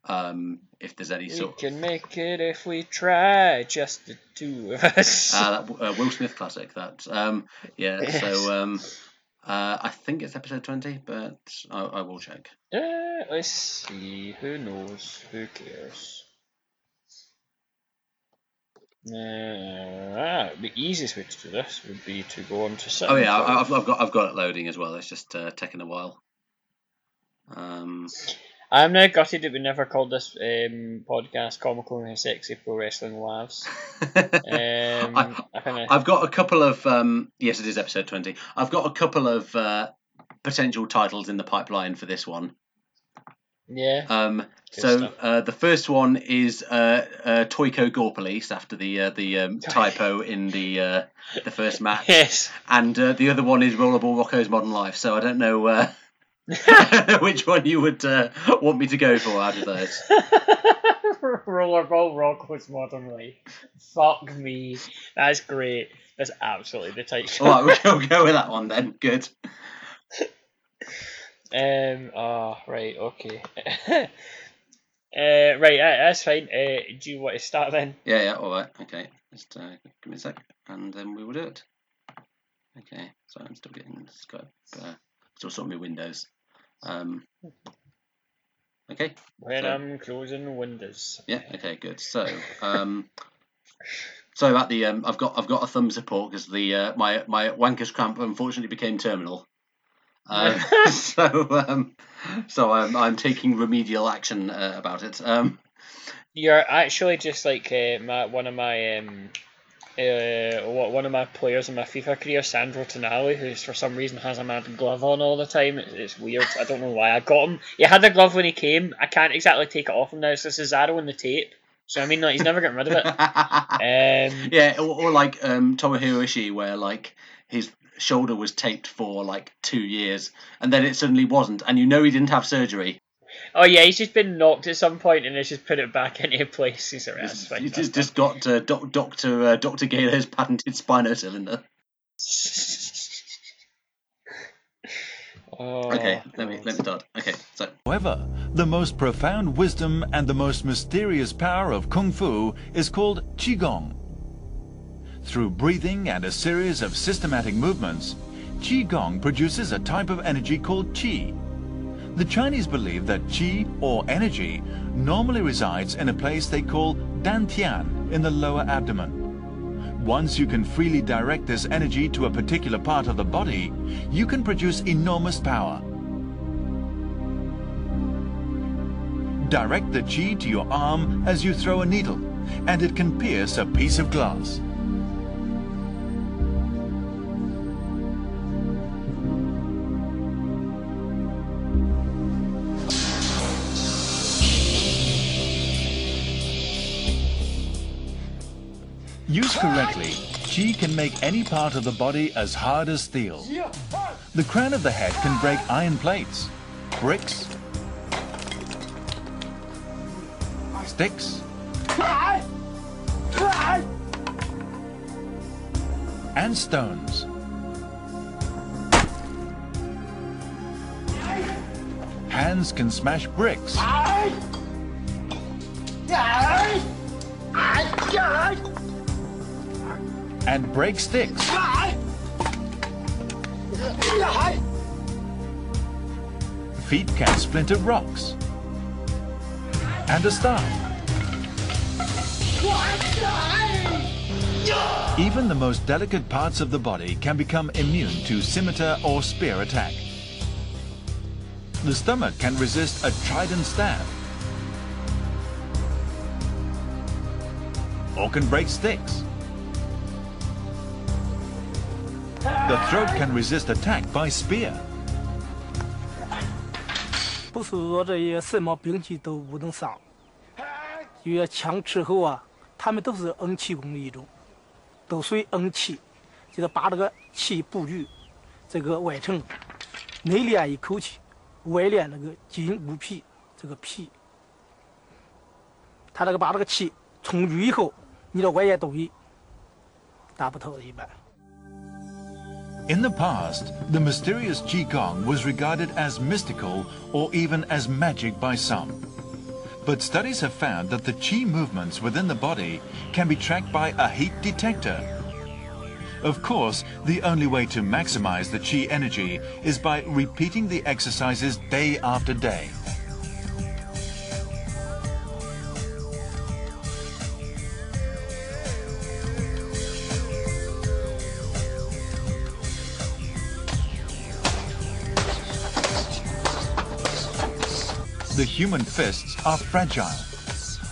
um, if there's any We sort. can make it if we try, just the two of us. Uh, that uh, Will Smith classic. That um, yeah. Yes. So um, uh, I think it's episode twenty, but I, I will check. Uh, let's see. Who knows? Who cares? Uh, ah, the easiest way to do this would be to go on to Oh yeah, I, I've, I've got I've got it loading as well. It's just uh, taking a while. Um, I'm now gutted that we never called this um, podcast Comical and Sexy Pro Wrestling Lives. *laughs* Um, I, I've got a couple of um, yes, it is episode twenty. I've got a couple of uh, potential titles in the pipeline for this one. Yeah. Um, so uh, the first one is uh, uh, Toyko Gore Police after the uh, the um, typo in the uh, the first match, *laughs* yes. and uh, the other one is Rollerball Rocco's Modern Life. So I don't know *laughs* which one you would uh, want me to go for out of those. *laughs* Rollerball Rocko's Modern Life. Fuck me. That's great. That's absolutely the title. All right, we'll go with that one then. Good. Um. Oh, right. Okay. *laughs* uh. Right. Uh, that's fine. Uh. Do you want to start then? Yeah, yeah. All right. Okay. Just uh, give me a sec, and then we will do it. Okay. So I'm still getting Skype. Uh, still sorting my windows. Um. Okay. When So- I'm closing windows. Yeah. Okay. Good. So, um, *laughs* so about the um, I've got I've got a thumb support because the uh, my my wanker's cramp unfortunately became terminal. Um, *laughs* *laughs* so um, so I'm I'm taking remedial action uh, about it. Um, You're actually just like uh, my one of my um. Uh, one of my players in my FIFA career, Sandro Tonali, who for some reason has a mad glove on all the time. It's, it's weird. I don't know why. I got him. He had the glove when he came. I can't exactly take it off him now. It's a Cesaro in the tape. So I mean, like, he's never getting rid of it. *laughs* Um, yeah, or, or like um, Tomohiro Ishii, where like his shoulder was taped for like two years, and then it suddenly wasn't, and you know he didn't have surgery. Oh yeah, he's just been knocked at some point and has just put it back into place. He's alright. He's that's just, just got uh, doc, Doctor uh, Doctor Gaylor's patented spino cylinder. *laughs* Oh, Okay, let me let me start. Okay, so However, the most profound wisdom and the most mysterious power of Kung Fu is called Qigong. Through breathing and a series of systematic movements, Qigong produces a type of energy called Qi. The Chinese believe that Qi, or energy, normally resides in a place they call Dantian in the lower abdomen. Once you can freely direct this energy to a particular part of the body, you can produce enormous power. Direct the chi to your arm as you throw a needle, and it can pierce a piece of glass. Used correctly, chi can make any part of the body as hard as steel. The crown of the head can break iron plates, bricks, sticks, and stones. Hands can smash bricks, and break sticks. Feet can splinter rocks. And a staff. Even the most delicate parts of the body can become immune to scimitar or spear attack. The stomach can resist a trident stab. Or can break sticks. The throat can resist attack by spear. 不是说这些什么兵器都不能伤，因为枪之后啊，他们都是恩气功的一种，都属于恩气，就是把这个气布局，这个外层内敛一口气，外敛那个筋骨皮这个皮，他这个把这个气充足以后，你的外界东西打不透一般。In the past, the mysterious Qigong was regarded as mystical or even as magic by some. But studies have found that the Qi movements within the body can be tracked by a heat detector. Of course, the only way to maximize the Qi energy is by repeating the exercises day after day. The human fists are fragile.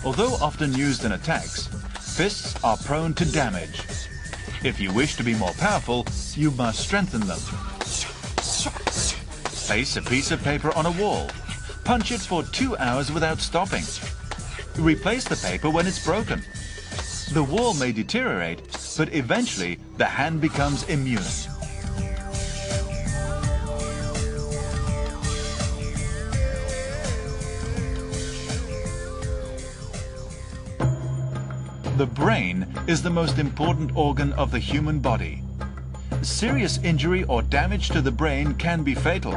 Although often used in attacks, fists are prone to damage. If you wish to be more powerful, you must strengthen them. Place a piece of paper on a wall. punch it for two hours without stopping. Replace the paper when it's broken. The wall may deteriorate, but eventually the hand becomes immune. The brain is the most important organ of the human body. Serious injury or damage to the brain can be fatal.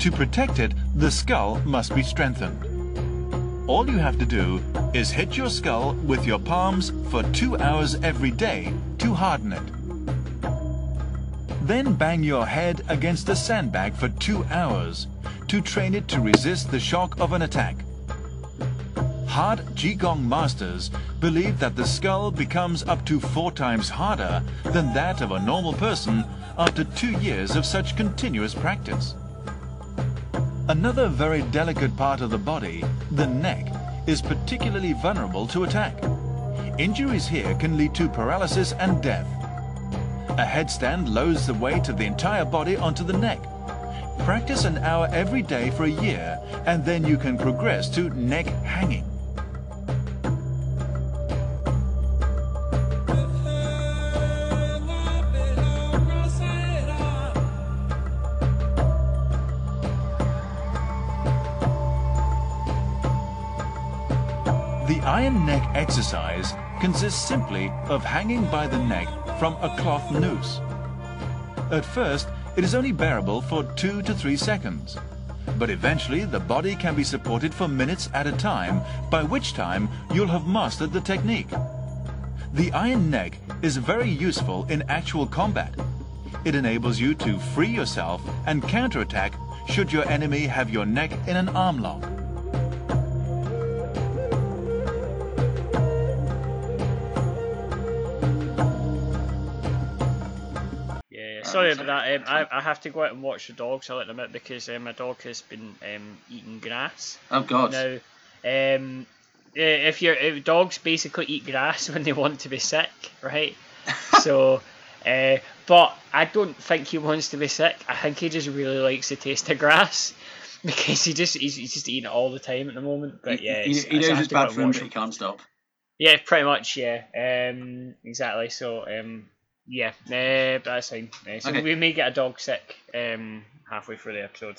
To protect it, the skull must be strengthened. All you have to do is hit your skull with your palms for two hours every day to harden it. Then bang your head against a sandbag for two hours to train it to resist the shock of an attack. Hard Qigong masters believe that the skull becomes up to four times harder than that of a normal person after two years of such continuous practice. Another very delicate part of the body, the neck, is particularly vulnerable to attack. Injuries here can lead to paralysis and death. A headstand lowers the weight of the entire body onto the neck. Practice an hour every day for a year and then you can progress to neck hanging. Iron neck exercise consists simply of hanging by the neck from a cloth noose. At first, it is only bearable for two to three seconds. But eventually, the body can be supported for minutes at a time, by which time you'll have mastered the technique. The iron neck is very useful in actual combat. It enables you to free yourself and counterattack should your enemy have your neck in an arm lock. Sorry about that. Um, I, I have to go out and watch the dogs. I let them out because um, my dog has been um, eating grass. Oh God. Now, um, if you're if dogs basically eat grass *laughs* when they want to be sick, right? *laughs* so, uh, but I don't think he wants to be sick. I think he just really likes the taste of grass *laughs* because he just he's, he's just eating it all the time at the moment. But he, yeah, he, it's- he knows it's to go out bad and for him, but he can't stop. Yeah, pretty much. Yeah, um, exactly. So, um, yeah, uh, that's fine. Uh, so Okay. we may get a dog sick um, halfway through the episode.